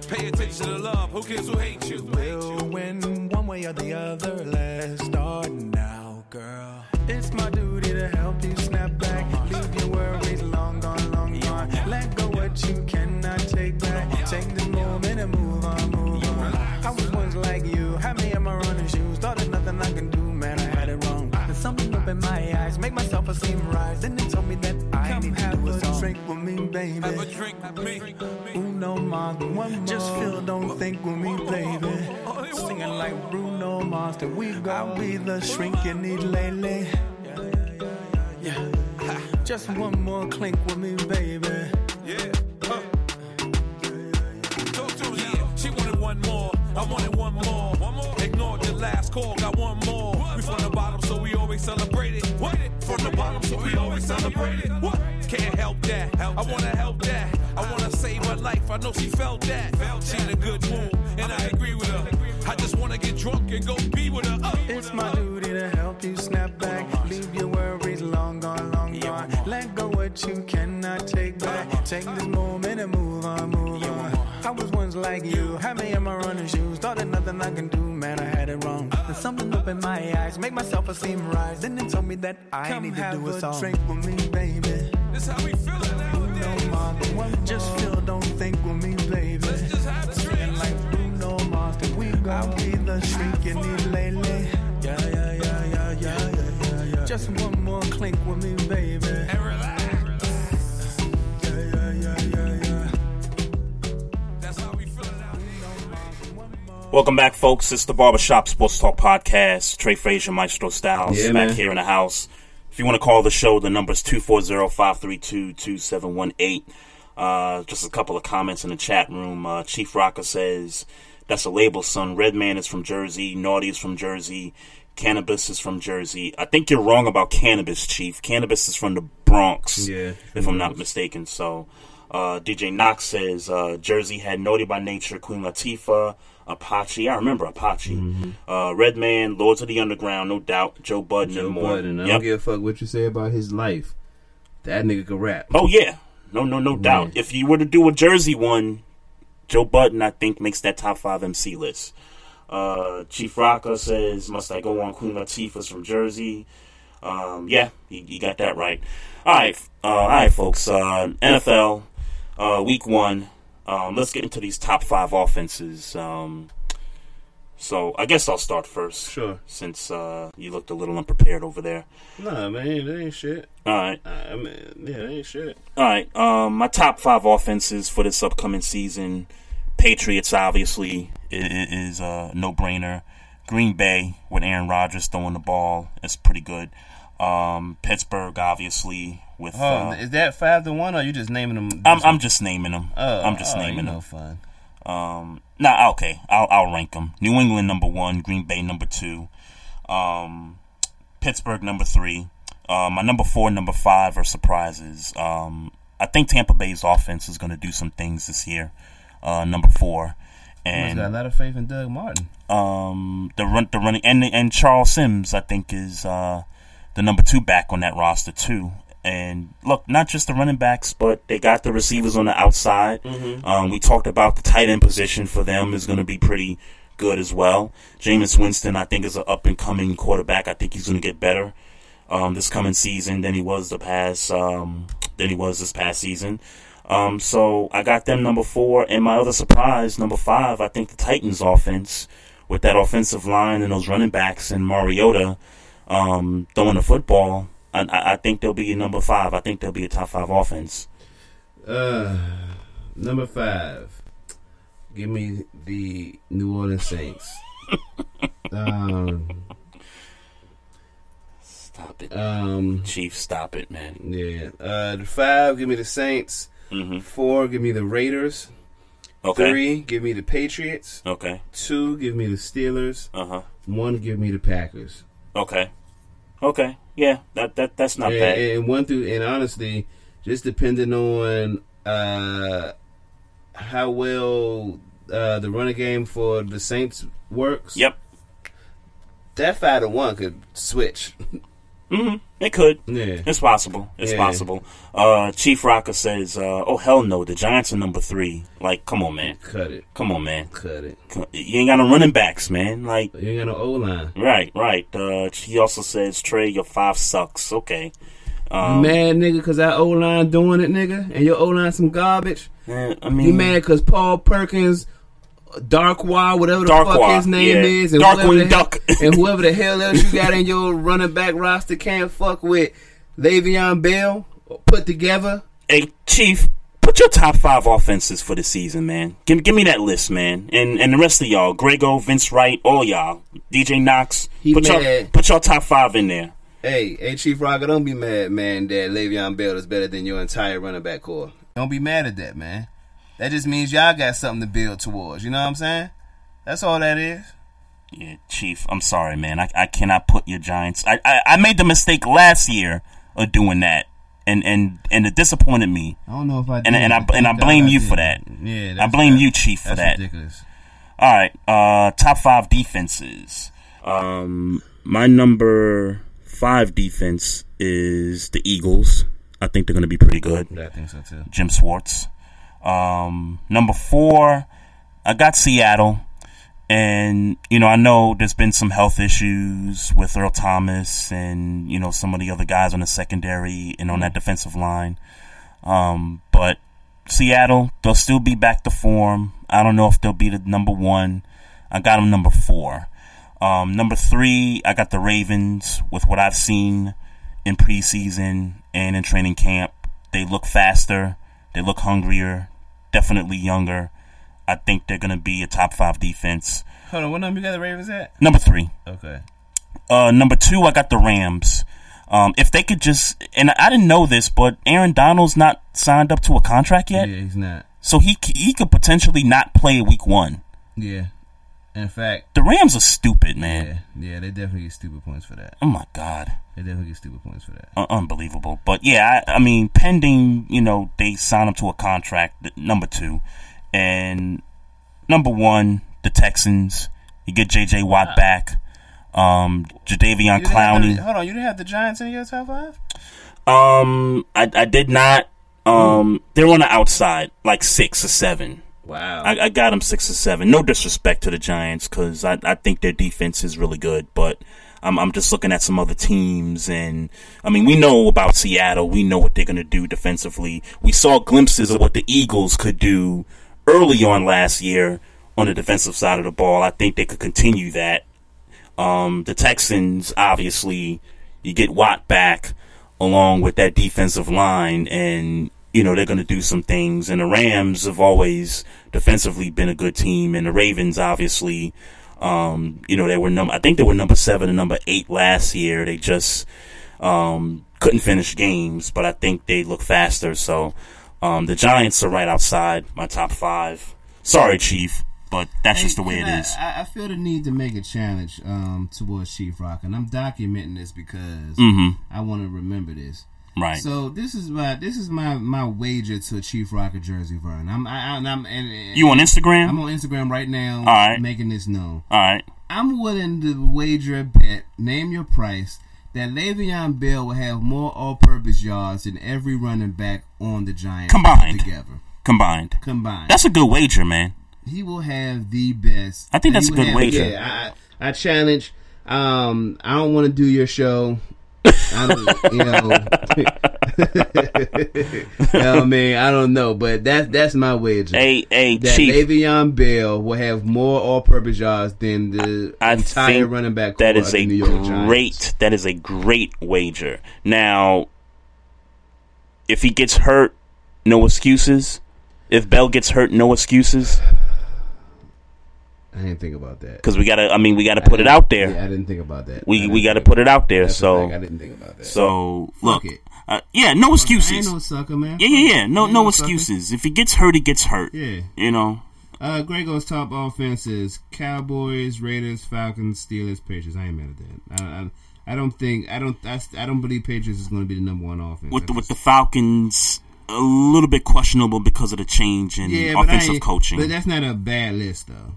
Pay attention to love. Who cares who hates you? We'll win one way or the other. Let's start now, girl. It's my duty to help you snap back. Leave your worries long gone, long gone. Let go what you cannot take back. Baby. Have a drink with me. Uno Mars, one Just feel, don't think with me, baby. Singing like Bruno Mars, that we go. I'll be the shrink you need lately. Yeah. Just one more clink with me, baby. Yeah. Huh. Talk to. Yeah. She wanted one more. I wanted one more. One more. Ignored the last call. Got one more. We from the bottom, so we always celebrate it. What? From the bottom, so we always celebrate it. What? Can't help that. I wanna help that. I wanna save her life. I know she felt that. She in a good mood, and I agree with her. I just wanna get drunk and go be with her. Uh. It's my duty to help you snap back. Leave your worries long gone, long gone. Let go what you cannot take back. Take this moment and move on, move on. I was once like you, had me in my running shoes. Thought that nothing I can do, man, I had it wrong. There's something up in my eyes, make my self esteem rise. Then they told me that I Come need to do a a song. Drink with me, baby. This how we feeling nowadays. Just feel, don't think with me, baby. Let's just have a drink. Like Bruno Mars, that we go. I'll be the shrink you need lately. Yeah, yeah, yeah, yeah, yeah, yeah, yeah, yeah. Just one more clink with me, baby. And relax. Yeah, yeah, yeah, yeah, yeah. That's how we feeling nowadays. Welcome back, folks. It's the Barbershop Sports Talk Podcast. Trey Frazier, Maestro Styles, Yeah, back man. here in the house. If you want to call the show, the number is 240-532-2718. Uh, just a couple of comments in the chat room. Uh, Chief Rocker says, that's a label, son. Redman is from Jersey. Naughty is from Jersey. Canibus is from Jersey. I think you're wrong about Canibus, Chief. Canibus is from the Bronx, Yeah, if I'm not mistaken. So, uh, DJ Knox says uh, Jersey had Naughty by Nature, Queen Latifah, Apache. I remember Apache. Mm-hmm. Uh, Redman, Lords of the Underground, no doubt. Joe Budden Joe and more. Budden. I Yep. don't give a fuck what you say about his life. That nigga can rap. Oh yeah, no, no, no doubt. If you were to do a Jersey one, Joe Budden, I think, makes that top five MC list. Uh, Chief Rocker says, "Must I go on Queen Latifah's from Jersey?" Um, yeah, you, you got that right. All right, uh, all right, folks. Uh, NFL uh, Week One. Um, let's get into these top five offenses. Um, so I guess I'll start first. Sure. Since uh, you looked a little unprepared over there. Nah, man, that ain't shit. All right. I mean, yeah, that ain't shit. All right. Um, my top five offenses for this upcoming season: Patriots, obviously, is a no-brainer. Green Bay with Aaron Rodgers throwing the ball is pretty good. Um, Pittsburgh, obviously, with. Oh, uh, is that five to one, or you just naming them? I'm I'm just naming them. Oh, I'm just oh, naming you them. know fun. Um, nah, okay, I'll I'll rank them. New England number one, Green Bay number two, um, Pittsburgh number three. Uh, my number four, and number five are surprises. Um, I think Tampa Bay's offense is going to do some things this year. Uh, number four, and got a lot of faith in Doug Martin. um, the run, the running, and and Charles Sims, I think, is uh, the number two back on that roster too. And look, not just the running backs, but they got the receivers on the outside. Mhm. Um, we talked about the tight end position for them is going to be pretty good as well. Jameis Winston, I think, is an up and coming quarterback. I think he's going to get better um, this coming season than he was the past um, than he was this past season. Um, so I got them number four, and my other surprise, number five. I think the Titans' offense with that offensive line and those running backs and Mariota um, throwing the football. I, I I think they'll be number five. I think they'll be a top five offense. Uh, number five. Give me the New Orleans Saints. *laughs* um, stop it, um, Chief. Stop it, man. Yeah. Uh, the five. Give me the Saints. Four. Give me the Raiders. Mm-hmm. Okay. Three. Give me the Patriots. Okay. Two. Give me the Steelers. Uh huh. One. Give me the Packers. Okay. Okay. Yeah. That that that's not and, bad. And one through, and honestly, just depending on uh, how well uh, the running game for the Saints works. Yep. That five to one could switch. *laughs* hmm It could. Yeah. It's possible. It's Yeah. possible. Uh, Chief Rocker says, uh, "Oh hell no, the Giants are number three. Like, come on, man. Cut it. Come on, man. Cut it. You ain't got no running backs, man. Like, you ain't got no O line. Right, right. Uh, he also says, Trey, your five sucks. Okay. Um, you mad nigga because our O line doing it, nigga, and your O line some garbage. Man, I mean, you mad because Paul Perkins, Darkwa, whatever the fuck his name yeah. is, and Darkwing whoever the hell- Duck. and whoever the hell else you got in *laughs* your running back roster can't fuck with Le'Veon Bell put together. Hey, Chief, put your top five offenses for the season, man. Give, give me that list, man. And and the rest of y'all, Grego, Vince Wright, all y'all, DJ Knox, He put your put your top five in there. Hey, hey, Chief Rocker, don't be mad, man, that Le'Veon Bell is better than your entire running back corps. Don't be mad at that, man. That just means y'all got something to build towards. You know what I'm saying? That's all that is. Yeah, Chief, I'm sorry, man. I, I cannot put your Giants. I, I I made the mistake last year of doing that, and and and it disappointed me. I don't know if I and and I and I blame you for that. Yeah, I that's- blame you, Chief, for that's that. ridiculous. All right, uh, top five defenses. Um, my number five defense is the Eagles. I think they're going to be pretty good. Yeah, I think so too. Jim Schwartz. Um, number four, I got Seattle. And, you know, I know there's been some health issues with Earl Thomas and, you know, some of the other guys on the secondary and on that defensive line. Um, but Seattle, they'll still be back to form. I don't know if they'll be the number one. I got them number four. Um, number three, I got the Ravens with what I've seen in preseason and in training camp. They look faster. They look hungrier. Definitely younger. I think they're going to be a top five defense. Hold on, what number you got the Ravens at? Number three. Okay. Uh, number two, I got the Rams. Um, if they could just, and I didn't know this, but Aaron Donald's not signed up to a contract yet. Yeah, he's not. So he he could potentially not play week one. Yeah. In fact, The Rams are stupid, man. yeah, yeah, they definitely get stupid points for that. Oh my god. They definitely get stupid points for that. Un- unbelievable. But yeah, I, I mean, pending, you know, they sign him to a contract, number two. And number one, the Texans. You get J.J. Watt back. Um, Jadeveon You didn't have Clowney. the- hold on, you didn't have the Giants in your top five? Um, I, I did not. Um, they're on the outside, like six or seven. Wow. I, I got them six or seven. No disrespect to the Giants, because I, I think their defense is really good, but I'm, I'm just looking at some other teams, and I mean, we know about Seattle. We know what they're going to do defensively. We saw glimpses of what the Eagles could do early on last year on the defensive side of the ball. I think they could continue that. Um, the Texans, obviously, you get Watt back along with that defensive line, and you know they're going to do some things. And the Rams have always defensively been a good team, and the Ravens, obviously, um, you know they were number. I think they were number seven and number eight last year. They just um, couldn't finish games, but I think they look faster. So um, the Giants are right outside my top five. Sorry, Chief, but that's just the way it I- is. I, I feel the need to make a challenge um, towards Chief Rock, and I'm documenting this because mm-hmm. I want to remember this. Right. So this is my this is my my wager to Chief Rock of Jersey Vern. I'm I, I, and I'm and, and- You on Instagram? I'm on Instagram right now. All right. making this known. All right. I'm willing to wager a bet. Name your price. That Le'Veon Bell will have more all-purpose yards than every running back on the Giants Combined. together. Combined. Combined. That's a good wager, man. He will have the best. I think that's a good have- wager. Yeah, I, I challenge. Um, I don't want to do your show. I don't, you know. *laughs* I mean, I don't know, but that's that's my wager. Hey, hey, that Chief. Le'Veon Bell will have more all-purpose yards than the I entire running back. that is a York Giants. great. That is a great wager. Now, if he gets hurt, no excuses. If Bell gets hurt, no excuses. I didn't think about that Because we gotta. I mean, we gotta put it out there. Yeah, I didn't think about that. We we gotta put it out there. That's So fact. I didn't think about that. So look, uh, yeah, no excuses. I ain't no sucker, man. Yeah, yeah, yeah. No, Ain't no no sucker. excuses. If he gets hurt, he gets hurt. Yeah. You know. Uh, Grego's top offenses: Cowboys, Raiders, Falcons, Steelers, Patriots. I ain't mad at that. I, I, I don't think I don't I, I don't believe Patriots is going to be the number one offense. with the, with the Falcons, a little bit questionable because of the change in yeah, offensive ain't- coaching. But that's not a bad list, though.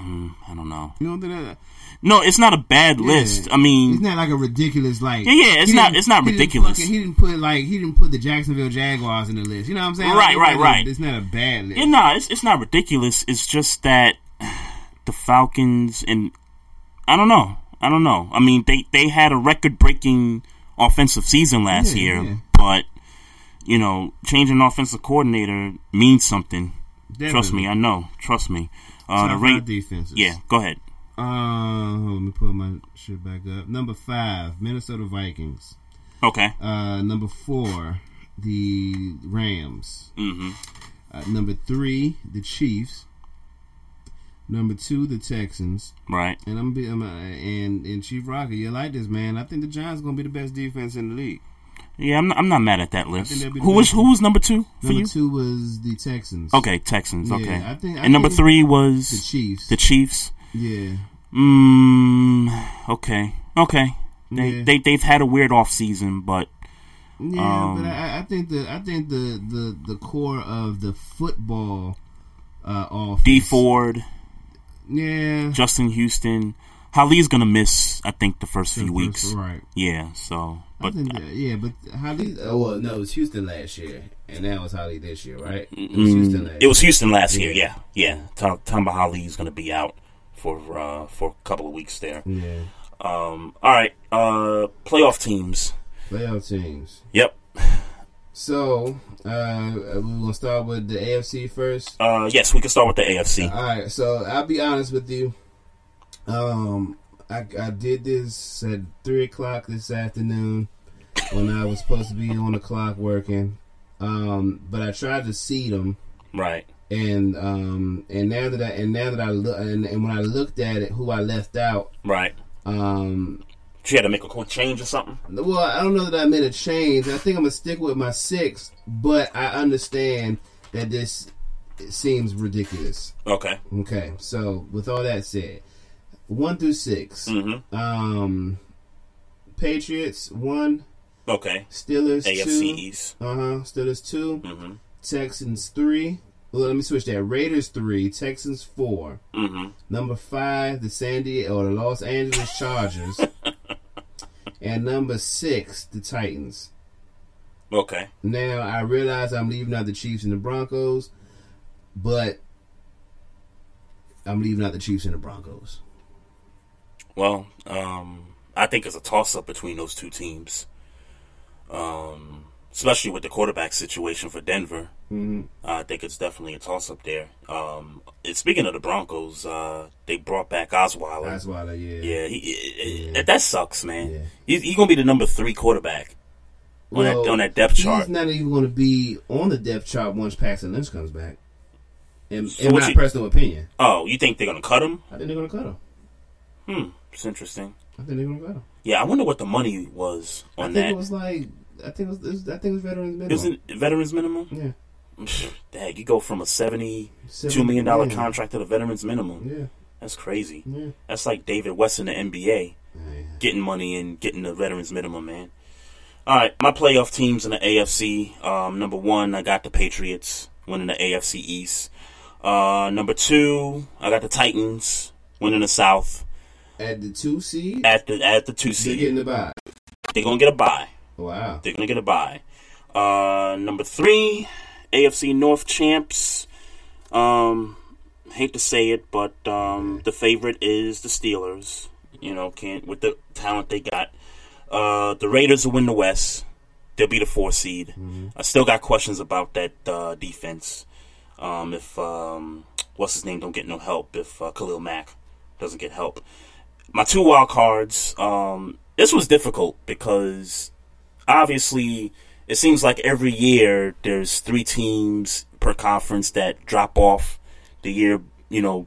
Mm, I don't know. You don't think that? No, it's not a bad Yeah. list. I mean, It's not like a ridiculous like. Yeah, yeah, it's not- it's not he didn't ridiculous. fucking- he didn't put like he didn't put the Jacksonville Jaguars in the list. You know what I'm saying? Right, Like, right, right. It's not a bad list. yeah, no, it's it's not ridiculous. It's just that the Falcons and I don't know. I don't know. I mean, they they had a record breaking offensive season last Yeah, year, yeah. but you know, changing offensive coordinator means something. Trust me, I know. Trust me. Uh, the Top rate five defenses. Yeah, go ahead. Uh, hold on, let me pull my shit back up. Number five, Minnesota Vikings. Okay. Uh, number four, the Rams. Mhm. Uh, number three, the Chiefs. Number two, the Texans. Right. And I'm, be, I'm uh, and and Chief Rocker, you like this man? I think the Giants gonna be the best defense in the league. Yeah, I'm not, I'm not mad at that list. that'd be the Who was who was number two for you? Number two was the Texans. Okay, Texans. Yeah, okay, I think- I and number three was the Chiefs. The Chiefs. Yeah. Mm, okay. Okay. They Yeah. they they've had a weird off season, but Yeah, um, but I, I think the I think the, the, the core of the football uh, offense. Dee Ford, Yeah. Justin Houston, Hali's gonna miss. I think the first The few first- weeks. right. Yeah. So, I but think that, yeah, but Hali. Oh, well, no, it was Houston last year, and that was Hali this year, right? It was mm, Houston last. it was year. Houston last year. Yeah. Yeah. Tamba, Tamba Hali's gonna be out for uh for a couple of weeks there. Yeah. Um. All right. Uh. Playoff teams. Playoff teams. Yep. So, uh, we're gonna start with the AFC first. Uh. Yes, we can start with the AFC. All right, so I'll be honest with you. Um, I, I did this at three o'clock this afternoon when I was supposed to be on the clock working. Um, but I tried to seed them. Right. And um, and now that I and now that I look and, and when I looked at it, who I left out. Right. Um, She had to make a quick change or something. well, I don't know that I made a change. I think I'm gonna stick with my six, but I understand that this seems ridiculous. Okay. Okay. So with all that said, one through 6 Mhm. Um, Patriots one. Okay. Steelers AFC two. East. Uh huh. Steelers 2 Mhm. Texans three. Well, let me switch that. Raiders three. Texans four. Mhm. Number five, the San Diego or the Los Angeles Chargers. *laughs* and number six, the Titans. Okay. Now I realize I'm leaving out the Chiefs and the Broncos, but I'm leaving out the Chiefs and the Broncos. Well, um, I think it's a toss up between those two teams. Um, especially with the quarterback situation for Denver. Mhm. I think it's definitely a toss up there. Um, and speaking of the Broncos, uh, they brought back Osweiler. Osweiler, yeah. Yeah, he, That, that sucks, man. He's, he's going to be the number three quarterback on, that, on that depth chart. He's not even going to be on the depth chart once Paxton Lynch comes back. In, So in my you- personal opinion, Oh, you think they're going to cut him? I think they're going to cut him. Hmm, it's interesting. I think they're going to cut him. Yeah, I wonder what the money was on I think that. it was like I think it was, I think it was veterans minimum. Isn't veterans minimum? Yeah. *sighs* Dang, you go from a seventy-two Seven- million dollar yeah. contract to the veterans minimum. Yeah. That's crazy. Yeah. That's like David West in the NBA getting money and getting the veterans minimum, man. All right, my playoff teams in the AFC. Um, number one, I got the Patriots winning the AFC East. Uh, number two, I got the Titans winning the South At the two seed, at the at the two seed. they're getting the bye. They're gonna get a bye. Wow. They're gonna get a bye. Uh, number three, AFC North champs. Um, hate to say it, but um, the favorite is the Steelers. You know, can't with the talent they got. Uh, the Raiders will win the West. They'll be the four seed. I still got questions about that uh, defense. Um, if um, what's his name don't get no help, if uh, Khalil Mack doesn't get help, my two wild cards. Um, this was difficult because obviously it seems like every year there's three teams per conference that drop off the year you know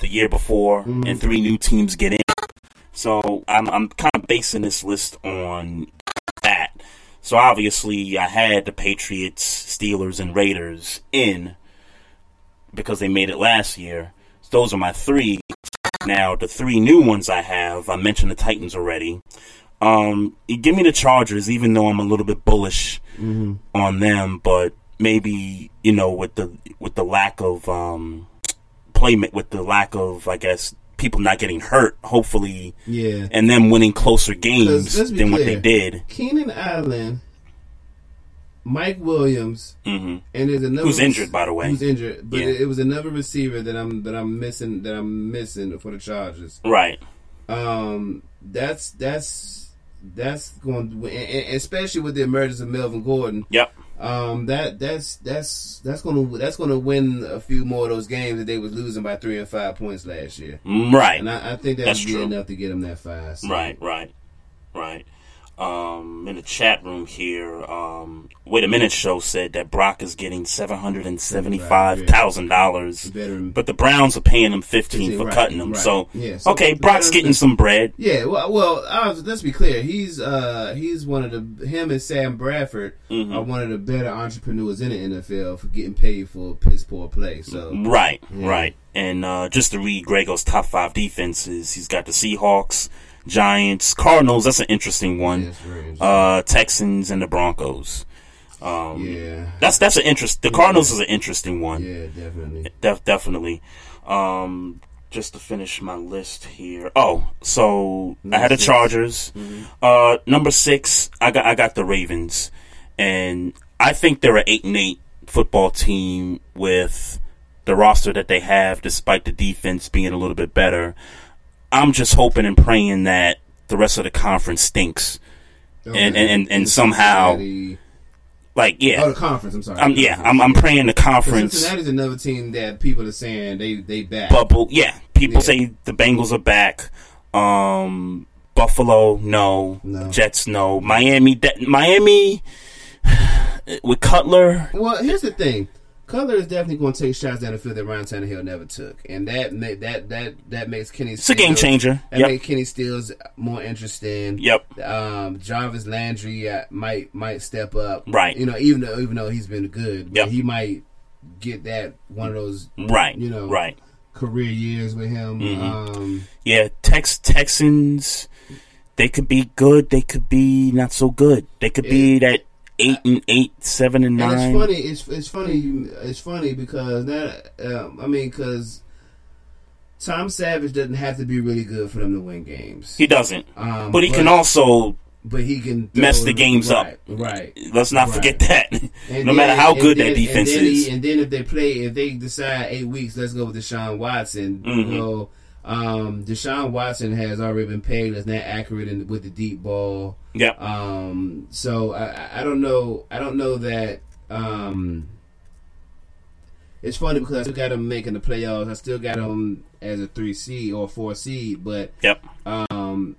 the year before and three new teams get in. So i'm, I'm kind of basing this list on that. So obviously i had the patriots steelers and raiders in because they made it last year. Those are my three now the three new ones i have i mentioned the titans already um, give me the Chargers, even though I'm a little bit bullish Mhm. on them, but maybe you know with the with the lack of um, play with the lack of I guess people not getting hurt, hopefully, Yeah. and them winning closer games than what they did. Keenan Allen, Mike Williams, hmm and there's another Who's injured, by the way. Who's injured? But Yeah. it, it was another receiver that I'm that I'm missing that I'm missing for the Chargers. Right. Um, that's that's that's going, to, and especially with the emergence of Melvin Gordon. Yep. Um, that that's that's that's going to that's going to win a few more of those games that they was losing by three and five points last year. Right. And I, I think that That's would be true. enough to get them that five. so- Right, right, right. Um, in the chat room here, um, Wait a Minute Show said that Brock is getting seven hundred and seventy-five thousand dollars, but the Browns are paying him fifteen for Right, cutting him. right. So, Yeah, so okay, Brock's getting some bread. Yeah, well, well, uh, let's be clear. He's uh he's one of the him and Sam Bradford Mhm. are one of the better entrepreneurs in the NFL for getting paid for piss poor play. So Right, Yeah. right. And uh, just to read Grego's top five defenses, he's got the Seahawks, Giants, Cardinals. That's an interesting one. Uh, Texans and the Broncos. Um, yeah, that's that's an interest. The Cardinals is an interesting one. Yeah, definitely. Def- definitely. Um, just to finish my list here. Oh, so I had the six. Chargers. Uh, number six, I got I got the Ravens, and I think they're an eight and eight football team with the roster that they have, despite the defense being a little bit better. I'm just hoping and praying that the rest of the conference stinks, and and and, and somehow, Cincinnati- like yeah, Oh, the conference. I'm sorry. Um, yeah, I'm I'm praying the conference. Cincinnati's another team that people are saying they they back. bubble. Yeah, people Yeah. say the Bengals are back. Um, Buffalo, no. No. Jets, no. Miami, de- Miami *sighs* with Cutler. Well, here's the thing. Cutler is definitely going to take shots down the field that Ryan Tannehill never took, and that ma- that that that makes Kenny. It's a game changer. That Yep. makes Kenny Stills more interesting. Yep. Um, Jarvis Landry uh, might might step up. Right. You know, even though even though he's been good, Yep. he might get that one of those Right, you know right. career years with him. Mhm. Um, Yeah, Tex Texans. They could be good. They could be not so good. They could be that eight and eight, seven and and nine. it's funny. It's it's funny. It's funny because that um, I mean because. Tom Savage doesn't have to be really good for them to win games. He doesn't, Um, but he can also but he can mess the games right, up. Right. Let's not Right. forget that. And *laughs* no matter how good then- that defense and then is. and then if they play, if they decide eight weeks, let's go with Deshaun Watson. Mhm. Well, um, Deshaun Watson has already been pegged as not accurate in, with the deep ball. Yeah. Um, so I, I- don't know. I don't know that. Um, it's funny because I still got him making the playoffs. I still got him as a three seed or four seed, but Yep. um,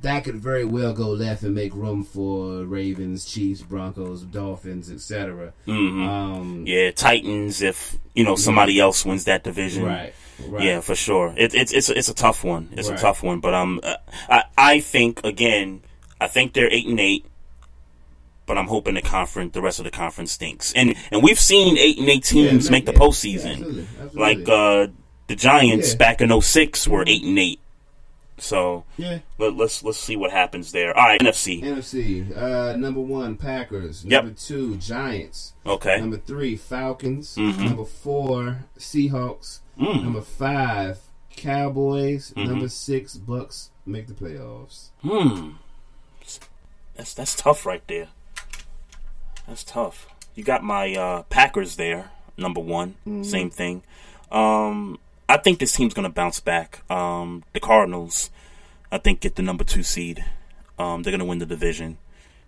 that could very well go left and make room for Ravens, Chiefs, Broncos, Dolphins, etc. Mhm. Um, yeah, Titans. If you know somebody else wins that division, Right, right. Yeah, for sure. It, it's it's it's a tough one. It's Right. a tough one. But um, uh, I I think again, I think they're eight and eight. But I'm hoping the conference, the rest of the conference stinks, and and we've seen eight and eight Yeah, teams man, make the yeah, postseason. yeah, absolutely, absolutely. Like uh, the Giants Yeah. back in 06 were eight and eight. So Yeah. let, let's let's see what happens there. All right, NFC. NFC uh, number one Packers. Yep. Number two Giants. Okay. Number three Falcons. Mhm. Number four Seahawks. Mm. Number five Cowboys. Mhm. Number six Bucks make the playoffs. Hmm. That's that's tough right there. That's tough. You got my uh, Packers there, number one. Mhm. Same thing. Um, I think this team's gonna bounce back. Um, the Cardinals, I think, get the number two seed. Um, they're gonna win the division.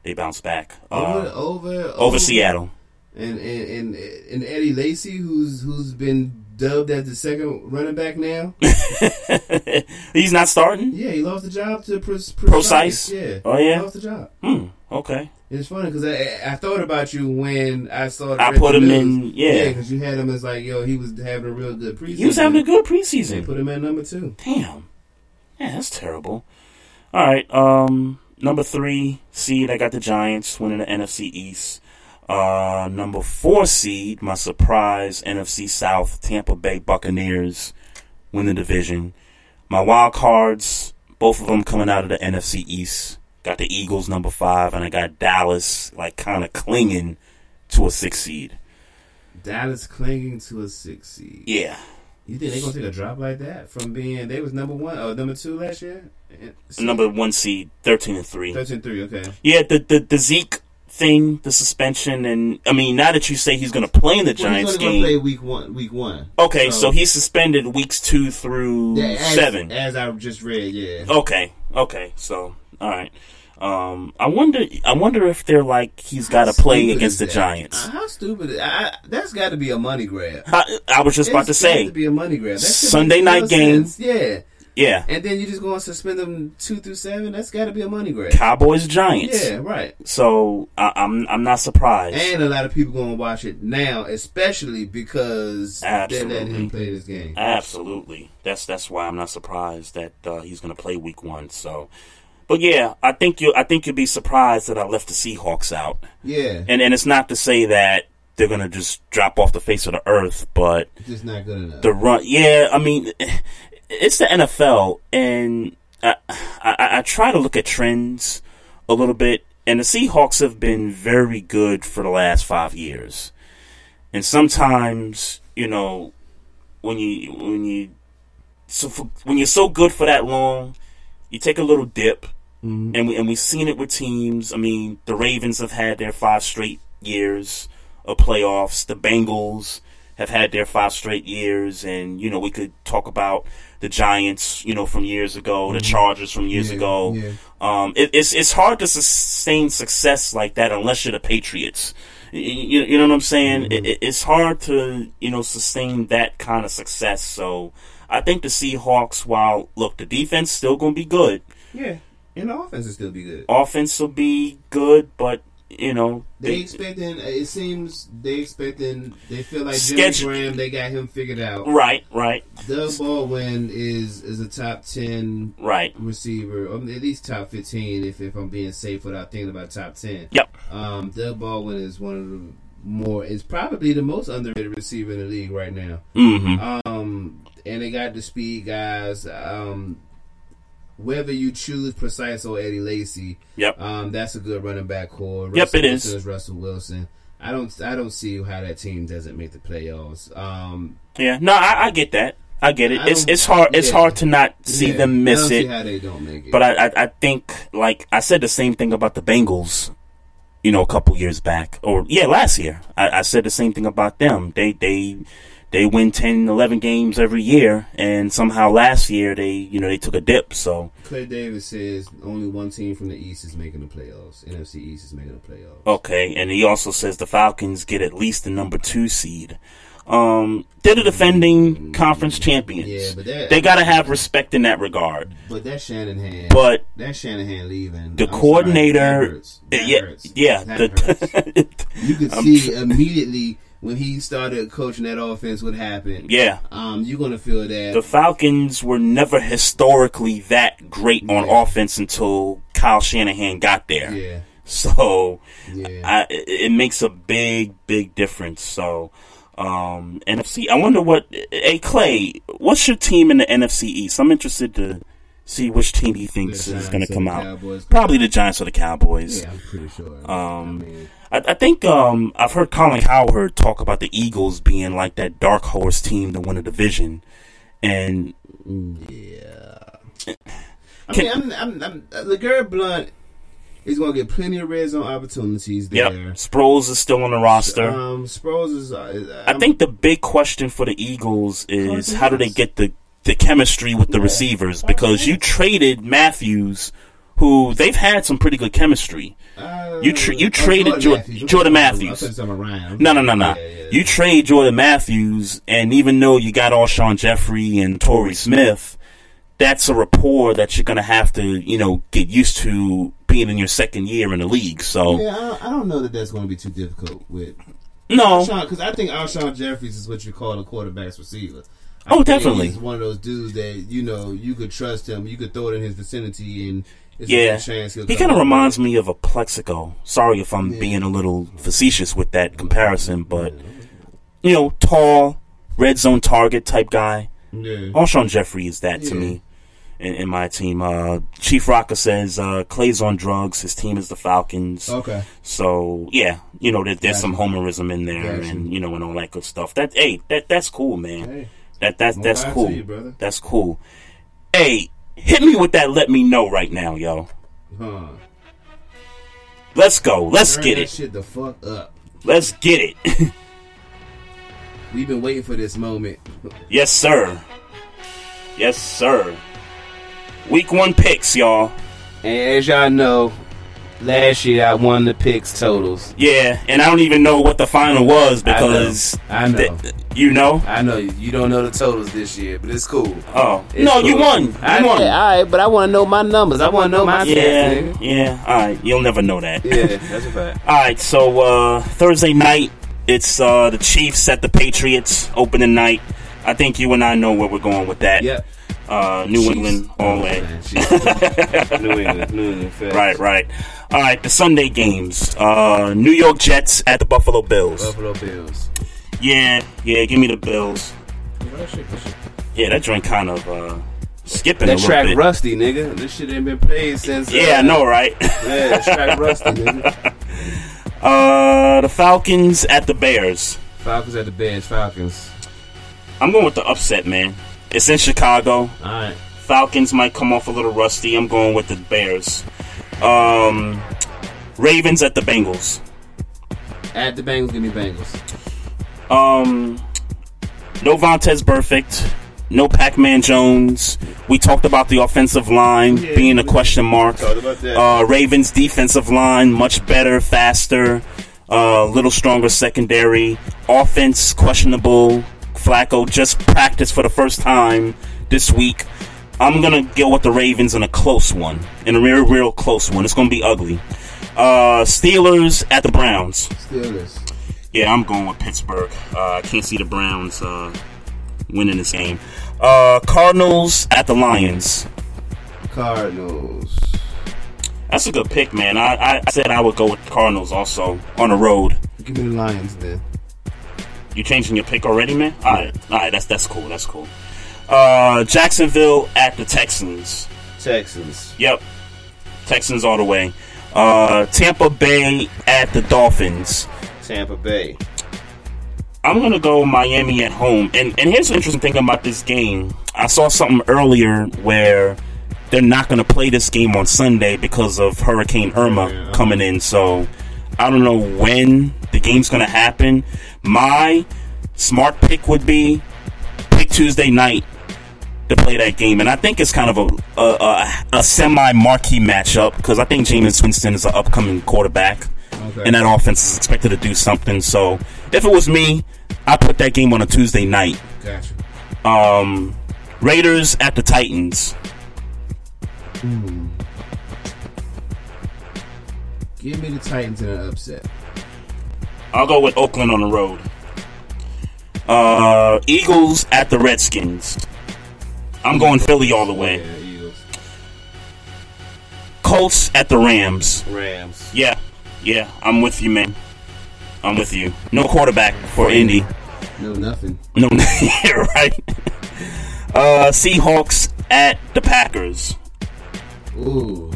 They bounce back. Over, Uh, over, over Seattle. and and, and and Eddie Lacy, who's who's been dubbed as the second running back now. *laughs* He's not starting. Yeah, he lost the job to Pre- Prosise? Yeah. Oh, yeah. He lost the job. Hmm. Okay. It's funny because I, I thought about you when I saw. I put him in- yeah. because you had him as like, yo, he was having a real good preseason. He was having a good They preseason. put him at number two. Damn. Yeah, that's terrible. All right. Um, number three seed, I got the Giants winning the NFC East. Uh, number four seed, my surprise NFC South, Tampa Bay Buccaneers win the division. My wild cards, both of them coming out of the NFC East. Got the Eagles number five, and I got Dallas like kind of clinging to a six seed. Dallas clinging to a six seed. Yeah. You think they're gonna take a drop like that from being they was number one or number two last year? Number one seed, thirteen and three. Thirteen and three, okay. Yeah, the, the the Zeke thing, the suspension, and I mean, now that you say he's going to play in the Giants game, play week one. Week one. okay, so, he's suspended weeks two through Yeah, as, seven. as I just read. Yeah. Okay, okay, so all right. Um, I wonder, I wonder if they're like he's got to play against the? Giants. Uh, How stupid! is- I, that's got to be a money grab. I, I was just about to say to be a money grab. Sunday night game. sense. Yeah. Yeah. And then you just going to suspend them two through seven. That's got to be a money grab. Cowboys Giants. Yeah, right. So I, I'm I'm not surprised. And a lot of people going to watch it now, especially because they let Absolutely. him play this game. Absolutely. That's that's why I'm not surprised that uh, he's going to play Week One. So, but yeah, I think you I think you'd be surprised that I left the Seahawks out. Yeah. And and it's not to say that they're going to just drop off the face of the earth, but It's just not good enough. the run. Yeah, I mean, it's the NFL, and I, I, I try to look at trends a little bit. And the Seahawks have been very good for the last five years, and sometimes you know when you when you so for, when you're so good for that long, you take a little dip, mm-hmm. and we and we've seen it with teams. I mean, the Ravens have had their five straight years of playoffs. The Bengals have had their five straight years, and you know we could talk about the Giants, you know, from years ago, the Mhm. Chargers from years Yeah, ago. yeah. Um, it, it's it's hard to sustain success like that unless you're the Patriots. You, you, know what I'm saying? It, it- it's hard to you know sustain that kind of success. So I think the Seahawks, while look, the defense still going to be good, Yeah. And the offense will still be good. offense will be good, but you know They expecting. It seems they expecting. They feel like Jimmy Graham. They got him figured out. Right, right. Doug Baldwin is is a top ten right receiver, or at least top fifteen. If if I'm being safe without thinking about top ten. Yep. Um, Doug Baldwin is one of the more. Is probably the most underrated receiver in the league right now. Mhm. Um, and they got the speed guys. Um, whether you choose Prosise or Eddie Lacy, Yep. um, that's a good running back core. Yep, Russell it Wilson is. Russell Wilson. I don't. I don't see how that team doesn't make the playoffs. Um, Yeah, no, I, I get that. I get it. I It's it's hard. It's hard to not see Yeah, them miss it. how they don't make it. But I, I I think like I said the same thing about the Bengals. You know, a couple years back, or yeah, last year, I, I said the same thing about them. They they they win 10, 11 games every year, and somehow last year they you know they took a dip. So Clay Davis says only one team from the East is making the playoffs. NFC East is making the playoffs. Okay, and he also says the Falcons get at least the number two seed. Um, they're the defending conference champions. Yeah, but that- they got to have respect in that regard. But that Shanahan, But that Shanahan leaving, the I'm sorry, coordinator, that hurts. That yeah, hurts. yeah, That the, *laughs* you could see immediately when he started coaching that offense what happened. Yeah. um, you're gonna feel that. the Falcons were never historically that great on offense until Kyle Shanahan got there. Yeah. So I, it makes a big, big difference. So um, NFC. I wonder what. Hey Clay, what's your team in the NFC East? I'm interested to see which team he thinks is going to come out. Cowboys? Probably the Giants or the Cowboys. Yeah, I'm pretty sure. Um, I, I think um, I've heard Colin Cowherd talk about the Eagles being like that dark horse team to win a division, and yeah. *sighs* I mean, I'm, I'm, I'm, LeGarrette Blunt is going to get plenty of red zone opportunities there. Yep, Sproles is still on the roster. Um, Sproles is. Uh, I think the big question for the Eagles is how do they get the the chemistry with the receivers because you traded Matthews, who they've had some pretty good chemistry. You tra- you oh, traded Jordan Jo- Matthews. Jordan Matthews. thought you were talking about No, no, no, no. You trade Jordan Matthews, and even though you got all Alshon Jeffery and Torrey Smith, that's a rapport that you're going to have to, you know, get used to being in your second year in the league. So, Yeah, I don't, I don't know that that's going to be too difficult with. No. because I think Alshon Jeffries is what you call a quarterback's receiver. Oh, I Oh, definitely. He's one of those dudes that you know you could trust him. You could throw it in his vicinity, and it's a yeah, good chance he'll he kind of reminds me of a Plaxico. Sorry if I'm being a little facetious with that comparison, but you know, tall, red zone target type guy. Yeah. Alshon Jeffery is that to me in, in my team. Uh, Chief Rocker says uh, Clay's on drugs. His team is the Falcons. Okay. So yeah, you know, there, there's some homerism in there, Gotcha. and you know, and all that good stuff. That hey, that that's cool, man. Hey. that that More that's cool. you. That's cool. Hey, hit me with that. Let me know right now, yo. Huh. Let's go. Let's Turn get it. Shit, the fuck up. Let's get it. We've been waiting for this moment. *laughs* yes, sir. Yes, sir. Week one picks, y'all. And as y'all know, last year I won the picks totals. Yeah, and I don't even know what the final was because I know. I know. th- you know. I know you don't know the totals this year, but it's cool. Oh It's no, you won. You I, won. Yeah, all right, but I want to know my numbers. I want to know my stats, Yeah, nigga. yeah. All right, you'll never know that. Yeah, that's a fact. All right, so uh, Thursday night, it's uh, the Chiefs at the Patriots opening night. I think you and I know where we're going with that. Yep. Uh, New England all the. *laughs* New England, New England. Facts. Right, right. All right, the Sunday games. Uh, New York Jets at the Buffalo Bills. Buffalo Bills. Yeah, yeah. Give me the Bills. Yeah, that joint kind of uh, skipping a That little track bit. rusty, nigga. This shit ain't been played since. uh, Yeah, I know, right? Yeah, that track *laughs* rusty, nigga. Uh, the Falcons at the Bears. Falcons at the Bears. Falcons. I'm going with the upset, man. It's in Chicago. All right. Falcons might come off a little rusty. I'm going with the Bears. Um, Ravens at the Bengals. At the Bengals, give me Bengals. Um, no Vontaze Burfict. No Pac-Man Jones. We talked about the offensive line Yeah, being a question mark. talked about that. Uh, Ravens defensive line much better, faster, a uh, little stronger secondary. Offense questionable. Flacco just practiced for the first time this week. I'm gonna go with the Ravens in a close one, in a real, real close one. It's gonna be ugly. Uh, Steelers at the Browns. Steelers. Yeah, I'm going with Pittsburgh. Uh, I can't see the Browns uh, winning this game. Uh, Cardinals at the Lions. Cardinals. That's a good pick, man. I, I said I would go with the Cardinals also on the road. Give me the Lions then. You changing your pick already, man? All right, all right. That's that's cool. That's cool. Uh, Jacksonville at the Texans. Texans. Yep, Texans all the way. Uh, Tampa Bay at the Dolphins. Tampa Bay. I'm gonna go Miami at home. And and here's an interesting thing about this game. I saw something earlier where they're not gonna play this game on Sunday because of Hurricane Irma coming in. So I don't know when the game's gonna happen. My smart pick would be pick Tuesday night to play that game, and I think it's kind of a a, a, a semi marquee matchup because I think Jameis Winston is an upcoming quarterback, Okay. and that offense is expected to do something. So if it was me, I'd put that game on a Tuesday night. Gotcha. Um, Raiders at the Titans. Hmm. Give me the Titans in an upset. I'll go with Oakland on the road. Uh, Eagles at the Redskins. I'm going Philly all the way. Colts at the Rams. Rams. Yeah, yeah, I'm with you, man. I'm with you. No quarterback for Indy. No, nothing. No, *laughs* yeah, right. Uh, Seahawks at the Packers. Ooh.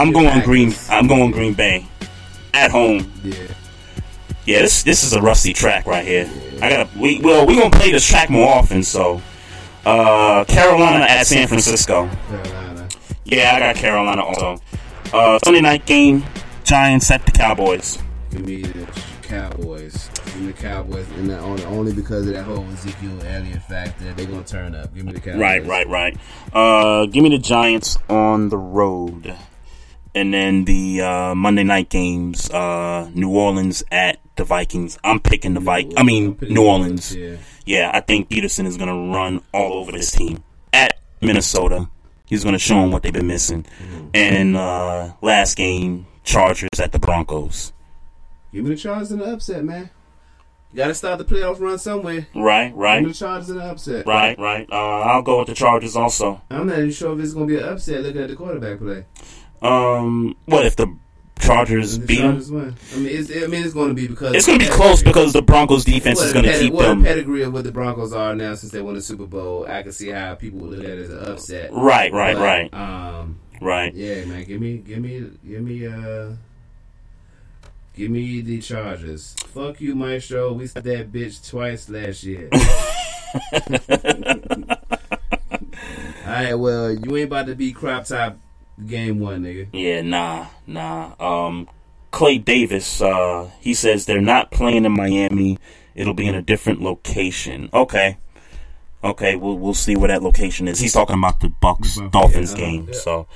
I'm going Green. I'm going Green Bay at home. Yeah. Yeah, this this is a rusty track right here. I gotta. We well, we gonna play this track more often. So, uh, Carolina at San Francisco. Carolina. Yeah, I got Carolina also. Uh, Sunday night game. Giants at the Cowboys. Give me the Cowboys. Give me the Cowboys, and that only, only because of that whole Ezekiel Elliott factor, they're gonna turn up. Give me the Cowboys. Right, right, right. Uh, give me the Giants on the road, and then the uh, Monday night games. Uh, New Orleans at the Vikings. I'm picking the Vikings. I mean New Orleans. Yeah. Yeah, I think Peterson is gonna run all over this team at Minnesota. He's gonna show them what they've been missing. And uh, last game, Chargers at the Broncos. Give me the Chargers in the upset, man. You gotta start the playoff run somewhere. Right, right. Give me the Chargers in the upset. Right, right. Uh, I'll go with the Chargers also. I'm not even sure if it's gonna be an upset looking at the quarterback play. Um, what if the Chargers The beat them? Chargers win. I mean, it's, I mean, it's going to be because It's going to be close because the Broncos defense What is going to pedi- keep what them. pedigree of what the Broncos are now since they won the Super Bowl. I can see how people would look at it as an upset. Right, right, But, right. Um, Right. Yeah, man. Give me, give me, give me, uh, give me the Chargers. Fuck you, Maestro. We said that bitch twice last year. *laughs* All right, well, you ain't about to be crop top game one, nigga. Yeah, nah, nah. Um, Clay Davis, uh, he says they're not playing in Miami. It'll be in a different location. Okay. Okay, we'll we'll see where that location is. He's talking about the Bucks Dolphins Yeah, game. yeah. So,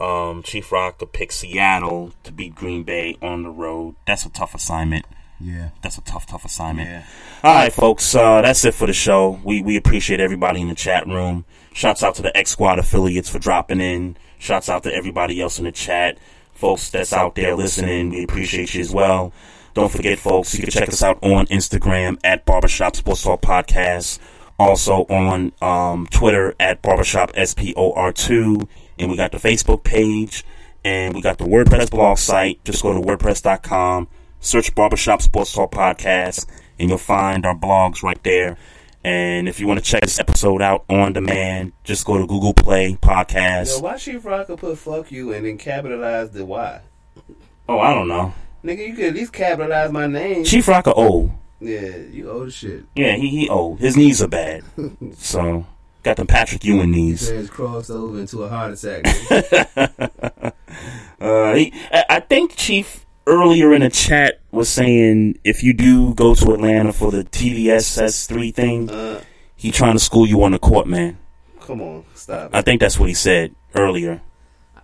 um, Chief Rock to pick Seattle to beat Green Bay on the road. That's a tough assignment. Yeah. That's a tough, tough assignment. All right, folks. Uh, that's it for the show. We we appreciate everybody in the chat room. Shouts out to the X Squad affiliates for dropping in. Shouts out to everybody else in the chat, folks that's out there listening. We appreciate you as well. Don't forget, folks, you can check us out on Instagram at Barbershop Sports Talk Podcast. Also on um, Twitter at Barbershop SPOR2. And we got the Facebook page. And we got the WordPress blog site. Just go to WordPress.com. Search Barbershop Sports Talk Podcast. And you'll find our blogs right there. And if you want to check this episode out on demand, just go to Google Play Podcast. Yo, why Chief Rocker put "fuck you" and then capitalize the Y? Oh, I don't know. Nigga, you could at least capitalize my name. Chief Rocker old. Yeah, you old as shit. Yeah, he he old. His knees are bad. *laughs* so got them Patrick Ewing knees. His crossed over into a heart attack. *laughs* Uh, he, I think Chief earlier in the chat was saying if you do go to Atlanta for the TVSS three thing, uh, he trying to school you on the court, man. Come on, stop. I think that's what he said earlier.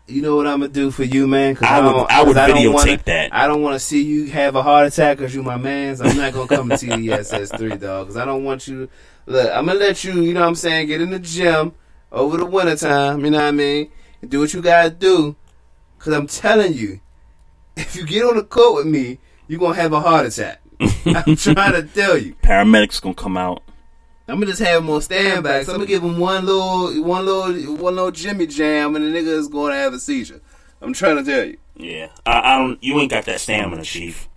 You know what I'm gonna do for you, man? 'Cause I would- don't- I would don't videotape wanna- that. I don't want to see you have a heart attack because you my man's. I'm not gonna come to TDSS three, dog. Because I don't want you. Look, I'm gonna let you. You know what I'm saying? Get in the gym over the winter time. You know what I mean? And do what you gotta do. Because I'm telling you, if you get on the court with me, you're gonna have a heart attack. *laughs* I'm trying to tell you. Paramedics gonna come out. I'm gonna just have him on standby. So I'm gonna give him one little, one little, one little Jimmy jam, and the nigga is gonna have a seizure. I'm trying to tell you. Yeah, I, I don't. You ain't got that stamina, Chief.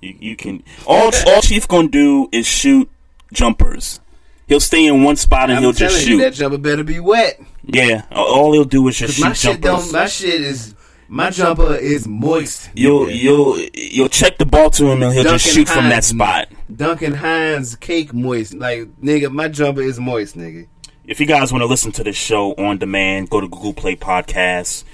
You, you can all all Chief gonna do is shoot jumpers. He'll stay in one spot and I'm he'll just shoot. you, that jumper better be wet. yeah, all he'll do is just my shoot shit jumpers. don't. My shit is. My jumper is moist. You'll you'll you'll check the ball to him and he'll just Duncan shoot from that spot. Duncan Hines cake moist. Like nigga, my jumper is moist, nigga. If you guys want to listen to this show on demand, go to Google Play Podcasts.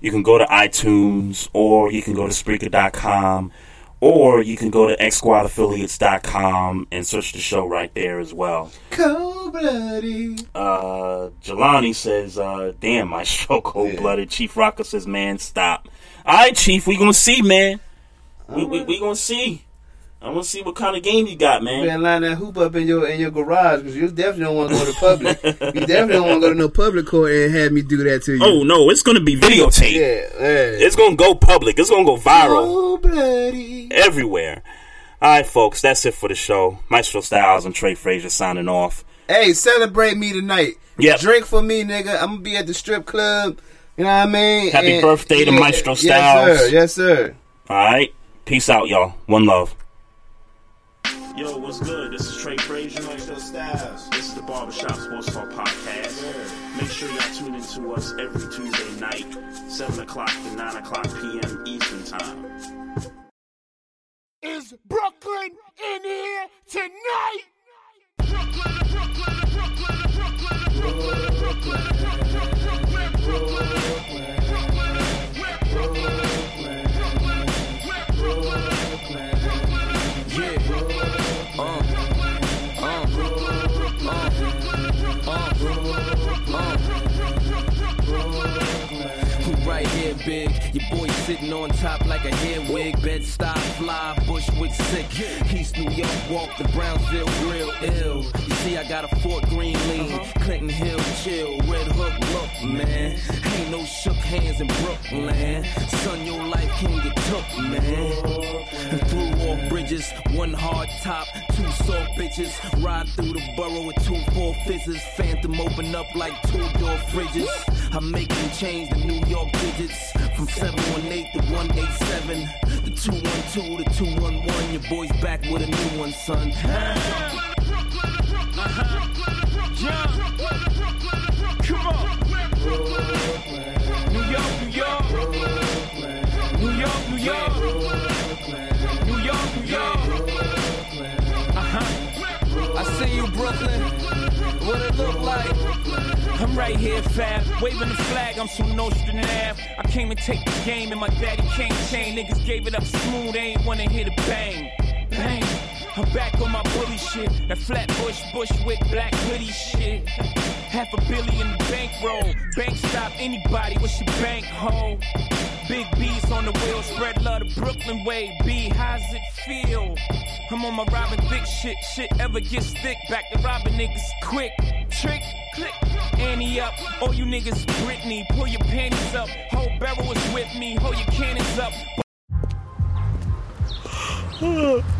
You can go to iTunes or you can go to Spreaker.com or you can go to xsquadaffiliates.com and search the show right there as well. Cold blooded. Uh, Jelani says, uh, damn, my *laughs* show cold blooded. Chief Rocker says, man, stop. All right, Chief, we gonna see, man. We, we, we gonna see. I want to see what kind of game you got, You man. better line that hoop up in your in your garage because you definitely don't want to go to public. you definitely don't want to go to no public court and have me do that to you. Oh no, it's gonna be videotape. Yeah, yeah. It's gonna go public. It's gonna go viral Cold blooded. everywhere. All right, folks, that's it for the show. Maestro Styles and Trey Frazier signing off. Hey, celebrate me tonight. Yeah, Drink for me, nigga. I'm gonna be at the strip club. You know what I mean? Happy And- birthday to Maestro Yes, Styles. sir. Yes, sir. All right, peace out, y'all. One love. Yo, what's good? This is Trey Frazier. Maestro Styles. This is the Barbershop Sports Talk podcast. Make sure y'all tune in to us every Tuesday night, seven o'clock to nine o'clock p.m. Eastern time. Is Brooklyn in here tonight? Yeah. Big. Sitting on top like a hair wig. Bed-Stuy, fly, Bushwick sick. East New York, walk the Brownsville grill, ill. You see, I got a Fort Greene lean. Clinton Hill, chill. Red Hook, look, man. Ain't no shook hands in Brooklyn. Son, your life can get took, man. And Through all bridges, one hard top, two soft bitches. Ride through the borough with two four fizzes. Phantom open up like two door fridges. I'm making change the New York digits from 718 to 187. The 212 to 211. Your boy's back with a new one, son. Come on. New York, New York. New York, New York. New York, New York. Uh-huh. I see you, Brooklyn. What it look like? I'm right here, fab. Waving the flag, I'm so Nostradamus. I came and take the game, and my daddy can't chain. Niggas gave it up smooth, they ain't wanna hit the bang. Bang. I'm back on my bully shit. That flat bush, bush bushwick, black hoodie shit. Half a billion bankroll. Bank stop anybody. What's your bank hoe? Big B's on the wheel. Spread love the Brooklyn way. B, how's it feel? I'm on my Robin Thicke shit. Shit ever gets thick. Back to robbing niggas quick. Trick, click. Annie up. All you niggas Britney. Pull your panties up. Whole barrel is with me. Hold your cannons up. *laughs*